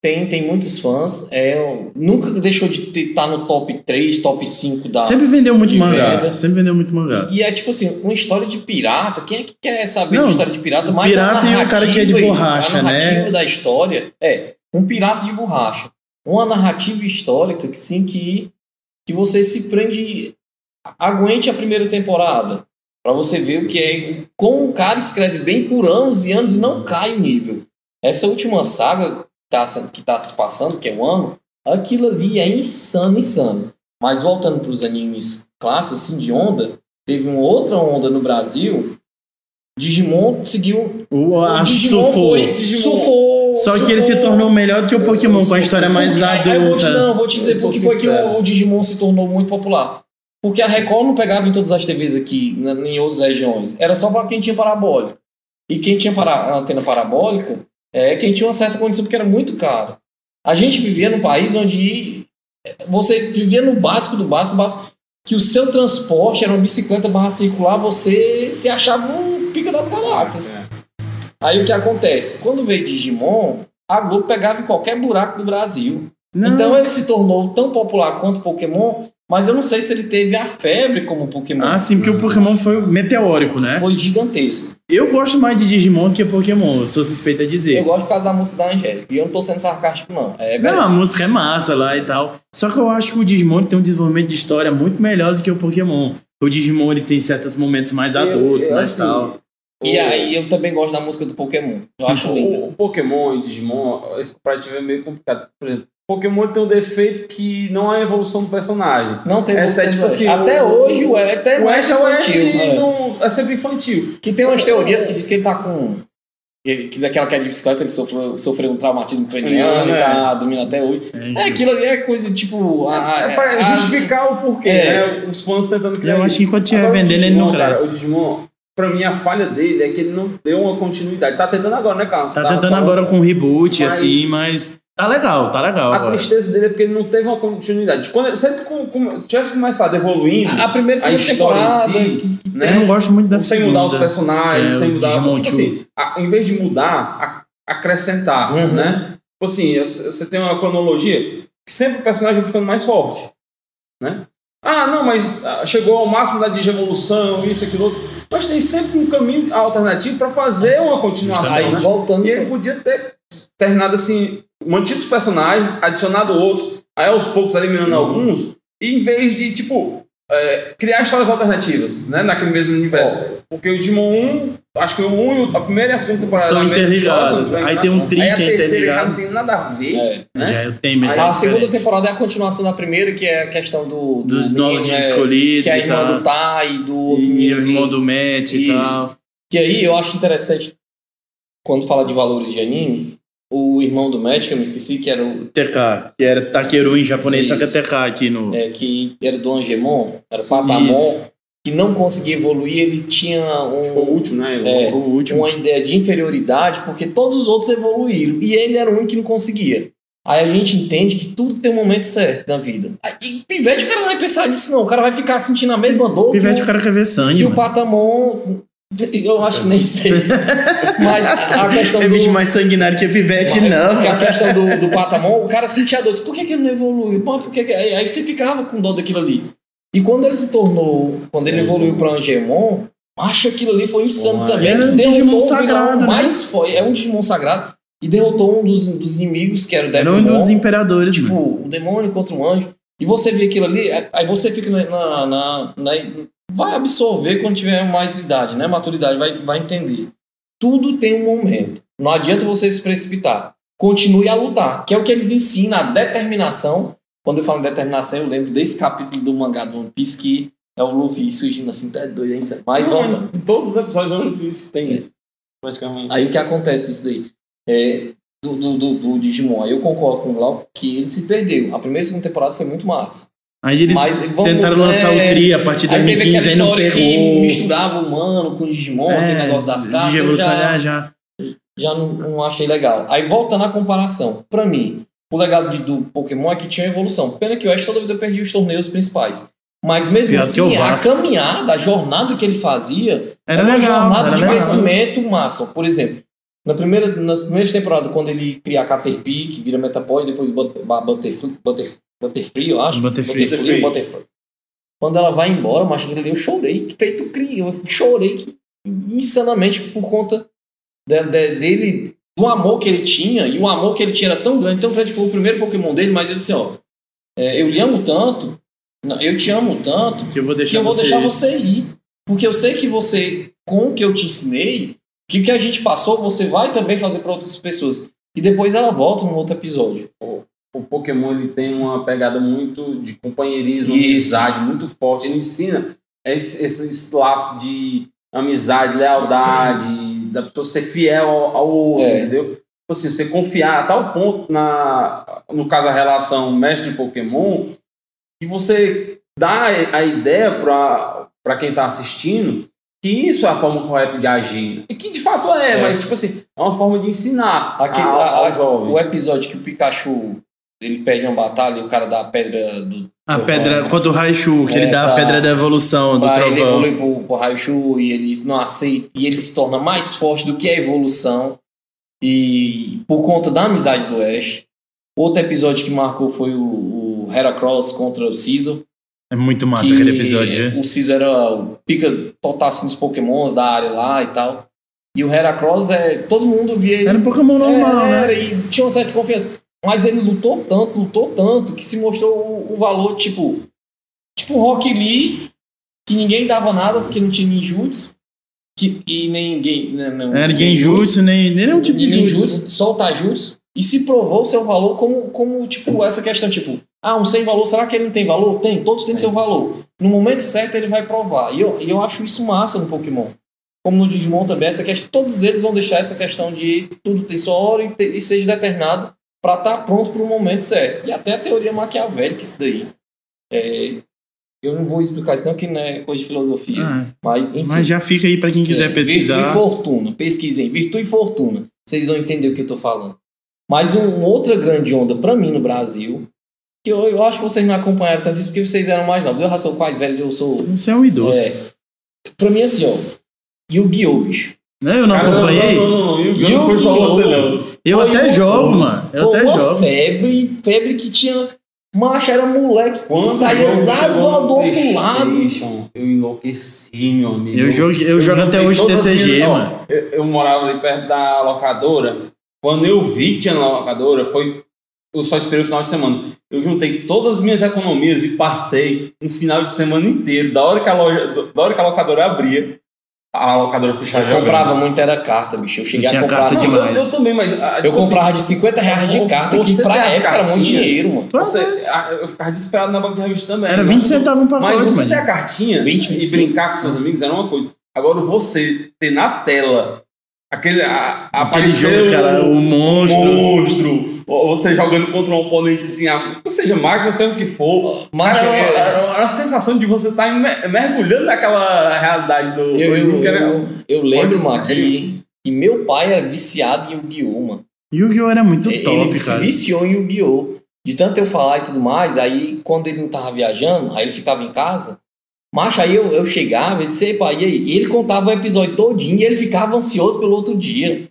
tem, tem muitos fãs. É, nunca deixou de estar no top 3, top 5 da. Sempre vendeu muito de mangá. venda. Sempre vendeu muito mangá. E é tipo assim, uma história de pirata. Quem é que quer saber Não, de história de pirata? o Mas pirata a e o cara que é de borracha, a narrativa né? da história é um pirata de borracha. Uma narrativa histórica que sim, que, que você se prende. Aguente a primeira temporada. Pra você ver o que é. Como o cara escreve bem por anos e anos e não cai o nível. Essa última saga que tá, se- que tá se passando, que é um ano, aquilo ali é insano, insano. Mas voltando para os animes clássicos, assim, de onda, teve uma outra onda no Brasil. Digimon seguiu. O, a o Digimon surfou. foi. Surfou. Só que ele se tornou melhor do que o Pokémon, com a história mais Aí Eu vou te, adulta. não, vou te dizer Eu sou por que foi que o, o Digimon se tornou muito popular. Porque a Record não pegava em todas as TVs aqui, em outras regiões. Era só para quem tinha parabólica. E quem tinha para, antena parabólica é quem tinha uma certa condição, porque era muito caro. A gente vivia num país onde você vivia no básico do básico do básico, que o seu transporte era uma bicicleta barra circular, você se achava um pica das galáxias. É. Aí o que acontece? Quando veio Digimon, a Globo pegava em qualquer buraco do Brasil. Não, Então ele se tornou tão popular quanto Pokémon, mas eu não sei se ele teve a febre como Pokémon. Ah, sim, porque o Pokémon foi meteórico, né? Foi gigantesco. Eu gosto mais de Digimon do que Pokémon, eu sou suspeita a Eu dizer. gosto por causa da música da Angélica. E eu não tô sendo sarcástico, não. É Não, verdade. a música é massa lá e tal. Só que eu acho que o Digimon tem um desenvolvimento de história muito melhor do que o Pokémon. O Digimon ele tem certos momentos mais adultos, Eu- eu, mais assim, tal. E aí eu também gosto da música do Pokémon. Eu acho linda. O, o Pokémon e Digimon, esse comparativo é meio complicado. Por exemplo, Pokémon tem um defeito que não há evolução do personagem. Não tem Essa é, evolução tipo do assim. Até o- hoje o Ash, até O Ash é o Ash infantil, e é. não, é sempre infantil. Que tem umas teorias que diz que ele tá com. Que, que daquela queda de bicicleta ele sofreu, sofreu um traumatismo craniano É. e tá dormindo até hoje. É, aquilo ali é coisa tipo. a- É pra a- justificar o porquê, É. né? Os fãs tentando criar Eu acho que enquanto estiver vendendo, ele não cresce. o Digimon, pra mim, a falha dele é que ele não deu uma continuidade. Tá tentando agora, né, Carlos? Tá tentando agora com um reboot, Mas- assim, mas Tá legal, tá legal. A agora. tristeza dele é porque ele não teve uma continuidade. Quando ele, se ele com- com- tivesse começado evoluindo, A, a primeira a história em si, que- né? Eu não gosto muito da sem mudar os personagens, é sem mudar. Tipo assim, a- em vez de mudar, a- acrescentar, Uhum. né? Tipo assim, você tem uma cronologia que sempre o personagem vai ficando mais forte, né? Ah, não, mas ah, chegou ao máximo da digievolução, isso, aquilo, outro. Mas tem sempre um caminho alternativo para fazer uma continuação, Aí, né? voltando. E ele podia ter terminado assim, mantido os personagens, adicionado outros, aí aos poucos eliminando Uhum. alguns, e em vez de, tipo, é, criar histórias alternativas, né, naquele mesmo universo. Porque o Digimon 1, acho que o 1 e o- a primeira e a segunda temporada São interligadas. Aí tem um tri Aí a é terceira já não tem nada a ver. É. né? Já eu tenho, mas A é segunda diferente. temporada é a continuação da primeira, que é a questão do. do Dos menino, novos né, escolhidos Que é a e irmã do Tai e do outro E o irmão do Matt e Isso. tal. Que aí eu acho interessante, quando fala de valores de anime, o irmão do que eu me esqueci, que era o. TK, que era Takeru em japonês, só que é Isso. TK aqui no. é, que era do Angemon, era o Patamon, que não conseguia evoluir, ele tinha Foi o um, último, né? É. o último. uma ideia de inferioridade, porque todos os outros evoluíram, e ele era o único que não conseguia. Aí a gente entende que tudo tem um momento certo na vida. E pivete, o cara não vai pensar nisso, não. O cara vai ficar sentindo a mesma dor. Pivete, que o cara quer ver sangue. E o. Patamon, eu acho que nem sei. <laughs> Mas a a questão É do. mais sanguinário que Pivete, Porque não. a questão do, do <laughs> Patamon, o cara sentia dor. Por que, que ele não evoluiu? Pô, por que que- Aí, você ficava com dó daquilo ali. E quando ele se tornou. Quando ele evoluiu para Angemon, acho que aquilo ali foi insano também. era Que um derrotou Digimon sagrado, né? mais foi. É um Digimon sagrado. E derrotou um dos, dos inimigos, que era o Era um dos imperadores, Tipo, mano. o demônio contra o anjo. E você vê aquilo ali, aí você fica na, na- na- Vai absorver quando tiver mais idade, né? Maturidade, vai, vai entender. Tudo tem um momento. Não adianta você se precipitar. Continue a lutar, que é o que eles ensinam, a determinação. Quando eu falo em determinação, eu lembro desse capítulo do mangá do One Piece que é o Luffy surgindo assim, tu é doido, hein? Mas Não, volta. em todos os episódios do One Piece tem isso. Praticamente. Aí o que acontece isso daí? É, do, do, do, do Digimon. Aí eu concordo com o Glauco que ele se perdeu. A primeira e segunda temporada foi muito massa. Aí eles Mas tentaram lançar é, o tri a partir de Aí teve 2015, aquela aí não história que pegou. misturava o humano com o Digimon, aquele negócio das cartas. Evolução, já, já, já. não, não achei legal. Aí voltando à comparação, pra mim, o legado de- do Pokémon é que tinha evolução. Pena que o Ash toda vida perdia os torneios principais. Mas mesmo Pior assim, a caminhada, a jornada que ele fazia Era uma legal. jornada Era de legal. crescimento massa. Por exemplo, na primeira, nas primeiras temporadas, quando ele cria a Caterpie, que vira Metapod, depois Butterfree, Butter, Butterfree, eu acho. Butterfree. Butterfree, Butterfree. Quando ela vai embora, mas eu chorei, feito cria, eu chorei insanamente por conta de- de- dele, do amor que ele tinha, e o amor que ele tinha era tão grande, tão grande que foi o primeiro Pokémon dele, mas ele disse, ó, é, eu lhe amo tanto, eu te amo tanto, Que eu vou que deixar eu vou você. deixar você ir. Porque eu sei que você, com o que eu te ensinei, que o que a gente passou, você vai também fazer para outras pessoas. E depois ela volta num outro episódio. o Pokémon ele tem uma pegada muito de companheirismo, Isso. amizade, muito forte. Ele ensina esse, esse laço de amizade, lealdade, da pessoa ser fiel ao, ao outro, É. entendeu? Tipo assim, você confiar a tal ponto na, no caso a relação mestre Pokémon, que você dá a ideia para quem está assistindo que isso é a forma correta de agir. E que de fato é, É. mas tipo assim, é uma forma de ensinar Aquele, ao, a- ao a- jovem. o episódio que o Pikachu ele perde uma batalha e o cara dá a pedra do. A trovão pedra contra o Raichu, que É, ele dá pra- a pedra da evolução do pra ele trovão. evoluir pro, pro Raichu e ele não aceita e ele se torna mais forte do que a evolução e por conta da amizade do Ash. Outro episódio que marcou foi o, o Heracross contra o Caesar. É muito massa que aquele episódio. O Caesar era o pica total assim, dos pokémons da área lá e tal. E o Heracross é. Todo mundo via ele. Era um Pokémon normal, É, né? era, e tinha uma certa desconfiança. Mas ele lutou tanto, lutou tanto, que se mostrou o, o valor, tipo. Tipo o Rock Lee, que ninguém dava nada porque não tinha ninjutsu. Que, e nem ninguém. Né, não, Era Genjutsu, nem, nem nenhum tipo de jutsu. jutsu, só o Taijutsu, e se provou seu valor como, como, tipo, essa questão, tipo, ah, um sem valor, será que ele não tem valor? Tem, todos têm seu valor. No momento certo ele vai provar. E eu, e eu acho isso massa no Pokémon. Como no Digimon também, essa questão, todos eles vão deixar essa questão de tudo tem sua hora e, te- e seja determinado para estar pronto para o momento certo. E até a teoria maquiavélica, isso daí. É, eu não vou explicar isso não, que não é coisa de filosofia. Ah, Mas, enfim. mas já fica aí pra quem quiser É, pesquisar. Virtude e fortuna. Pesquisem. Virtude e fortuna. Vocês vão entender o que eu tô falando. Mas um, uma outra grande onda pra mim no Brasil, que eu, eu acho que vocês não acompanharam tanto isso porque vocês eram mais novos. Eu já sou mais velho, eu sou. Você é um idoso. É, pra mim, assim, ó. Yu-Gi-Oh! bicho. Não, eu não Cara, não, acompanhei. não, não, não, Yu-Gi-Oh! não foi só você, não. Eu Foi até jogo, mano. Eu Foi até uma jogo. febre, febre que tinha. Macho, era moleque que Quando jogo lá do, do outro lado. Eu enlouqueci, meu amigo. Eu jogo, eu jogo até hoje TCG, mano. Eu, eu morava ali perto da locadora. Quando eu vi que tinha na locadora, foi. Eu só esperei o final de semana. Eu juntei todas as minhas economias e passei um final de semana inteiro. Da hora que a, loja, da hora que a locadora abria, a locadora fechava. Eu comprava muito, era carta, bicho. Eu cheguei Eu tinha a comprar carta assim. Não, eu, demais. eu também, mas. ah, Eu tipo assim, comprava de 50 reais de carta, que pra época era muito dinheiro, mano. Você, ah, eu ficava desesperado na banca de revista também. Era Mas 20 tudo- centavos um pacote, Mas você mano. ter a cartinha 20, e 25. brincar com seus amigos era uma coisa. Agora você ter na tela aquele. A, Aquele aparecer jogo, cara, o monstro. monstro, ou você jogando contra um oponente assim, ah, ou seja, máquina, seja o que for. Mas eu- era, era, era a sensação de você estar mer- mergulhando naquela realidade do. Eu, eu, que era- eu, eu lembro, mano, que, que meu pai era viciado em Yu-Gi-Oh! mano. Yu-Gi-Oh! era muito ele top, se cara. viciou em Yu-Gi-Oh! De tanto eu falar e tudo mais, aí quando ele não tava viajando, aí ele ficava em casa. Macho, aí eu, eu chegava e disse, "Ei, pai, e aí? E ele contava o episódio todinho e ele ficava ansioso pelo outro dia.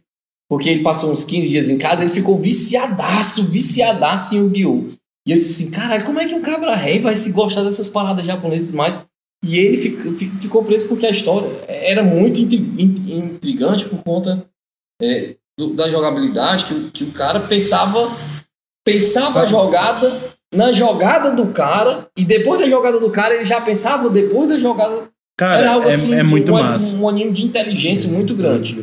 Porque ele passou uns 15 dias em casa, ele ficou viciadaço, viciadaço em Yu-Gi-Oh! E eu disse assim, caralho, como é que um cabra rei vai se gostar dessas paradas japonesas e tudo mais? E ele fica- fi- ficou preso porque a história era muito intri- in- intrigante por conta é, do- da jogabilidade, que, o- que o cara pensava, pensava a jogada na jogada do cara, e depois da jogada do cara ele já pensava depois da jogada. era Cara, algo é, assim, é muito um, massa. um anime de inteligência muito grande.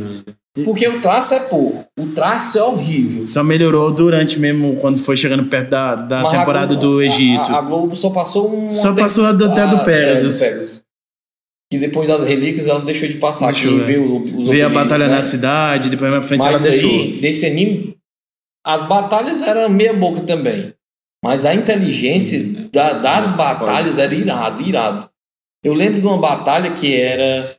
Porque o traço é pouco, o traço é horrível. Só melhorou durante mesmo, quando foi chegando perto da, da Mas temporada Globo- do Egito. A, a Globo só passou um. Só passou a do, até do Pegasus. Que depois das relíquias ela deixou de passar. Deixou, que é. veio os Veio a batalha né? na cidade, depois mais pra frente Mas ela deixou. aí, desse anime, as batalhas eram meia boca também. Mas a inteligência da- das batalhas era irado, irado. Eu lembro de uma batalha que era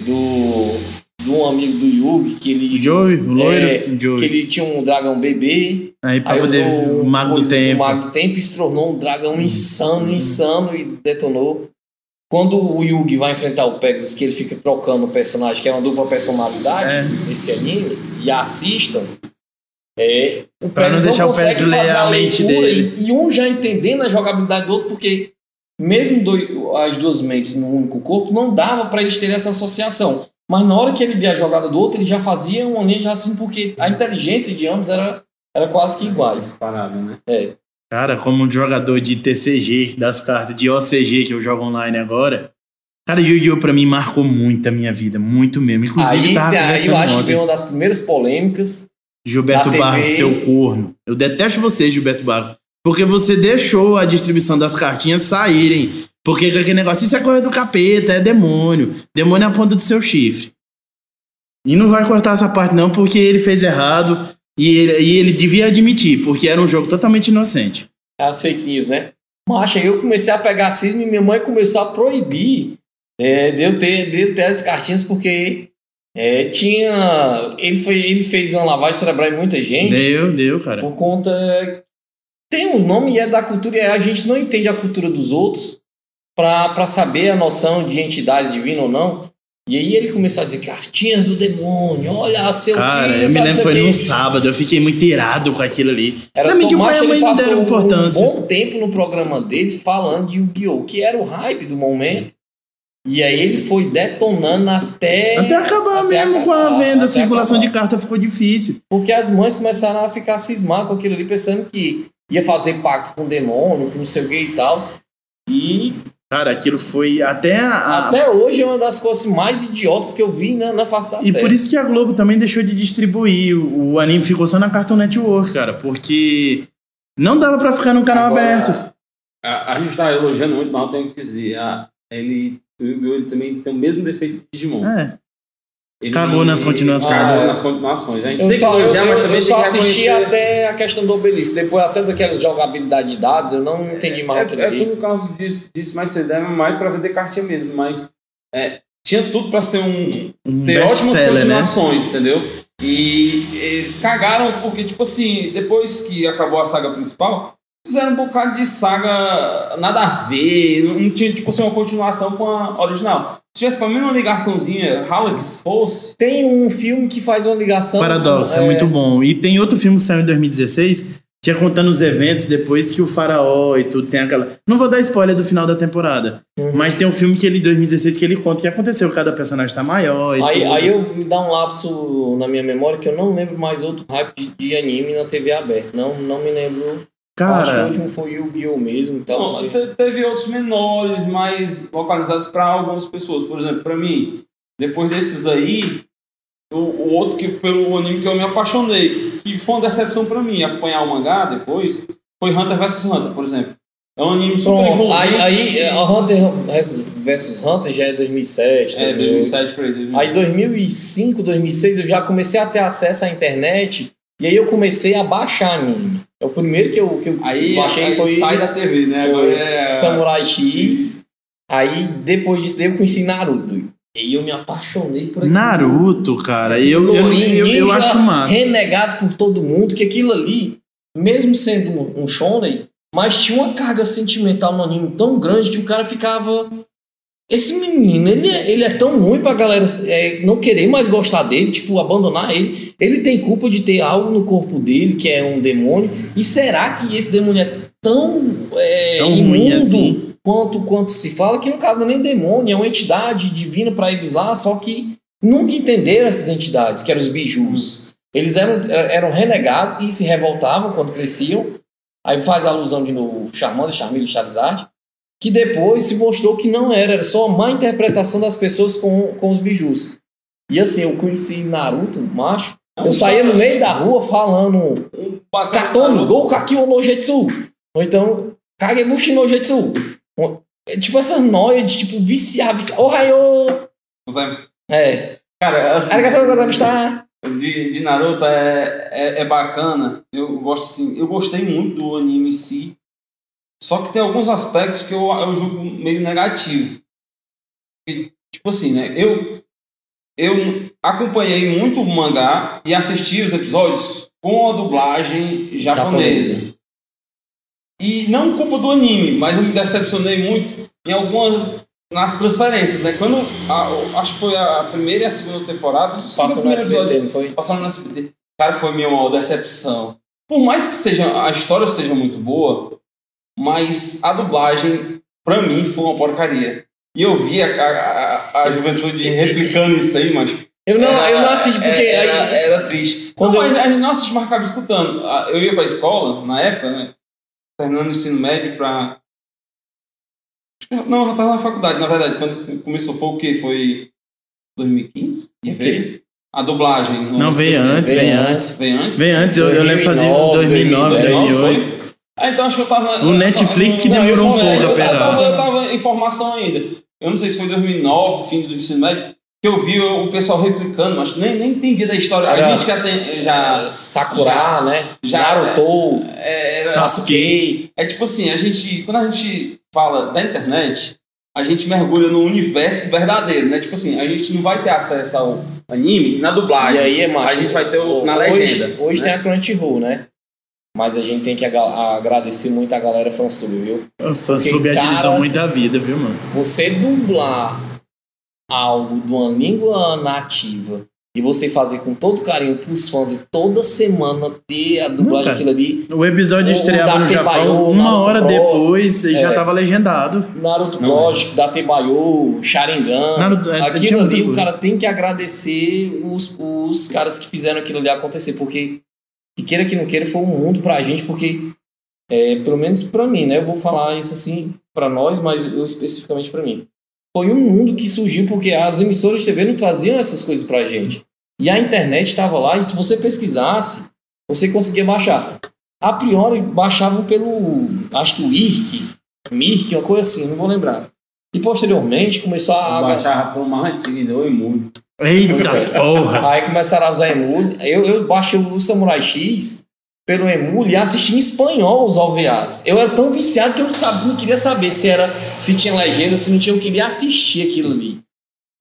do de um amigo do Yugi, que ele, O Joey, o loiro, É, o que Joey. ele tinha um dragão bebê. Aí pra Aí poder. O Mago do Tempo. O Mago do Tempo e se tornou um dragão insano, insano e detonou. Quando o Yugi vai enfrentar o Pegasus, que ele fica trocando o personagem, que é uma dupla personalidade É. nesse anime, e assistam, é, o Pra não deixar o consegue Pegasus ler fazer a mente leitura dele. E, e um já entendendo a jogabilidade do outro, porque mesmo dois- as duas mentes no único corpo, não dava para eles terem essa associação. Mas na hora que ele via a jogada do outro, ele já fazia uma linha de raciocínio, porque a inteligência de ambos era, era quase que iguais. Parada, né? Cara, como um jogador de TCG, das cartas de OCG que eu jogo online agora. Cara, Yu-Gi-Oh! pra mim marcou muito a minha vida, muito mesmo. Inclusive, aí, tava aí eu acho que ontem. veio uma das primeiras polêmicas. Gilberto da TV. Barros, seu corno. Eu detesto você, Gilberto Barros. Porque você deixou a distribuição das cartinhas saírem. Porque aquele negócio, isso é coisa do capeta, é demônio. Demônio é a ponta do seu chifre. E não vai cortar essa parte, não, porque ele fez errado. E ele, e ele devia admitir, porque era um jogo totalmente inocente. As fake news, né? Aí eu comecei a pegar cisma e minha mãe começou a proibir é, de, eu ter, de eu ter as cartinhas, porque é, tinha. Ele, foi, ele fez uma lavagem cerebral em muita gente. Deu, deu, cara. por conta. Tem um nome e é da cultura, e a gente não entende a cultura dos outros para saber a noção de entidades divinas ou não. E aí ele começou a dizer cartinhas do demônio, olha, seu Cara, filho. eu me tá, lembro foi num sábado, eu fiquei muito irado com aquilo ali. Era Também que o Tomás, pai ele deram importância. um bom tempo no programa dele falando de Yu-Gi-Oh! que era o hype do momento. E aí ele foi detonando até. Até acabar até mesmo com a acabar, venda, a circulação acabar. de carta ficou difícil. Porque as mães começaram a ficar cismadas com aquilo ali, pensando que ia fazer pacto com o demônio, com não sei o que e tal. E Cara, aquilo foi até a. até hoje é uma das coisas mais idiotas que eu vi na, na face da E terra. por isso que a Globo também deixou de distribuir. O, o anime ficou só na Cartoon Network, cara. Porque não dava pra ficar no canal Agora, aberto. A, a gente tá elogiando muito, mas eu tenho que dizer, ah, ele, ele também tem o mesmo defeito do Digimon. É. Ele Cagou nas continuações. Cagou é. nas continuações. A gente Eu, tem que só, elogiar, mas também eu só que assisti reconhecer- até a questão do obelisco. Depois até daquela jogabilidade de dados, eu não entendi mais aquilo É, é ali. como o Carlos disse, disse mais cedo, é mais pra vender cartinha mesmo, mas é, tinha tudo pra ser um. Um ter ótimas né? continuações, entendeu? E eles cagaram porque, tipo assim, depois que acabou a saga principal, fizeram um bocado de saga nada a ver, não não tinha, tipo assim, uma continuação com a original. Se tivesse pelo menos uma ligaçãozinha, se fosse, Tem um filme que faz uma ligação. Paradoxo, é, muito bom. E tem outro filme que saiu em 2016, que é contando os eventos depois que o faraó e tudo tem aquela. Não vou dar spoiler do final da temporada. Uhum. Mas tem um filme que ele, em 2016, que ele conta o que aconteceu. Cada personagem tá maior e Aí, tudo. aí eu me dá um lapso na minha memória que eu não lembro mais outro hype de, de anime na TV aberta. Não, não me lembro. Acho que o Cara, último foi Yu-Gi-Oh! mesmo. Então, Não, te- teve outros menores, mais localizados para algumas pessoas. Por exemplo, para mim, depois desses aí, o, o outro que pelo anime que eu me apaixonei, que foi uma decepção para mim, acompanhar o mangá depois, foi Hunter vs Hunter, por exemplo. É um anime super Pronto, envolvente. aí, aí é, a Hunter vs Hunter já é 2007. É, 2008. 2007 por aí. 2008. Aí 2005, 2006 eu já comecei a ter acesso à internet e aí eu comecei a baixar anime. É o primeiro que eu, que eu Aí, baixei aí foi sai da TV, né? é... Samurai X. Aí depois disso daí eu conheci Naruto. E eu me apaixonei por aquilo. Naruto, cara, eu, eu, Lourinho, eu, eu ninja, acho massa. Renegado por todo mundo, que aquilo ali, mesmo sendo um, um shonen, mas tinha uma carga sentimental no anime tão grande que o cara ficava. Esse menino, ele é, ele é tão ruim pra galera é, não querer mais gostar dele, tipo, abandonar ele. Ele tem culpa de ter algo no corpo dele, que é um demônio. E será que esse demônio é tão, é, Tão ruim imundo assim. quanto, quanto se fala? Que no caso não é nem demônio, é uma entidade divina pra eles lá, só que nunca entenderam essas entidades, que eram os bijus. Eles eram, eram renegados e se revoltavam quando cresciam. Aí faz alusão de novo Charmander, Charmeleon e Charizard. Que depois se mostrou que não era, era só uma má interpretação das pessoas com, com os bijus. E assim, eu conheci Naruto, macho. Eu saía no meio da rua falando Um Katono. Gol Kakio no Jetsu. Ou então, Kagebushi no Jetsu. É Tipo essa noia de tipo viciar, viciar. Ohio! É. Cara, assim, de, de Naruto é, é, é bacana. Eu gosto assim, eu gostei muito do anime em si. Só que tem alguns aspectos que eu, eu julgo meio negativo. E, tipo assim, né? Eu, eu acompanhei muito o mangá e assisti os episódios com a dublagem japonesa. Japonesa. E não culpa do anime, mas eu me decepcionei muito em algumas nas transferências, né? Quando a- acho que foi a primeira e a segunda temporada, Passa no SBT, não foi? passando no SBT. Cara, foi minha maior decepção. Por mais que seja a história seja muito boa, mas a dublagem, pra mim, foi uma porcaria. E eu vi a, a, a, juventude replicando isso aí, mas. Eu não, era- eu não assisti porque. Era, aí- era triste. Quando não, eu- mas não acaba escutando. Ah, Eu ia pra escola, na época, né? Terminando o ensino médio pra. Não, eu já tava na faculdade, na verdade. Quando começou foi o quê? Foi 2015? Que veio? A dublagem. no Não, veio antes, Veio veio antes. Veio antes? Veio antes, eu, eu lembro de fazer 2009, 2009, 2010, 2008. Ah, então acho que eu tava. O Netflix que Não, demorou um pouco a eu, pegar. Eu tava, eu tava em formação ainda. Eu não sei se foi 2009, fim do ensino médio, que eu vi o pessoal replicando, mas nem, nem entendi da história. A gente já tem. Já, Sakura, né? já- Naruto, é, era- Sasuke. é tipo assim, a gente. Quando a gente fala da internet, a gente mergulha no universo verdadeiro, né? Tipo assim, a gente não vai ter acesso ao anime na E dublagem. aí é macho. a gente vai ter o, na hoje, legenda. Hoje né? tem a Crunchyroll, né? Mas a gente tem que agradecer muito a galera fansub, viu? O fansub Porque, agilizou cara- muito a vida, viu, mano? Você dublar algo de uma língua nativa e você fazer com todo carinho pros fãs e toda semana ter a dublagem daquilo ali. O episódio estreava no Japão, uma Naruto hora Pro, depois e já é. tava legendado. Naruto Lógico, Datebayo, Sharingan. Naruto- é, aquilo ali, o cara tem que agradecer os, os caras que fizeram aquilo ali acontecer, porque, que queira que não queira, foi um mundo pra gente, porque, é, pelo menos pra mim, né? Eu vou falar isso assim pra nós, mas eu especificamente pra mim. Foi um mundo que surgiu porque as emissoras de TV não traziam essas coisas pra gente. E a internet estava lá, e se você pesquisasse, você conseguia baixar. A priori, baixavam pelo, acho que o IRC, Mirk, uma coisa assim, não vou lembrar. E posteriormente começou a. Baixava por uma antiga deu imundo. Eita porra! Aí começaram a usar emule. Eu, eu baixei o Samurai X pelo emule e assisti em espanhol os OVAs. Eu era tão viciado que eu não sabia, não queria saber se era se tinha legenda, se não tinha, eu queria assistir aquilo ali.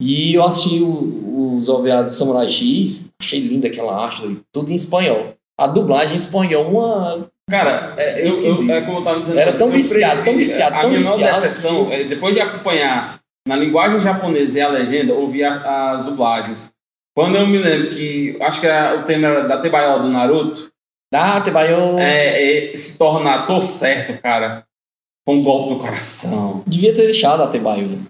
E eu assisti o- os OVAs do Samurai X, achei linda aquela arte, tudo em espanhol. A dublagem em espanhol, uma. Cara, é, eu, eu- é como eu tava dizendo. Era tão viciado, prefiro- tão viciado, A tão minha maior viciado. decepção, é, depois de acompanhar na linguagem japonesa e a legenda, ouvir a- as dublagens. Quando eu me lembro que, acho que era- o tema era da Tebayo do Naruto, Ah, Tebayo. é, é, se tornar tô certo, cara, com um golpe no coração. Devia ter deixado a Tebayo.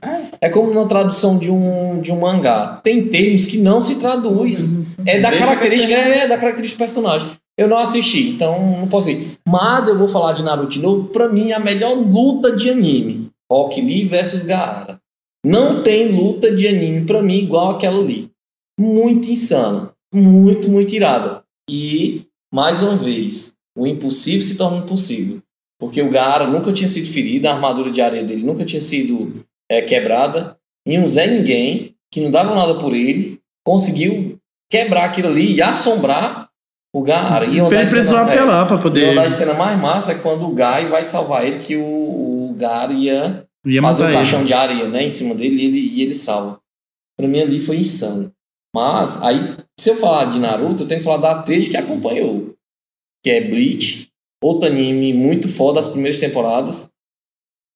É como na tradução de um, de um mangá. Tem termos que não se traduz. É da característica, é da característica do personagem. Eu não assisti, então não posso ir. Mas eu vou falar de Naruto de novo. Pra mim, a melhor luta de anime. Rock Lee versus Gaara. Não tem luta de anime pra mim igual aquela ali. Muito insana. Muito, muito irada. E, mais uma vez, o impossível se torna impossível. Porque o Gaara nunca tinha sido ferido, a armadura de areia dele nunca tinha sido é, quebrada. E um Zé Ninguém, que não dava nada por ele, conseguiu quebrar aquilo ali e assombrar o Gaara. E Ele precisou cenas- é, apelar pra e poder. uma das cenas mais massa é quando o Gai vai salvar ele, que o, o Gaara ia Ia fazer matar um ele. caixão de areia né, em cima dele e ele, e ele salva. Pra mim ali foi insano. Mas, aí, se eu falar de Naruto, eu tenho que falar da atriz que acompanhou. Que é Bleach, outro anime muito foda das primeiras temporadas.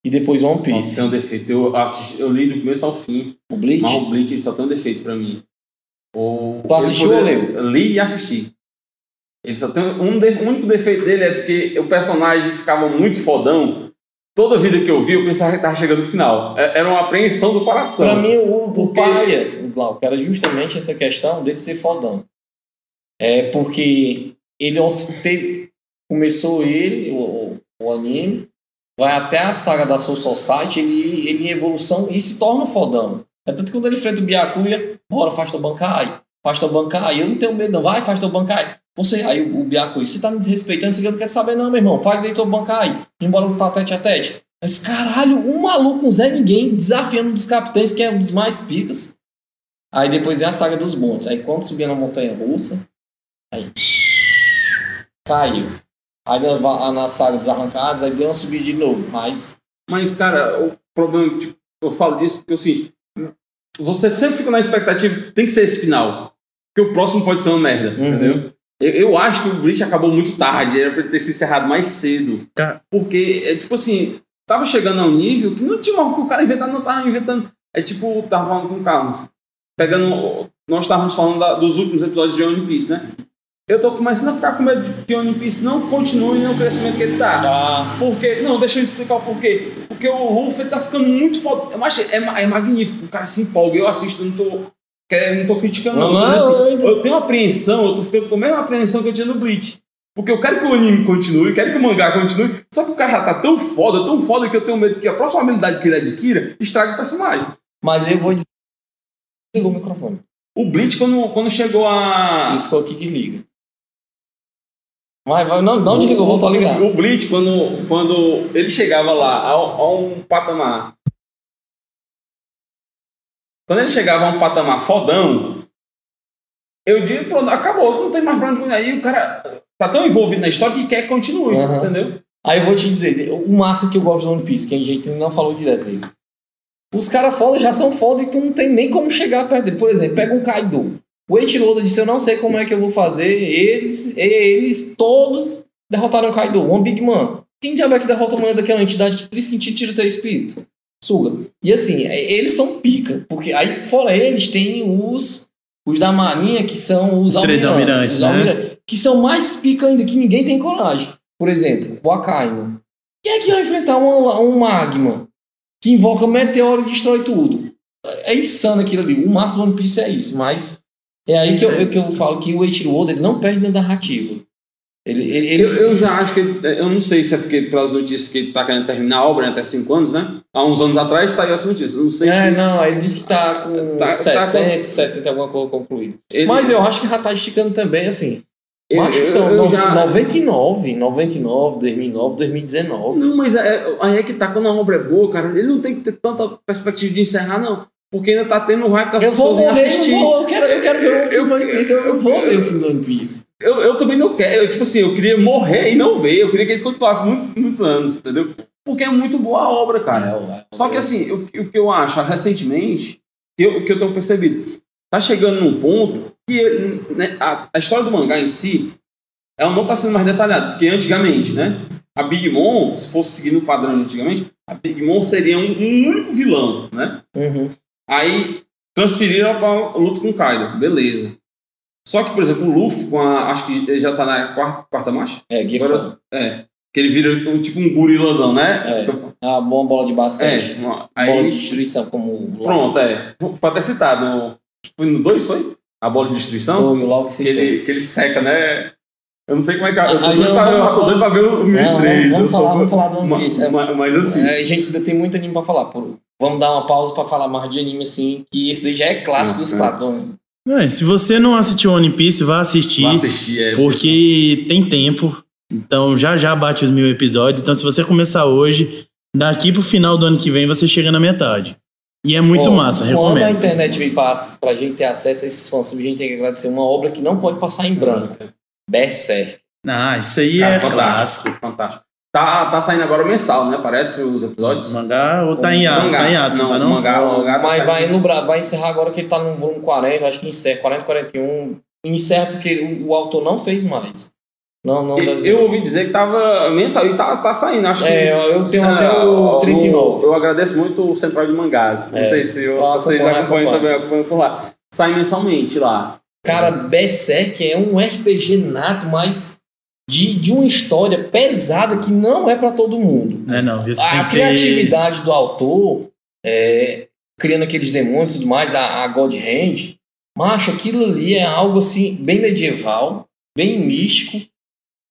E depois One Só Piece. tem um defeito. Eu, assisti, eu li do começo ao fim, O Bleach. mas o Bleach ele só tem um defeito pra mim. O, Tu assistiu ou leu? Li e assisti. Ele só tem um de- o único defeito dele é porque o personagem ficava muito fodão. Toda vida que eu vi, eu pensava que tava chegando no final. É- Era uma apreensão do coração. Pra mim, o, o Porque- paia, Glauco, era justamente essa questão dele ser fodão. É porque ele os- teve- começou ele, o, o anime, vai até a saga da Soul Society, ele, ele em evolução e se torna fodão. É tanto que quando ele enfrenta o Byakuya, bora, faz teu Bankai, faz teu Bankai, eu não tenho medo não, vai, faz teu Bankai. Você, aí o, o Byakuya, você tá me desrespeitando, você não quer saber não, meu irmão, faz aí teu Bankai, embora lutar tete a tete. Eu disse, caralho, um maluco, um Zé Ninguém, desafiando um dos capitães, que é um dos mais picas. Aí depois vem a saga dos montes. Aí quando subia na montanha russa, aí caiu. Aí na, na saga dos arrancados, aí deu uma subida de novo. Mas Mas, cara, o problema, tipo, eu falo disso porque assim, você sempre fica na expectativa que tem que ser esse final. Porque o próximo pode ser uma merda, Uhum. entendeu? Eu, eu acho que o Bleach acabou muito tarde, era pra ele ter se encerrado mais cedo. Tá. Porque, é, tipo assim, tava chegando a um nível que não tinha mais o que o cara inventar, não tava inventando. É tipo, tava falando com o Carlos. Pegando. Nós estávamos falando da- dos últimos episódios de One Piece, né? Eu tô começando a ficar com medo de que One Piece não continue no crescimento que ele tá. tá. Porque, não, deixa eu explicar o porquê. Porque o ele tá ficando muito foda. Eu achei, é, é magnífico. O cara se empolga. Eu assisto, eu não tô, quer- não tô criticando, não. Eu, tô Não, eu assim, eu tenho uma apreensão, eu tô ficando com a mesma apreensão que eu tinha no Bleach. Porque eu quero que o anime continue, eu quero que o mangá continue. Só que o cara já tá tão foda, tão foda, que eu tenho medo que a próxima habilidade que ele adquira estrague o personagem. Mas eu vou dizer. Desligou o microfone. O Bleach, quando, quando chegou a. Isso aqui que liga. Mas vai, não, não desligou, voltou a ligar. O Bleach, quando, quando ele chegava lá a, a um patamar. Quando ele chegava a um patamar fodão, eu digo, pronto, acabou, não tem mais ir. Aí o cara tá tão envolvido na história que quer que continue, Aham. entendeu? Aí eu vou te dizer, o massa que eu gosto do One Piece, que a gente não falou direto dele. Os caras foda já são foda e tu não tem nem como chegar perto dele. Por exemplo, pega um Kaido. O Eiichiro disse, eu não sei como é que eu vou fazer. Eles, eles todos derrotaram o Kaido. One Big Man. Quem diabo é que derrota a mulher daquela entidade triste que te tira teu espírito? Suga. E assim, é- eles são pica. Porque aí, fora eles, tem os... Os da marinha, que são os, Os três almirantes, os né? almirantes, que são mais pica ainda, que ninguém tem coragem. Por exemplo, o Akainu. Quem é que vai enfrentar um, um magma que invoca meteoro e destrói tudo? É insano aquilo ali. O máximo One Piece é isso, mas é aí que eu, que eu falo que o Eiichiro Oda ele não perde na narrativa. Ele, ele, ele- Eu, eu já acho que. ele- Eu não sei se é porque pelas notícias que ele tá querendo terminar a obra né, até 5 anos, né? Há uns anos atrás saiu essa notícia. Eu não sei É, se. não, ele disse que tá com Tá- tá 60, 70, alguma coisa concluída. Ele, Mas eu acho que já tá esticando também, assim. eu, Macho, eu- são eu no- já- 99, 99, 2009, 2019. Não, mas é, aí é que tá, quando a obra é boa, cara, ele não tem que ter tanta perspectiva de encerrar, não. Porque ainda tá tendo o hype das Eu vou pessoas morrer, assistir. eu, vou, eu, quero, eu quero ver o filme One Piece. Eu, eu vou ver o filme One Piece. Eu, eu também não quero. Tipo assim, eu queria morrer e não ver. Eu queria que ele continuasse muito, muitos anos, entendeu? Porque é muito boa a obra, cara. É. Só que assim, o, o que eu acho recentemente, que eu, que eu tenho percebido. Tá chegando num ponto que né, a, a história do mangá em si, ela não tá sendo mais detalhada, porque antigamente, né? A Big Mom, se fosse seguindo o padrão de antigamente, a Big Mom seria um, um único vilão, né? Uhum. Aí transferiram para luta com o Kaido, beleza. Só que, por exemplo, o Luffy, com a, acho que ele já tá na quarta, quarta marcha? É. Agora, é. Que ele vira um, tipo um gurilazão, né? É. A boa bola de basquete. É, uma- Bola de aí. destruição, como Pronto, é. Foi até citado. No, foi no 2, foi? A bola de destruição? Foi o logo Que ele, que ele seca, né? Eu não sei como é que. Eu tô Ah, doido pra, eu tô doido pra ver o Não, 1003. vamos, vamos falar, vamos falar do One Piece. É, ma- Mas assim. é, gente, ainda tem muito anime pra falar. Por- Vamos dar uma pausa pra falar mais de anime, assim, que esse daí já é clássico Nossa, dos clássicos do anime. É, se você não assistiu One Piece, vá assistir. Vou assistir, é. Porque tem tempo. Então já já bate os mil episódios. Então se você começar hoje, daqui pro final do ano que vem você chega na metade. E é muito Ó, massa, Quando a recomendo. internet veio pra, pra gente ter acesso a esses fãs, a gente tem que agradecer uma obra que não pode passar em branco. Berserk. Ah, isso aí Cara, é fantástico. clássico. Fantástico. Tá, tá saindo agora mensal, né? Parece os episódios. Mangá ou tá em ato, Mangá. tá em ato, Não, tá não? mangá. o mangá tá mas saindo. vai, no, vai encerrar agora que ele tá no volume 40, acho que encerra, 40, 41. Encerra porque o, o autor não fez mais. Não, não Eu, eu ouvi dizer que tava mensal e tá, tá saindo. Acho que. É, eu tenho até o 39. Eu agradeço muito o Central de Mangás. Não É. sei se eu- Ah, vocês acompanham também, acompanham por lá. Sai mensalmente lá. Cara, Berserk é um RPG nato, mas de, de uma história pesada que não é pra todo mundo. Não é não? Você tem A que ter... criatividade do autor, é, criando aqueles demônios e tudo mais, a, a God Hand, macho, aquilo ali é algo assim, bem medieval, bem místico,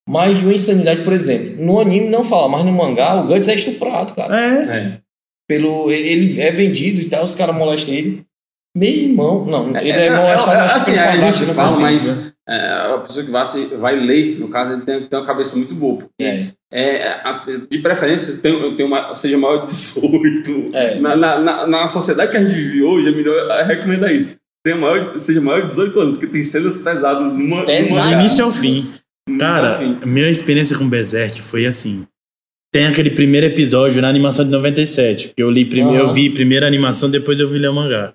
mas de uma insanidade, por exemplo. No anime não fala, mas no mangá o Guts é estuprado, cara. É, É. Pelo, ele é vendido e tal, os caras molestam ele. Meu irmão, não, ele É, é, é, é, acho que assim, a gente não fala, consigo. mas- É, a pessoa que vai, se- vai ler, no caso, ele tem ter uma cabeça muito boa. porque, É, É, assim, de preferência, tem, eu tenho uma, seja maior de 18. é. Na, na, na, na sociedade que a gente vive hoje, a melhor recomenda isso. Tenha maior, seja maior de 18 anos, porque tem cenas pesadas numa. Pesado. início ao fim. Cara, minha experiência com Berserk foi assim. Tem aquele primeiro episódio na animação de 97. Que eu li primeiro, Aham. eu vi primeiro a animação, depois eu vi ler o mangá.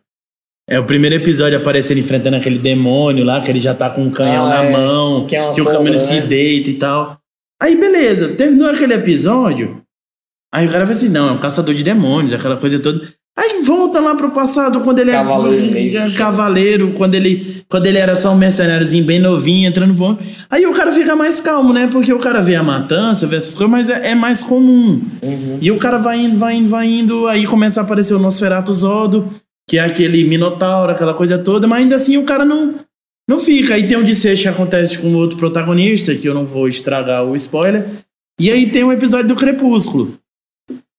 É o primeiro episódio aparecendo enfrentando aquele demônio lá, que ele já tá com um canhão Ah, na é. mão, Que é que o câmera né? se deita e tal. Aí beleza, terminou aquele episódio. Aí o cara vai assim, não, é um caçador de demônios, aquela coisa toda. Aí volta lá pro passado, quando ele Cavaleiro é meio. cavaleiro, quando ele, quando ele era só um mercenáriozinho bem novinho, entrando bom. Aí o cara fica mais calmo, né? Porque o cara vê a matança, vê essas coisas, mas é, é mais comum. Uhum. E o cara vai indo, vai indo, vai indo, aí começa a aparecer o Nosferatu Zodo, que é aquele minotauro, aquela coisa toda, mas ainda assim o cara não, não fica. Aí tem um desfecho que acontece com outro protagonista, que eu não vou estragar o spoiler. E aí tem um episódio do Crepúsculo.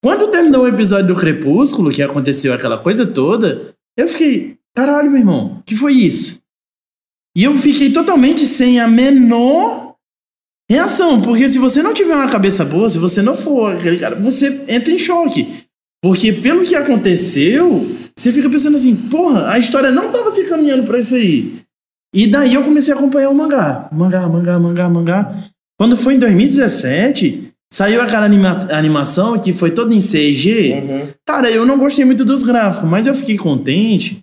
Quando terminou o episódio do Crepúsculo, que aconteceu aquela coisa toda, eu fiquei, caralho, meu irmão, que foi isso? E eu fiquei totalmente sem a menor reação, porque se você não tiver uma cabeça boa, se você não for aquele cara, você entra em choque. Porque pelo que aconteceu, você fica pensando assim, porra, a história não tava se caminhando pra isso aí. E daí eu comecei a acompanhar o mangá. Mangá, mangá, mangá, mangá. Quando foi em 2017, saiu aquela anima- animação que foi toda em CG. Uhum. Cara, eu não gostei muito dos gráficos, mas eu fiquei contente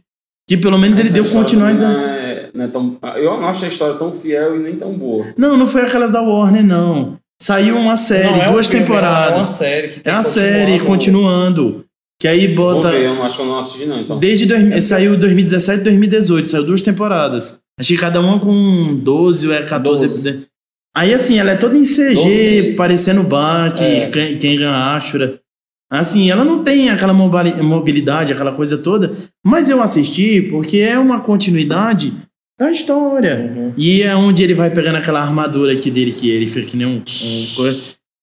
que pelo menos ele Essa deu história continuidade. é, não é tão, eu não acho a história tão fiel e nem tão boa. Não, não foi aquelas da Warner, não. Saiu uma série, Não, é um duas filme, É uma temporadas. série que É tem uma série continuando. Que aí bota. ver, eu acho que eu não assisti, não. Então. Desde dois, saiu 2017 e 2018, saiu duas temporadas. Acho que cada uma com 12 ou é 14 12. episódios. Aí assim, ela é toda em 12 CG, parecendo Bach, É. Ken- Kengan Ashura. Assim, ela não tem aquela mobili- mobilidade, aquela coisa toda. Mas eu assisti porque é uma continuidade da história. Uhum. E é onde ele vai pegando aquela armadura aqui dele, que ele fica que nem um. um.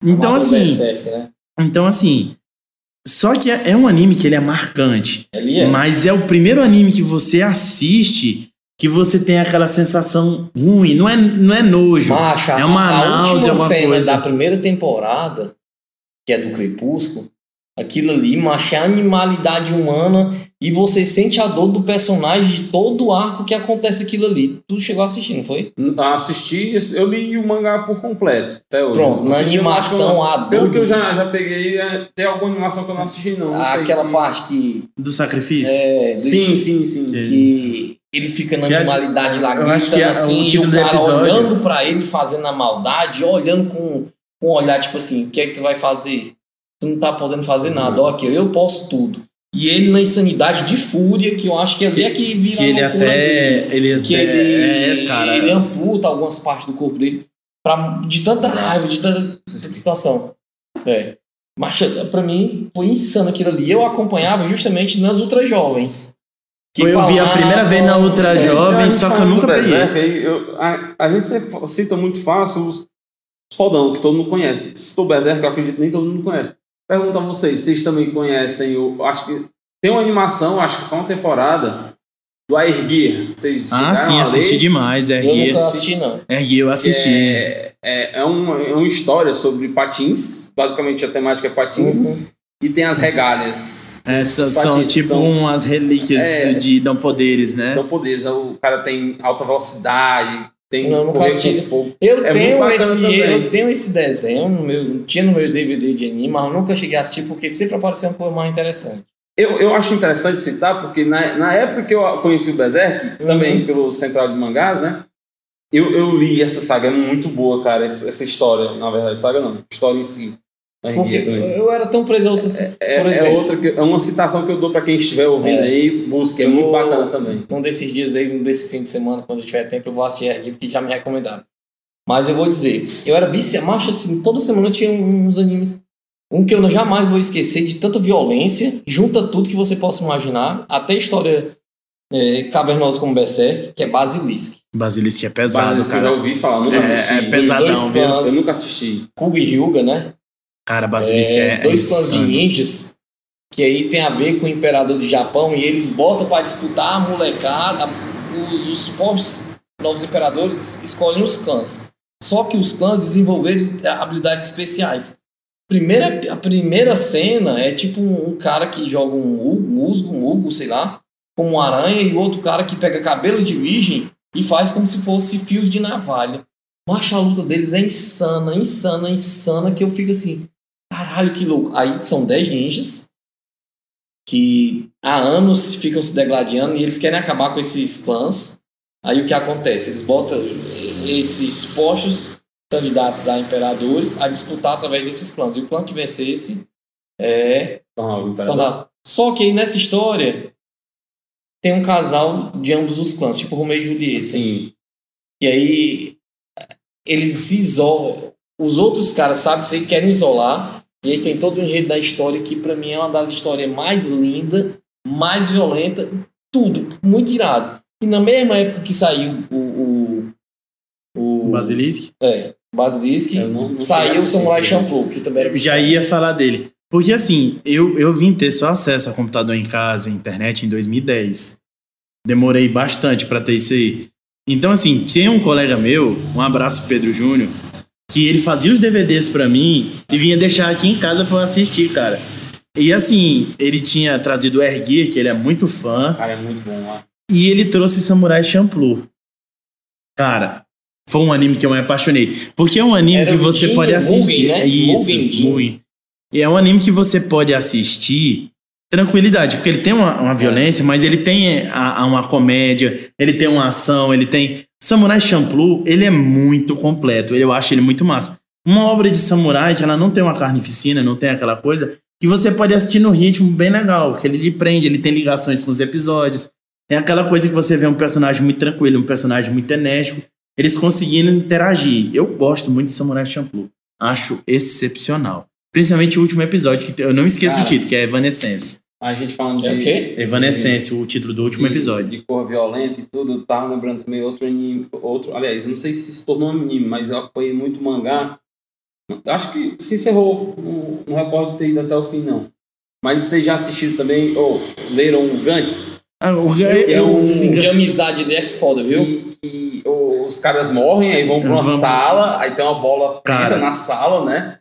Então, assim. Berserk, né? Então, assim. Só que é, é um anime que ele é marcante. Ali é. Mas é o primeiro anime que você assiste que você tem aquela sensação ruim. Não é, não é nojo. Macho, é uma a náusea, última alguma cena coisa. da primeira temporada, que é do Crepúsculo, Aquilo ali, macho, é a animalidade humana e você sente a dor do personagem de todo o arco que acontece aquilo ali. Tu chegou a assistir, não foi? Assisti, eu li o mangá por completo. Até hoje. Pronto, na animação, a dor. Pelo que eu já, já peguei, é, tem alguma animação que eu não assisti, não. não sei aquela se- parte que. Do sacrifício? É, do- Sim, sim, sim. Sim. que ele fica na Que a- animalidade lá, eu gritando a- assim, o e o cara episódio- olhando pra ele fazendo a maldade, olhando com, com um olhar tipo assim, o que é que tu vai fazer? Tu não tá podendo fazer nada, ó, que eu posso tudo. E ele na insanidade de fúria, que eu acho que ali é que vira Que ele até. dele. Ele Que até. ele, é, cara. ele amputa algumas partes do corpo dele pra, de tanta raiva, de tanta, tanta situação. É. Mas pra mim foi insano aquilo ali. Eu acompanhava justamente nas Ultra Jovens. que Eu vi a primeira vez na Ultra É, Jovem, só que eu nunca peguei. Eu- a, a gente cita muito fácil os, os fodão, que todo mundo conhece. Citou o Berserk, eu acredito que nem todo mundo conhece. Pergunto a vocês, vocês também conhecem o. Acho que tem uma animação, acho que só uma temporada, do Air Gear. Vocês Ah, sim, a assisti demais. Eu RG. nunca assisti, não. RG eu assisti. É, é, é, uma, é uma história sobre patins, basicamente a temática é patins, Uhum. e tem as regálias. Essas Os são tipo são- umas relíquias É. de, de dão poderes, né? Dão poderes. O cara tem alta velocidade, tem Não, com fogo. Eu, É tenho esse, também. eu tenho esse desenho, no meu, tinha no meu DVD de anime, mas eu nunca cheguei a assistir porque sempre apareceu coisa mais interessante. Eu, eu acho interessante citar, porque na, na época que eu conheci o Berserk, Uhum. também pelo Central de Mangás, né? Eu, eu li essa saga, é muito boa, cara, essa, essa história, na verdade, saga não, história em si. Porque eu era tão preso a outras. É, é exemplo, outra que, é uma citação que eu dou pra quem estiver ouvindo É. aí, busque, é Eu muito vou- bacana também. num desses dias aí, num desses fins de semana, quando eu tiver tempo, eu vou assistir aqui, porque já me recomendaram. Mas eu vou dizer, eu era viciado, macho assim, toda semana eu tinha uns animes. Um que eu jamais vou esquecer de tanta violência, junta tudo que você possa imaginar, até história é, cavernosa como Berserk, que é Basilisk. Basilisco é pesado, Mas eu já cara. ouvi falar, nunca É, assisti. é pesadão, dois clãs, Eu nunca assisti. Kuga e Hyuga, né? Cara, Basilisco É, é. dois é clãs de ninjas que aí tem a ver com o imperador do Japão e eles botam para disputar a molecada, os, os povos novos imperadores escolhem os clãs. Só que os clãs desenvolveram habilidades especiais. Primeira, a primeira cena é tipo um, cara que joga um mu- musgo, um mugo, sei lá, com uma aranha e outro cara que pega cabelo de virgem e faz como se fosse fios de navalha. Mas a luta deles é insana, insana, insana, que eu fico assim, caralho, que louco. Aí são 10 ninjas que há anos ficam se degladiando e eles querem acabar com esses clãs. Aí o que acontece? Eles botam esses postos candidatos a imperadores a disputar através desses clãs. E o clã que vencesse é Ah. Só que aí nessa história tem um casal de ambos os clãs, tipo Romeu e Julieta. Sim. E aí eles se isolam. Os outros caras sabem que querem isolar. E aí tem todo o enredo da história que pra mim é uma das histórias mais lindas, mais violenta, tudo, muito irado. E na mesma época que saiu o. O. o Basilisco? É, Basilisk, Eu não- não saiu o Samurai. Champloo, que também era Já ia falar dele. Porque assim, eu, eu vim ter só acesso a computador em casa, internet, em 2010. Demorei bastante pra ter isso aí. Então, assim, tinha um colega meu, um abraço Pedro Júnior, que ele fazia os DVDs pra mim e vinha deixar aqui em casa pra eu assistir, cara. E assim, ele tinha trazido o Erguia, que ele é muito fã, Cara, é muito bom lá. e ele trouxe Samurai Champloo. Cara, foi um anime que eu me apaixonei. Porque é um anime Era que você pode Mugen, assistir. né? É isso, Mugen. Mugen. É um anime que você pode assistir tranquilidade, porque ele tem uma, uma violência, mas ele tem a, a uma comédia, ele tem uma ação, ele tem. Samurai Champloo, ele é muito completo, eu acho ele muito massa. Uma obra de samurai ela não tem uma carnificina, não tem aquela coisa, que você pode assistir no ritmo bem legal, que ele lhe prende, ele tem ligações com os episódios. É aquela coisa que você vê um personagem muito tranquilo, um personagem muito enérgico, eles conseguindo interagir. Eu gosto muito de Samurai Champloo. Acho excepcional. Principalmente o último episódio, que eu não esqueço Cara. do título, que é Evanescence. A gente falando de. É o quê? Evanescence, o título do último de- episódio. De cor violenta e tudo, tava lembrando também outro anime. Outro, aliás, eu não sei se se tornou um anime, mas eu apoiei muito mangá. Acho que se encerrou, não, não recordo ter ido até o fim, não. Mas vocês já assistiram também, ou leram Gantz? Ah, o Que é um- Sim, de amizade ele é foda, viu? Que, que os caras morrem, aí vão pra uma Vamos- sala, aí tem uma bola preta Cara. na sala, né?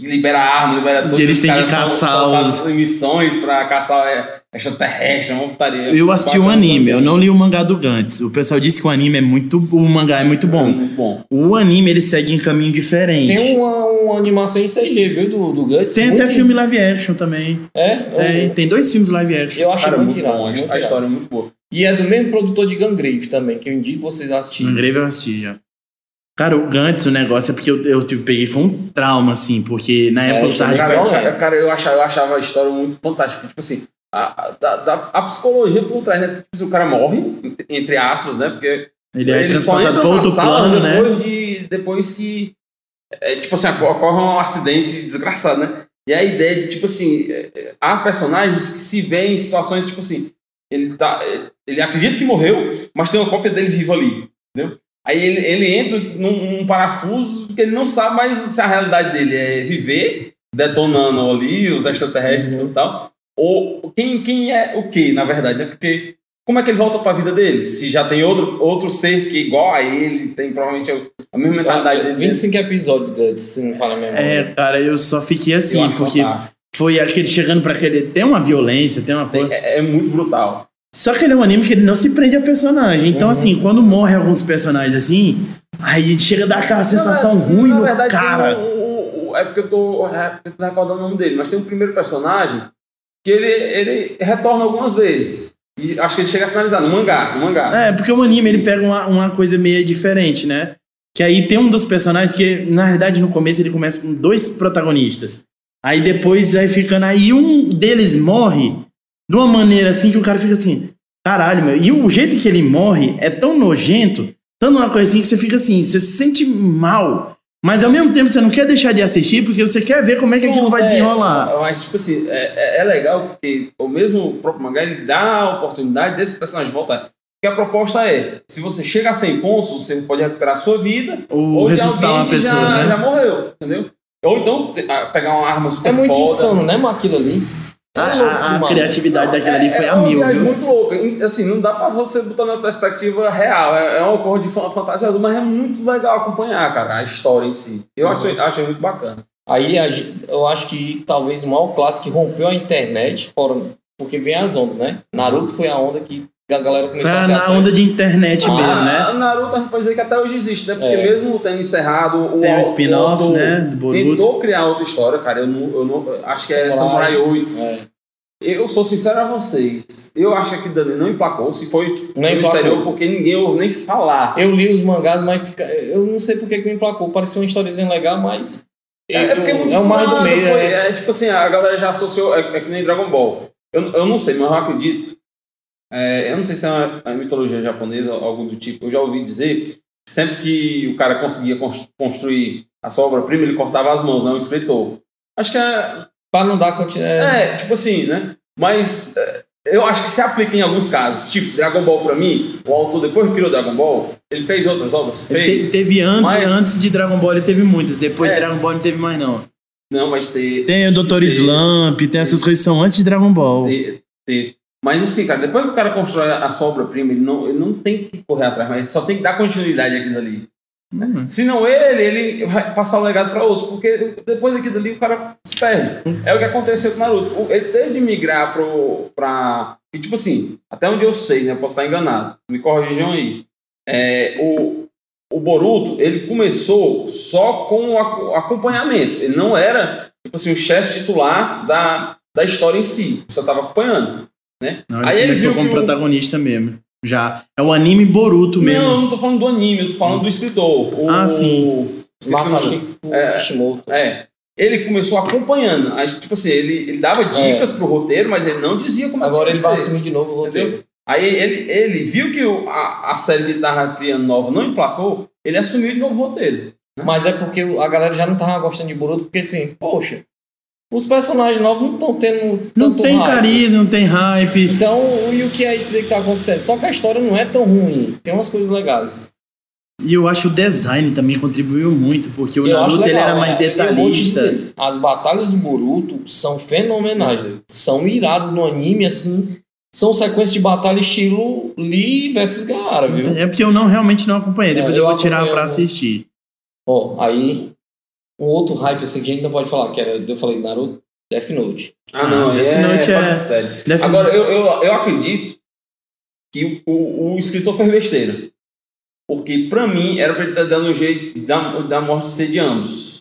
Que libera arma, libera tudo. Que eles têm que caçar são os- missões pra caçar é, extraterrestre, uma putaria. Eu assisti o Bacana anime, eu não li o mangá do Gantz. O pessoal disse que o anime é muito. O mangá é muito É bom. Muito bom. O anime ele segue em caminho diferente. Tem uma, uma animação em CG, viu? Do, do Guts. Tem Muito- até filme live action também. É? Tem, Eu, tem dois filmes live action. eu acho Cara, muito muito irado. A irado. história é muito boa. E é do mesmo produtor de Gangrave também, que eu indico vocês assistirem. Grave eu assisti já. Cara, o Gantz, o negócio é porque eu, eu tipo, peguei, foi um trauma, assim, porque na É, época eu é tava. Cara, cara, cara, eu, achava, eu achava a história muito fantástica. Tipo assim, a, a, da- a psicologia por trás, né? Tipo assim, o cara morre, ent- entre aspas, né? Porque Ele é ele só entra na sala plano, né? depois, de, depois que. É, tipo assim, ocorre um acidente desgraçado, né? E a ideia de, tipo assim, é, é, há personagens que se veem em situações, tipo assim, ele, tá, ele acredita que morreu, mas tem uma cópia dele viva ali, entendeu? Aí ele, ele entra num, num parafuso que ele não sabe mais se a realidade dele é viver, detonando ali os extraterrestres e tudo e tal, ou quem, quem é o que, na verdade, né? Porque como é que ele volta para a vida dele? Se já tem outro, outro ser que é igual a ele, tem provavelmente a mesma mentalidade dele. 25 episódios, Guts, se não fala a memória. É, cara, eu só fiquei assim, porque foi aquele chegando pra aquele. Tem uma violência, tem uma coisa. é, é muito brutal. Só que ele é um anime que ele não se prende a personagem. Então, Uhum. assim, quando morre alguns personagens assim, aí chega a dar aquela sensação Na- ruim na no verdade, cara. um- um- é porque eu tô é, tentando recordar o nome dele, mas tem um primeiro personagem que ele, ele retorna algumas vezes. E acho que ele chega a finalizar no mangá. No mangá. É, porque o anime ele pega uma, uma coisa meio diferente, né? Que aí tem um dos personagens que, na verdade, no começo ele começa com dois protagonistas. Aí depois vai ficando. Aí um deles morre de uma maneira assim que o cara fica assim, caralho, meu. E o jeito que ele morre é tão nojento, tão uma coisa assim que você fica assim, você se sente mal. Mas ao mesmo tempo você não quer deixar de assistir porque você quer ver como é que aquilo vai É, desenrolar. Mas, tipo assim, é, é- é legal porque o mesmo próprio mangá ele dá a oportunidade desse personagem voltar. Porque a proposta é: se você chega a 100 pontos, você pode recuperar a sua vida, Ou ou de ressuscitar uma que pessoa, já, né? já morreu, entendeu? Ou então pegar uma arma super É muito foda. insano, né, mas aquilo ali? A, É a- a criatividade daquilo ali foi é a mil, viagem viu? muito louca. Assim, não dá pra você botar na perspectiva real. É, é uma cor de fa- fantasiosa, mas é muito legal acompanhar, cara, a história em si. Eu Uhum. achei, achei muito bacana. Aí eu acho que talvez o maior clássico que rompeu a internet, fora, porque vem as ondas, né? Naruto foi a onda que a galera Foi começou a a- ter na acesso. onda de internet Ah, mesmo, né? A Naruto a gente pode dizer que até hoje existe, né? Porque É. mesmo tendo encerrado o Tem o o spin-off, autor né, do Boruto. Tentou criar outra história, cara. Eu não, eu não acho que é Samurai. Samurai 8. É. Eu sou sincero a vocês. Eu acho que aquilo dali não emplacou. Se foi Não no exterior, porque ninguém ouve nem falar. Eu li os mangás, mas fica, eu não sei porque que me emplacou. Parecia uma historiazinha legal, mas. É, é porque é muito é o mais do meio. foi- é. é, tipo assim, a galera já associou. É, é que nem Dragon Ball. Eu, eu não sei, mas eu acredito. É, eu não sei se é uma, uma mitologia japonesa ou algo do tipo. Eu já ouvi dizer que sempre que o cara conseguia cons- construir a sua obra-prima, ele cortava as mãos, né? O escritor. Acho que é. Pra não dar continuidade. É, tipo assim, né? Mas é, eu acho que se aplica em alguns casos. Tipo, Dragon Ball pra mim, o autor, depois que criou Dragon Ball, ele fez outras obras? Ele Fez. te- teve antes, Mas- antes de Dragon Ball ele teve muitas, depois É. de Dragon Ball não teve mais não. Não, mas ter. Tem o Dr. Slump, tem essas coisas que são antes de Dragon Ball. ter, ter. Mas assim, cara, depois que o cara constrói a sua obra-prima, ele não, ele não tem que correr atrás, mas ele só tem que dar continuidade àquilo ali. Hum. Se não ele, ele vai passar o legado para outros, porque depois daquilo ali o cara se perde. É o que aconteceu com o Naruto. Ele teve de migrar pro, pra. E tipo assim, até onde eu sei, né? Posso estar enganado. Me corrijam aí. É, o, o Boruto, ele começou só com o aco- acompanhamento. Ele não era, tipo assim, o chefe titular da, da história em si. Você estava acompanhando. Né? Não, ele Aí ele começou como o- protagonista mesmo. Já. É o anime Boruto mesmo. Não, eu não tô falando do anime, eu tô falando do escritor. O, Ah, sim. o. Masashi É. Kishimoto. É. Ele começou acompanhando. Aí, Tipo assim, ele, ele dava dicas pro roteiro, mas ele não dizia como é que Agora ele vai assumir de novo o roteiro. Entendeu? Aí ele, ele viu que o- a, a série que ele tava criando nova não emplacou, ele assumiu de novo o roteiro. Mas é porque a galera já não tava gostando de Boruto, porque assim, poxa, os personagens novos não estão tendo Não tem hype. carisma, não tem hype. Então, e o que é isso daí que tá acontecendo? Só que a história não é tão ruim. Tem umas coisas legais. E eu acho o design também contribuiu muito, porque o Eu Naruto ele legal, era mais te detalhista. dizer, as batalhas do Boruto são fenomenais. né? São iradas no anime, assim. São sequências de batalha estilo Lee versus Gaara, viu? É porque eu não realmente não acompanhei. Depois É, eu eu vou tirar pra assistir. Ó, aí um outro hype assim que a gente não pode falar, que era, eu falei Naruto, Death Note. Ah, não, Ah, Death é, Note é- de série. Death Agora, eu, eu, eu acredito que o, o, o escritor fez besteira. Porque, pra mim, era pra ele estar dando um jeito da, da morte ser de ambos.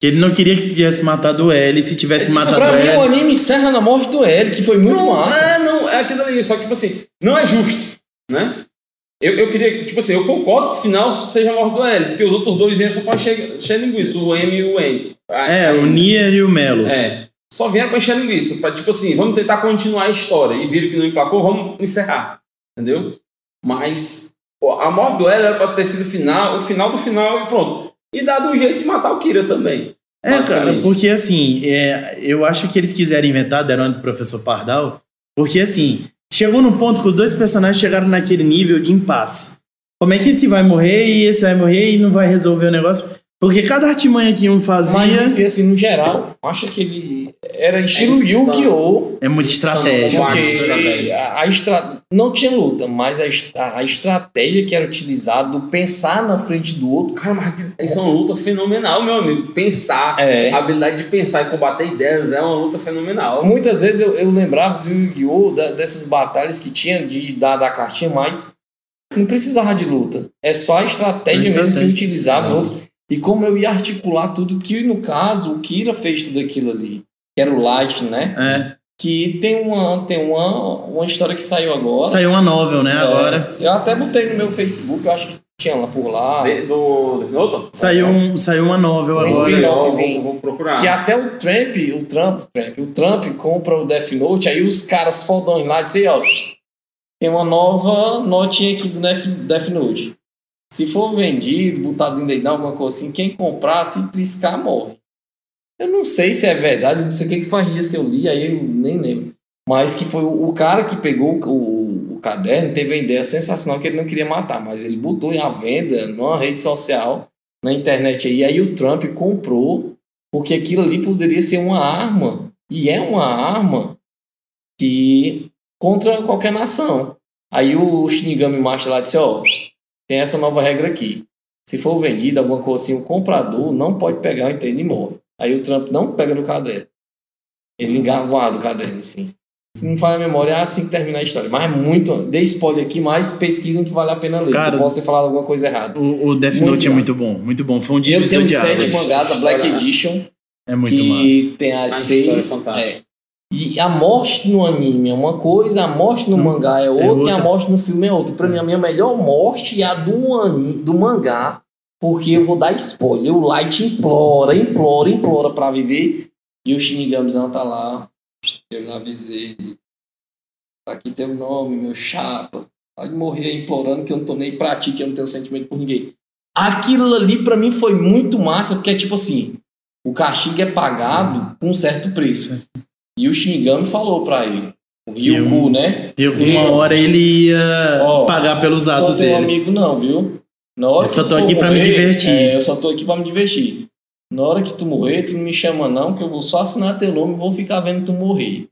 Que ele não queria que tivesse matado o L. Se tivesse É, tipo, matado Pra o mim, o L. anime encerra na morte do L, que foi muito não, massa. É, não, é aquilo ali. Só que, tipo assim, não é justo, né? Eu, eu queria, tipo assim, eu concordo que o final seja a morte do L, porque os outros dois vieram só pra encher, encher linguiça, o M e o N. É, o Nier e o Melo. É. Só vieram pra encher linguiça. Pra, tipo assim, vamos tentar continuar a história. E viram que não emplacou, vamos encerrar. Entendeu? Mas pô, a morte do L era pra ter sido o final, o final do final e pronto. E dado um jeito de matar o Kira também. É, cara, porque assim, é, eu acho que eles quiseram inventar, deram do professor Pardal, porque assim, chegou num ponto que os dois personagens chegaram naquele nível de impasse. Como é que esse vai morrer e esse vai morrer e não vai resolver o negócio? Porque cada artimanha que um fazia Mas enfim, assim, no geral, acho que ele era estilo É. Yu-Gi-Oh! é muito. Várias Porque a, a estra... não tinha luta, mas a, a estratégia que era utilizada, do pensar na frente do outro, Cara, mas isso é uma luta fenomenal, meu amigo. Pensar, é. a habilidade de pensar e combater ideias é uma luta fenomenal. Muitas vezes eu, eu lembrava do Yu-Gi-Oh! dessas batalhas que tinha de dar da cartinha, mas não precisava de luta. É só a estratégia É mesmo que estratégia. utilizava. É. no outro. E como eu ia articular tudo, que no caso o Kira fez tudo aquilo ali. Que era o Light, né? É, Que tem uma, tem uma, uma história que saiu agora. saiu uma novel, né, É, agora. Eu até botei no meu Facebook, eu acho que tinha lá por lá. De- do Death Note? Saiu, um, saiu uma novel Um agora. vou, vou procurar. Que até o Trump, o Trump, Trump, o Trump compra o Death Note, aí os caras fodões lá dizem, ó, tem uma nova notinha aqui do Death, Death Note. Se for vendido, botado em leilão, alguma coisa assim, quem comprar, se triscar, morre. Eu não sei se é verdade, não sei o que que faz dias que eu li, aí eu nem lembro. Mas que foi o, cara que pegou o, o caderno, teve a ideia sensacional que ele não queria matar, mas ele botou em venda numa rede social, na internet aí, aí o Trump comprou porque aquilo ali poderia ser uma arma, e é uma arma que contra qualquer nação. Aí o Shinigami Master lá disse, ó, tem essa nova regra aqui. Se for vendido alguma coisa assim, o comprador não pode pegar o e morre. Aí o Trump não pega no caderno. Ele guarda o caderno, assim. Se não falha a memória, é assim que termina a história. Mas é muito. Dei spoiler aqui, mas pesquisem que vale a pena ler. Cara, eu posso ter falado alguma coisa errada. O, o Death Muito Note é muito bom, muito bom. Foi um Eu divisor tenho de sete águas. mangás, a Black? Edition. É muito que massa. tem as história seis. É. E a morte no anime é uma coisa, a morte no Hum, mangá é outra, é e outra. a morte no filme é outra. Pra mim, a minha melhor morte é a do, anime, do mangá, porque eu vou dar spoiler. O Light implora, implora, implora pra viver, e o Shinigamizão tá lá. Eu não avisei. Tá aqui teu nome, meu chapa. Pode morrer implorando que eu não tô nem pra ti, que eu não tenho sentimento por ninguém. Aquilo ali pra mim foi muito massa, porque é tipo assim, o castigo é pagado com um certo preço. E o Shinigami falou pra ele, o Ryuku, né? E uma hora ele ia Ó, pagar pelos Sou atos teu dele. amigo não, viu? Na hora Eu só tô aqui pra me divertir. é, eu só tô aqui pra me divertir. Na hora que tu morrer, tu não me chama não, que eu vou só assinar teu nome e vou ficar vendo tu morrer.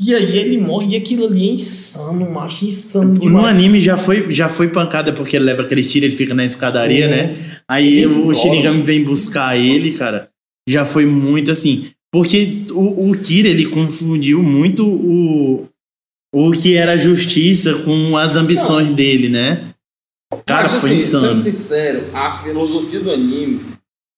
E aí ele morre e aquilo ali é insano, macho, insano No demais. anime já foi, já foi pancada porque ele leva aquele tiro, ele fica na escadaria, né? Aí Ele o embora. Shinigami vem buscar ele, cara. Já foi muito assim. Porque o, o Kira, ele confundiu muito o, o que era justiça com as ambições dele, né? Cara, Mas, foi assim, insano. Sendo sincero, a filosofia do anime,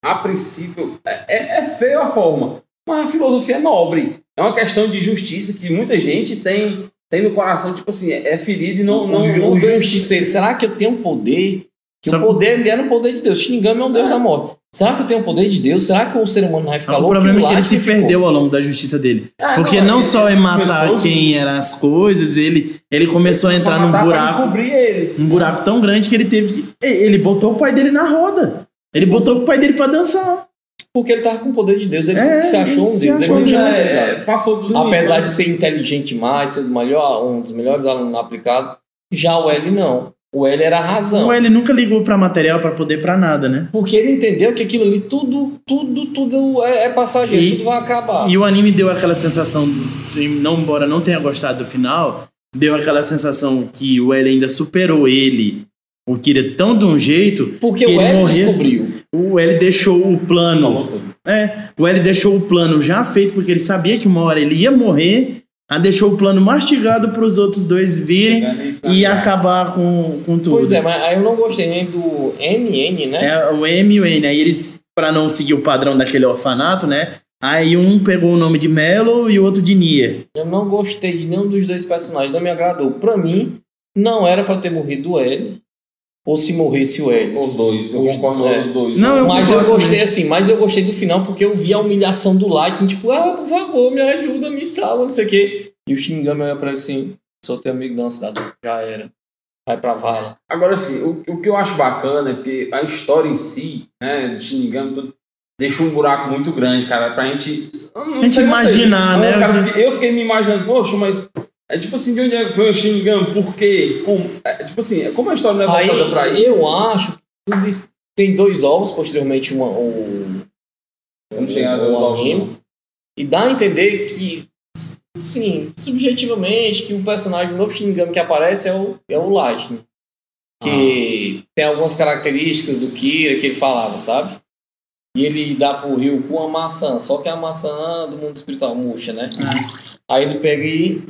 a princípio, é, é, é feio a forma, mas a filosofia é nobre. É uma questão de justiça que muita gente tem, tem no coração, tipo assim, é ferido e não, não, o, não o vê- justiceiro, será que eu tenho poder? Que Só o poder é no poder de Deus. Shinigami é um Deus da morte. Será que eu tenho o poder de Deus? Será que o ser humano vai ficar o louco? problema é o que ele se ficou. perdeu ao longo da justiça dele. É, Porque não, ele- só é ele matar começou- quem eram as coisas, ele, ele começou a só entrar num buraco. ele. um buraco tão grande que ele teve que. Ele botou o pai dele na roda. Ele botou o pai dele pra dançar. Porque ele tava com o poder de Deus. Ele É, se achou um se Deus. achou ele não tinha um É, é, passou dos limites, Apesar né? de ser inteligente demais, ser o melhor, um dos melhores alunos aplicados, já o L não. O L era a razão. O ele nunca ligou pra material pra poder pra nada, né? Porque ele entendeu que aquilo ali tudo, tudo, tudo é, é passageiro, E- tudo vai acabar. E o anime deu aquela sensação, de- não embora não tenha gostado do final, deu aquela sensação que o L ainda superou ele, o Kira, tão de um jeito Porque que o ele L morreu. descobriu. o L deixou o plano. Falou tudo. É, o L deixou o plano já feito, porque ele sabia que uma hora ele ia morrer. Aí deixou o plano mastigado para os outros dois virem e acabar com, com tudo. Pois é, mas aí eu não gostei nem do MN, né? É o M e o N. Aí eles, para não seguir o padrão daquele orfanato, né? Aí um pegou o nome de Melo e o outro de Nier. Eu não gostei de nenhum dos dois personagens, não me agradou. Pra mim, não era pra ter morrido o L, ou se morresse o L. Os dois, eu Os- concordo é. com os dois. Não, eu Mas eu gostei também. assim, mas eu gostei do final porque eu vi a humilhação do Lightning, tipo, ah, por favor, me ajuda, me salva, não sei o quê. E o Shinigami olha pra ele assim, sou teu amigo não, cidadão, já era. Vai pra vala. Agora, assim, o, o que eu acho bacana é que a história em si, né, de Shinigami, tudo, deixa um buraco muito grande, cara, pra gente... A gente imaginar, né? eu fiquei, eu fiquei me imaginando, poxa, mas... É tipo assim, de onde é que foi o Shinigami? Por quê? Como? É, tipo assim, como a história não é Aí voltada pra isso? eu acho que tudo isso tem dois ovos, posteriormente uma, o, Vamos chegar o nos ovos, anime. não. E dá a entender que, sim, subjetivamente, que o personagem do novo Shinigami que aparece é o, é o Lightning. Que tem algumas características do Kira que ele falava, sabe? E ele dá pro Rio com a maçã, só que é a maçã do mundo espiritual, murcha, né? Aí ele pega e,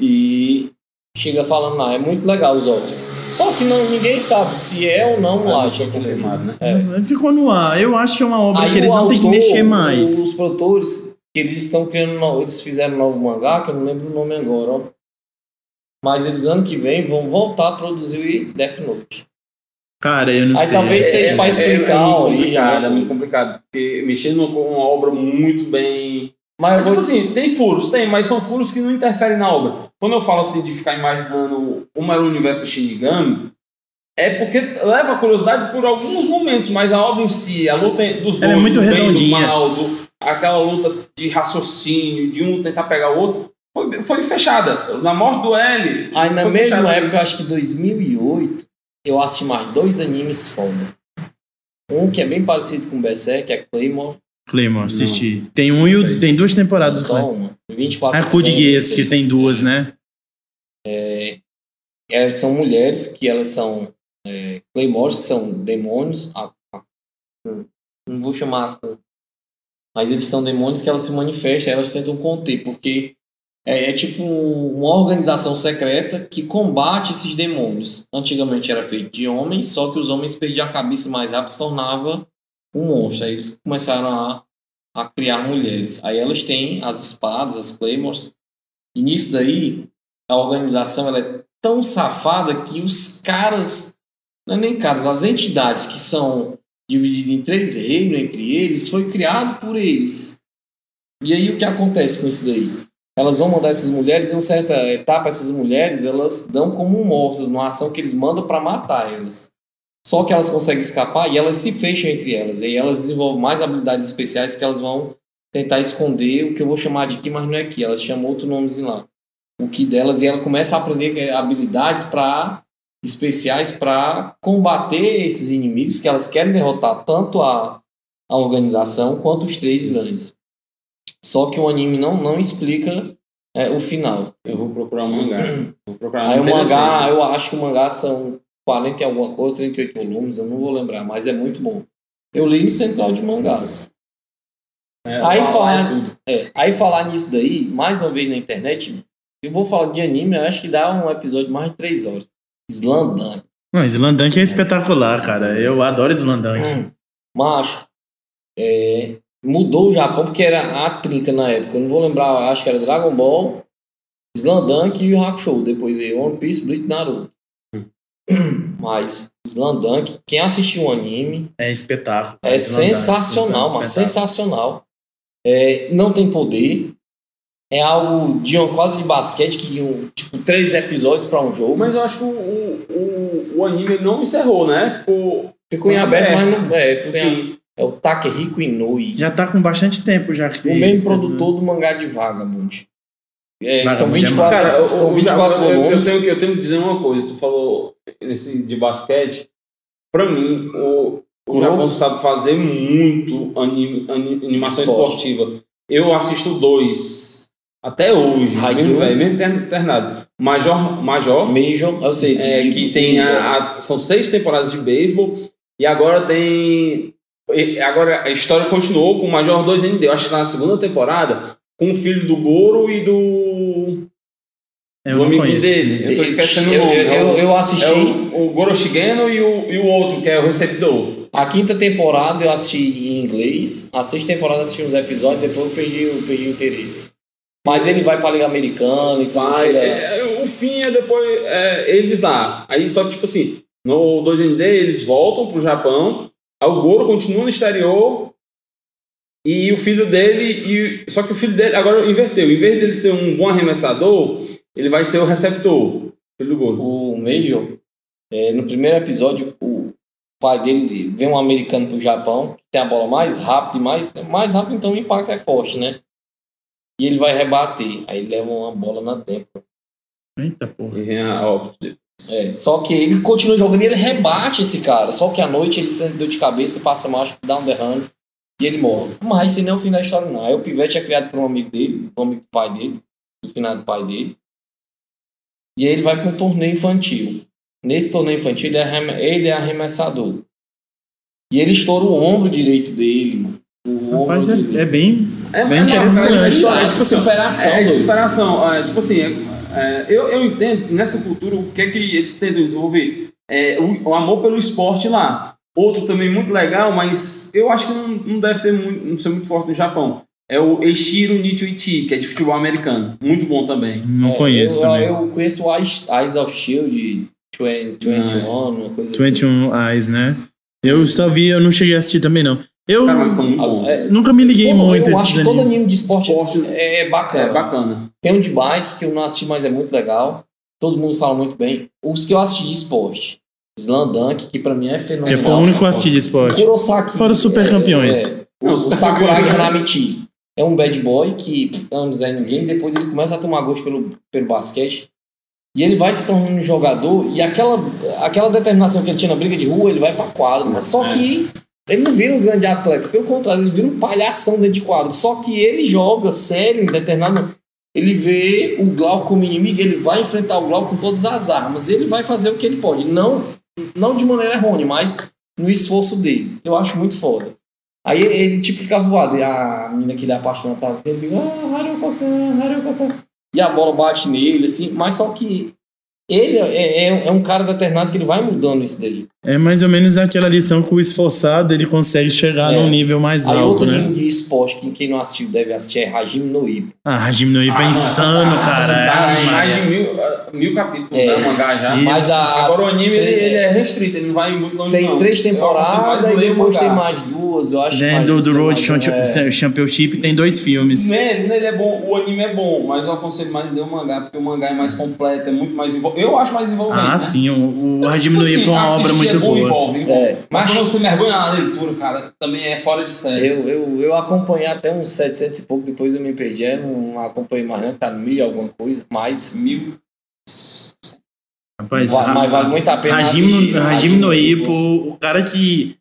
e chega falando lá, é muito legal os ovos. Só que não, ninguém sabe se é ou não o Ah, não Lightning. foi confirmado, né? É. Ficou no ar. Eu acho que é uma obra Aí que eles não têm que autor, mexer mais. Os produtores, que eles estão criando, no- eles fizeram um novo mangá, que eu não lembro o nome agora, ó. Mas eles ano que vem vão voltar a produzir Death Note. Cara, eu não Aí sei. talvez seja pra explicar muito ali, já, complicado, é muito complicado, porque mexendo com uma obra muito bem Mas É, vou tipo assim, tem furos, tem, mas são furos que não interferem na obra. Quando eu falo assim de ficar imaginando como era o universo Shinigami, é porque leva a curiosidade por alguns momentos, mas a obra em si, a luta dos Ela é dois, muito do bem e do redondinha. mal, do- aquela luta de raciocínio, de um tentar pegar o outro, foi, foi fechada. Na morte do L. Aí na mesma fechada. época, eu acho que 2008, eu assisti mais dois animes foda. Um que é bem parecido com Berserk, que é Claymore. Claymore, assisti. Tem um e tem duas temporadas do Só uma. 24 A Code Geass, que tem duas, né? Elas são mulheres que elas são é, Claymores, que são demônios. a- a- não vou chamar. Mas eles são demônios que elas se manifestam, elas tentam conter, porque é, é tipo uma organização secreta que combate esses demônios. Antigamente era feito de homens, só que os homens perdiam a cabeça mais rápido se tornava um monstro. Aí eles começaram a, a criar mulheres. Aí elas têm as espadas, as claymores. E nisso daí, a organização ela é tão safada que os caras, não é nem caras, as entidades que são divididas em três reinos entre eles, foi criado por eles. E aí o que acontece com isso daí? Elas vão mandar essas mulheres, em uma certa etapa, essas mulheres, elas dão como mortas, numa ação que eles mandam para matar elas. Só que elas conseguem escapar e elas se fecham entre elas. E aí elas desenvolvem mais habilidades especiais que elas vão tentar esconder o que eu vou chamar de Ki, mas não é Ki. Elas chamam outro nomezinho lá o que delas e ela começa a aprender eh, habilidades para especiais para combater esses inimigos que elas querem derrotar tanto a, a organização quanto os três grandes. Só que o anime não, não explica eh, o final. Eu vou procurar um mangá. <clears throat> Vou procurar Aí um o mangá, eu acho que o mangá são 40 e alguma coisa, 38 volumes, eu não vou lembrar, mas é muito bom. Eu li no Central de Mangás. É, aí lá falar- é tudo. É, aí falar nisso daí, mais uma vez na internet, eu vou falar de anime, eu acho que dá um episódio de mais de 3 horas. Slandunk. Não, Slandunk é espetacular, cara. Eu adoro Slandunk. Macho, é, mudou o Japão porque era a trinca na época. Eu não vou lembrar, acho que era Dragon Ball, Slandunk e o Hakusho. Depois veio One Piece, Bleach e Naruto. Mas Slandunk, quem assistiu o anime, É espetáculo. é Slandunk, sensacional, mas espetáculo. sensacional. É, não tem poder. É algo de uma quadra de basquete que iam, tipo, três episódios pra um jogo. Mas eu acho que o, o, o, anime não encerrou, né? Ficou. ficou em foi aberto, mas aberto. não. É, ficou em- é o Takehiko Inoue. Já tá com bastante tempo já que. o mesmo produtor do mangá de Vagabond. É, Vagabond são é 24, Cara, eu, são eu- 24 eu, eu, volumes. tenho, que- eu tenho que dizer uma coisa. Tu falou nesse de basquete. Pra mim, o, o? Japão sabe fazer muito anime, ani- animação Esporte. esportiva. Eu assisto dois. Até hoje, Haikyuu? mesmo, velho, mesmo ter- internado. Major, Major Major, eu sei. de- é, de que tem beisebol. a, a- são seis temporadas de beisebol e agora tem agora a história continuou com o Major 2ND, eu acho que tá na segunda temporada, com o filho do Goro e do. Eu do não amigo dele. Eu tô esquecendo eu, o nome. eu, o- eu, eu assisti É o, o Goro Shigeno e o, e o outro, que é o receptor. a quinta temporada, eu assisti em inglês. A sexta temporada eu assisti uns episódios, depois eu perdi, eu perdi o interesse. Mas ele vai pra Liga Americana e tudo. Vai, é, é, o fim é depois é, eles lá. Aí só que, tipo assim, no 2ND eles voltam pro Japão, aí o Goro continua no exterior e o filho dele. E, só que o filho dele agora inverteu. Em vez dele ser um bom arremessador, ele vai ser o receptor. Filho do Goro. o Major, é, no primeiro episódio, o pai dele vem um americano pro Japão, que tem a bola mais rápida e mais, mais rápido, então o impacto é forte, né? E ele vai rebater. Aí ele leva uma bola na tecla. Eita porra. E vem a óbito dele. É, só que ele continua jogando e ele rebate esse cara. Só que à noite ele sente dor de cabeça, passa mal, acho que dá um derrame e ele morre. Mas esse não é o fim da história, não. Aí o Pivete é criado por um amigo dele, um amigo do pai dele, do final do pai dele. E aí ele vai para um torneio infantil. Nesse torneio infantil ele é, ele é arremessador. E ele estoura o ombro direito dele, mano. O Rapaz, ombro dele. é, é bem. É, Bem é, interessante. é, é, história, é, tipo assim, superação, É, é de superação. É, tipo assim, eu, eu entendo nessa cultura o que é que eles tentam desenvolver? É, o, o amor pelo esporte lá. Outro também muito legal, mas eu acho que não, não deve ter muito, não ser muito forte no Japão. É o Eiichiro Nichiuichi, que é de futebol americano. Muito bom também. Não É, conheço eu, também. Eu conheço o Eyes, Eyes of Shield, 20, 21, uma coisa assim. 21 Eyes, né? Eu só vi, eu não cheguei a assistir também, não. Eu Cara, mas são muito bons. É, nunca me liguei Todo- muito eu acho que todo anime de esporte, Esporte é bacana. é bacana. Tem um de bike que eu não assisti, mas é muito legal. Todo mundo fala muito bem. Os que eu assisti de esporte. Slam Dunk, que pra mim é fenomenal. Eu fui o único assistir de esporte. Kurosaki. Fora os super campeões. É, é. O, Sakurai. Hanamichi. É um bad boy que não é ninguém. Depois ele começa a tomar gosto pelo, pelo basquete. E ele vai se tornando um jogador. E aquela, aquela determinação que ele tinha na briga de rua, ele vai pra quadro. Mas só É. que ele não vira um grande atleta. Pelo contrário, ele vira um palhação dentro de quadro. Só que ele joga sério em determinado. Ele vê o Glauco como inimigo, ele vai enfrentar o Glauco com todas as armas. Ele vai fazer o que ele pode. Não, não de maneira errônea, mas no esforço dele. Eu acho muito foda. Aí ele, tipo fica voado. E a menina que ele é apaixonada tá ele fica, ah, Haruko-san, Haruko-san. E a bola bate nele, assim. Mas só que ele é, é, é um cara determinado que ele vai mudando isso daí. É mais ou menos aquela lição que o esforçado ele consegue chegar É. num nível mais Aí alto, outro né? anime de esporte que quem não assistiu deve assistir é Hajime no Ippo. Ah, Hajime no Ippo é insano, cara. Tá Ai, em mais de mil, ah, mil capítulos, É. né? O mangá já. E- Mas as Agora o anime ele, ele é restrito, ele não vai muito longe Tem não. três temporadas e depois mangá. tem mais duas, eu acho. Dentro mais do, do Road é. Championship tem dois filmes. Nele, nele é bom, o anime é bom, mas eu aconselho mais ler o mangá, porque o mangá é mais completo, é muito mais envolvente. Eu acho mais envolvente. Ah, né? sim, o, o Hajime no Assim, Ippo é uma obra muito é bom, boa. Envolve, envolve. É, Mas quando você mergulha na leitura, cara, também é fora de série. eu, eu, eu acompanhei até uns 700 e pouco, depois eu me perdi, eu não acompanhei mais não, tá no mil e alguma coisa, mas Mil. Rapaz, Va- Ra- mas vale muito a pena Hajime, assistir. Hajime no Hajime no Ippo, o cara que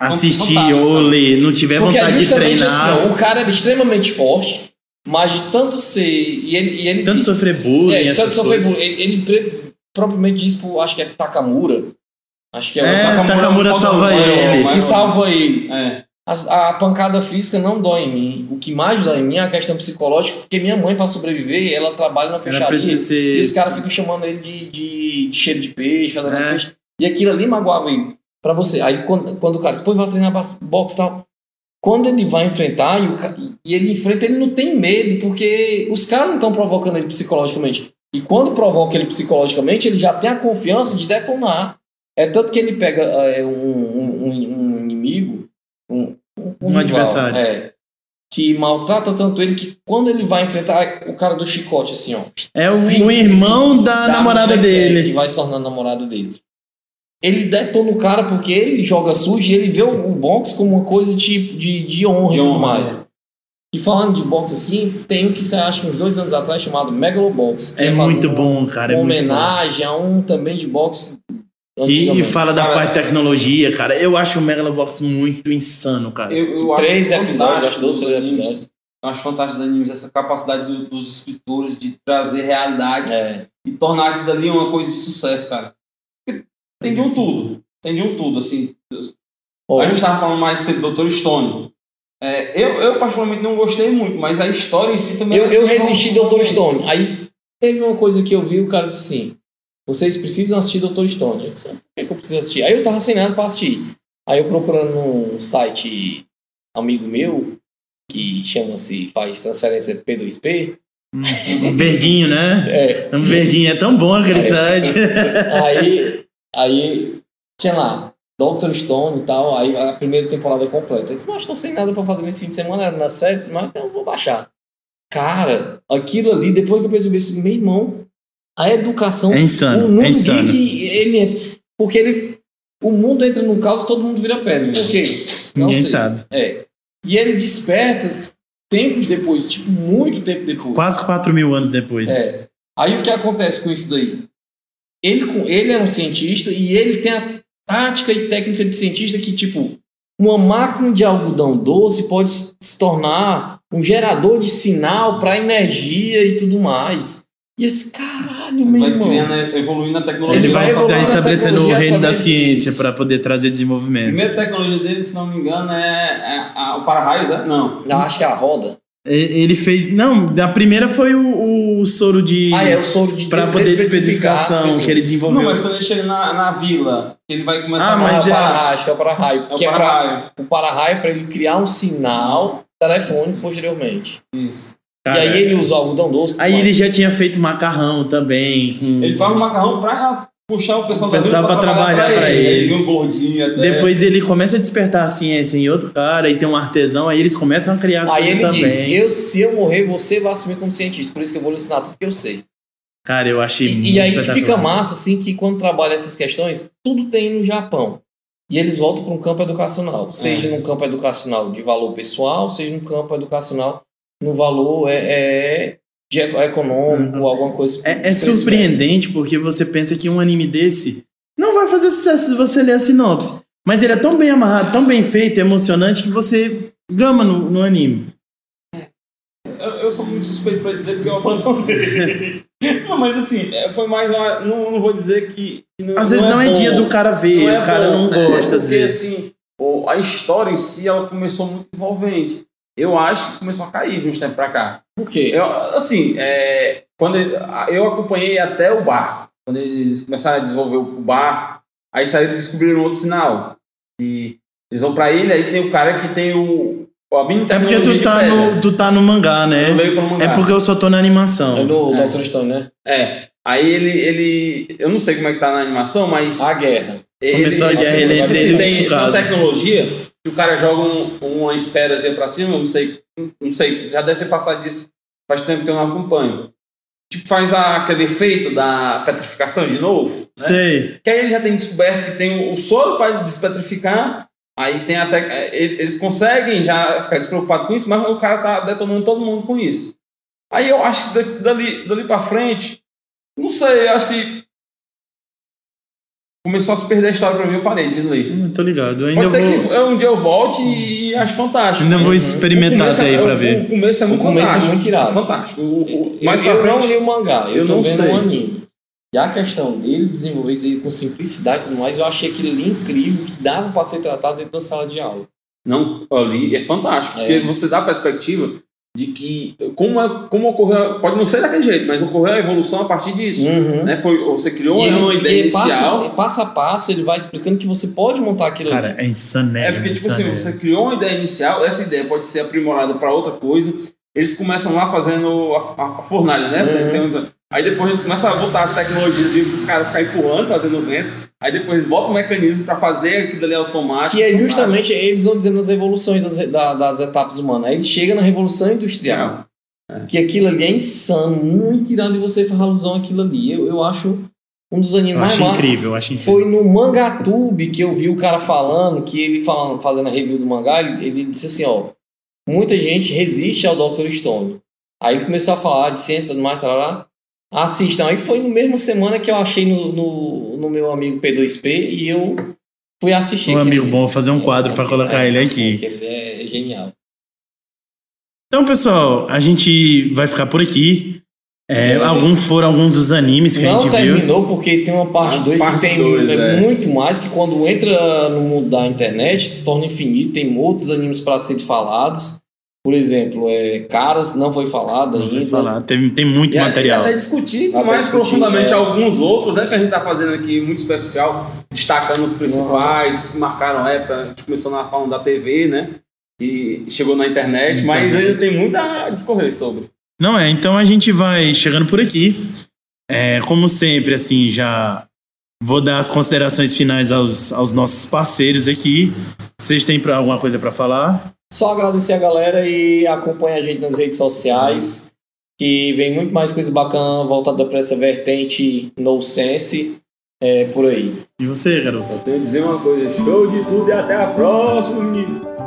assistir ou ler, não tiver Porque é vontade de treinar, assim, o cara era extremamente forte, mas de tanto ser. E ele, e ele tanto disse- sofrer bullying, é, tanto sofrer bullying. Ele, ele pre- propriamente disse pro, acho que é Takamura. Acho que é, É, o Takamura. Takamura salva ele. maior. Que salva ele. É. A, a pancada física não dói em mim. O que mais dói em mim é a questão psicológica, porque minha mãe, pra sobreviver, ela trabalha na peixaria. precisa E os ser. caras ficam chamando ele de, de, de cheiro de peixe, de É. peixe. E aquilo ali magoava ele. Pra você. Aí quando, quando o cara diz, pô, vai treinar boxe e tal. Quando ele vai enfrentar, e, ele enfrenta, ele não tem medo, porque os caras não estão provocando ele psicologicamente. E quando provoca ele psicologicamente, ele já tem a confiança de detonar. É tanto que ele pega é, um, um- um- um inimigo, um, Um rival, adversário. É, que maltrata tanto ele que quando ele vai enfrentar o cara do chicote, assim, ó. É o, Sim, o sim, irmão da da namorada Que dele. vai se tornar namorada dele. Ele detona o cara porque ele joga sujo e ele vê o, o boxe como uma coisa de, de, de honra e tudo honra, mais. E falando de boxe assim, tem o que você acha uns dois anos atrás chamado Megalobox. que É fazendo muito bom, cara. É uma muito bom. homenagem a um também de boxe E, fala da Cara, parte de tecnologia, cara. Eu acho o Megalobox muito insano, cara. Eu, eu acho Três episódios, acho dois, três animes. episódios. Eu acho fantástico os animes, essa capacidade do- dos escritores de trazer realidades É. e tornar aquilo dali uma coisa de sucesso, cara. Tem de um tudo. Tem de um tudo, assim. Ó, A gente tava falando mais cedo do Dr. Stone. É, eu, eu, particularmente, não gostei muito, mas a história em si também... eu, é eu resisti Dr. Stone. Aí teve uma coisa que eu vi, o cara disse assim: vocês precisam assistir Dr. Stone. Eu disse, "Ah, por que, que eu preciso assistir? Aí eu tava sem nada pra assistir. Aí eu procurando num site amigo meu, que chama-se, faz transferência P2P. Um verdinho, né? É, Um verdinho é tão bom aquele site. <laughs> aí, aí tinha lá, Dr. Stone e tal, aí a primeira temporada completa. Eu disse, mas tô sem nada pra fazer nesse fim de semana, era nas férias, mas então eu vou baixar. Cara, aquilo ali, depois que eu percebi assim, meu irmão, a educação, É insano, o mundo é insano. geek, ele entra. Porque ele, o mundo entra no caos, todo mundo vira pedra. Por quê? Não Ninguém sei. sabe. É. E ele desperta tempos depois, tipo, muito tempo depois. Quase 4 mil anos depois. É. Aí o que acontece com isso daí? Ele, com- ele é um cientista e ele tem a tática e técnica de cientista que, tipo, uma máquina de algodão doce pode se tornar um gerador de sinal para energia e tudo mais. E esse caralho, meu Vai irmão. criando, evoluindo a tecnologia. Ele vai na estabelecendo o reino da ciência para poder trazer A desenvolvimento. primeira tecnologia dele, se não me engano, é, é a- o para-raios, né? Não. Eu acho que é a roda. Ele fez. Não, a primeira foi o, o soro de. Ah, é o soro de Pra poder as especificação que ele desenvolveu. Não, mas quando ele chega na, na vila, ele vai começar Ah, a mas é- o para-raio, acho que é o para-raio. É o que é pra- para-raio. o para-raio é para ele criar um sinal telefônico posteriormente. Isso. Cara, e aí ele usa o algodão doce. Aí mas- ele já tinha feito macarrão também. com- Ele faz um macarrão pra puxar o pessoal O da pessoal pra trabalhar pra ele. Ele um gordinho até. Depois ele começa a despertar a ciência em outro cara e tem um artesão, aí eles começam a criar as Aí coisas ele também. diz: eu, se eu morrer, você vai assumir como cientista. Por isso que eu vou lhe ensinar tudo que eu sei. Cara, eu achei muito E, e aí fica massa, assim, que quando trabalha essas questões, tudo tem no Japão. E eles voltam para um campo educacional. Seja num campo educacional de valor pessoal, seja num campo educacional no valor é, é, de eco- econômico, alguma coisa. É, é surpreendente porque você pensa que um anime desse não vai fazer sucesso se você ler a sinopse. Mas ele é tão bem amarrado, tão bem feito, emocionante que você gama no, no anime. Eu, eu sou muito suspeito pra dizer porque eu abandonei. <laughs> não, mas assim, é, foi mais uma. Não, não vou dizer que. não, Às vezes não é, bom. dia do cara ver, Não é o cara bom. não É, gosta às porque, vezes. assim, o- a história em si ela começou muito envolvente. Eu acho que começou a cair de uns tempos pra cá. Por quê? Eu, assim, é, quando ele- eu acompanhei até o bar. Quando eles começaram a desenvolver o bar, aí saíram descobriram outro sinal. E eles vão pra ilha, aí tem o cara que tem o. A mini É porque tu tá, no, tu tá no mangá, né? Eu pelo mangá. É porque eu só tô na É animação. do É. Dr. Stone, né? É. Aí ele, ele. Eu não sei como é que tá na animação, mas. A guerra. ele, Começou a guerra, ele, ele ele teve tem uma tecnologia o cara joga um, uma esferazinha pra cima, não sei. Não sei, já deve ter passado disso. Faz tempo que eu não acompanho. Tipo, faz a- aquele efeito da petrificação de novo. Né? Sei. Que aí ele já tem descoberto que tem o, o soro para despetrificar. Aí tem até. ele- Eles conseguem já ficar despreocupados com isso, mas o cara tá detonando todo mundo com isso. Aí eu acho que da- dali, dali pra frente, não sei, eu acho que começou a se perder a história pra mim, eu parei de ler. Hum, tô ligado. Eu ainda Pode ser vou, que eu- um dia eu volte e, e acho fantástico. ainda vou O experimentar começo até aí é- pra o- ver. O começo é muito O começo é fantástico. muito irado. Fantástico. O, o, Eu, mais pra eu não frente. li o mangá, eu, eu tô não vendo sei. um anime. E a questão dele desenvolver isso aí com simplicidade e tudo mais, eu achei aquilo ali incrível, que dava pra ser tratado dentro da sala de aula. Não, ali é fantástico. É. Porque você dá a perspectiva de que como, é, como ocorreu. Pode não ser daquele jeito, mas ocorreu a evolução a partir disso. Uhum. Né? Foi, você criou E ele- uma ideia inicial. Passa, passo a passo, ele vai explicando que você pode montar aquilo Cara, ali. é insané. É porque, tipo assim, você criou uma ideia inicial, essa ideia pode ser aprimorada para outra coisa. Eles começam lá fazendo a, a- a fornalha, né? Uhum. Tem- tem- aí depois eles começam a botar a tecnologia para os caras ficarem empurrando, fazendo vento. Aí depois eles botam um mecanismo para fazer aquilo ali automático. Que é justamente, eles vão dizendo as evoluções das, da- das etapas humanas. Aí ele chega na Revolução Industrial. Que aquilo ali é insano, muito irado e você faz alusão àquilo ali. Eu, eu acho um dos animes Eu mais incrível, acho incrível. Foi no Mangatube que eu vi o cara falando, que ele falando, fazendo a review do mangá, ele, ele disse assim, ó, muita gente resiste ao Dr. Stone. Aí ele começou a falar de ciência e tudo mais, tarará. Assistam. Aí foi na mesma semana que eu achei no, no, no meu amigo P2P e eu fui assistir. Um amigo bom, vou fazer um quadro pra colocar ele aqui. Aquele é genial. Então, pessoal, a gente vai ficar por aqui. É, É. algum foram alguns dos animes que a Não gente viu. terminou porque tem uma parte A 2 que tem dois, é é. muito mais que quando entra no mundo da internet se torna infinito, tem outros animes para serem falados. Por exemplo, é, Caras não foi falado Não ainda. foi falar, tem, tem muito E a- material. Até discutir Até mais discutir, profundamente é. alguns outros, né? Que a gente tá fazendo aqui muito superficial, destacando os principais, que marcaram a época. A gente começou na falando da TV, né? E chegou na internet, mas Internet. ainda tem muito a discorrer sobre. Não é, então a gente vai chegando por aqui. É, como sempre, assim, já vou dar as considerações finais aos, aos nossos parceiros aqui. Vocês têm pra, alguma coisa para falar? Só agradecer a galera e acompanha a gente nas redes sociais. Que vem muito mais coisa bacana voltada para essa vertente no sense é, por aí. E você, garoto? Só tenho a dizer uma coisa: show de tudo e até a próxima, menino.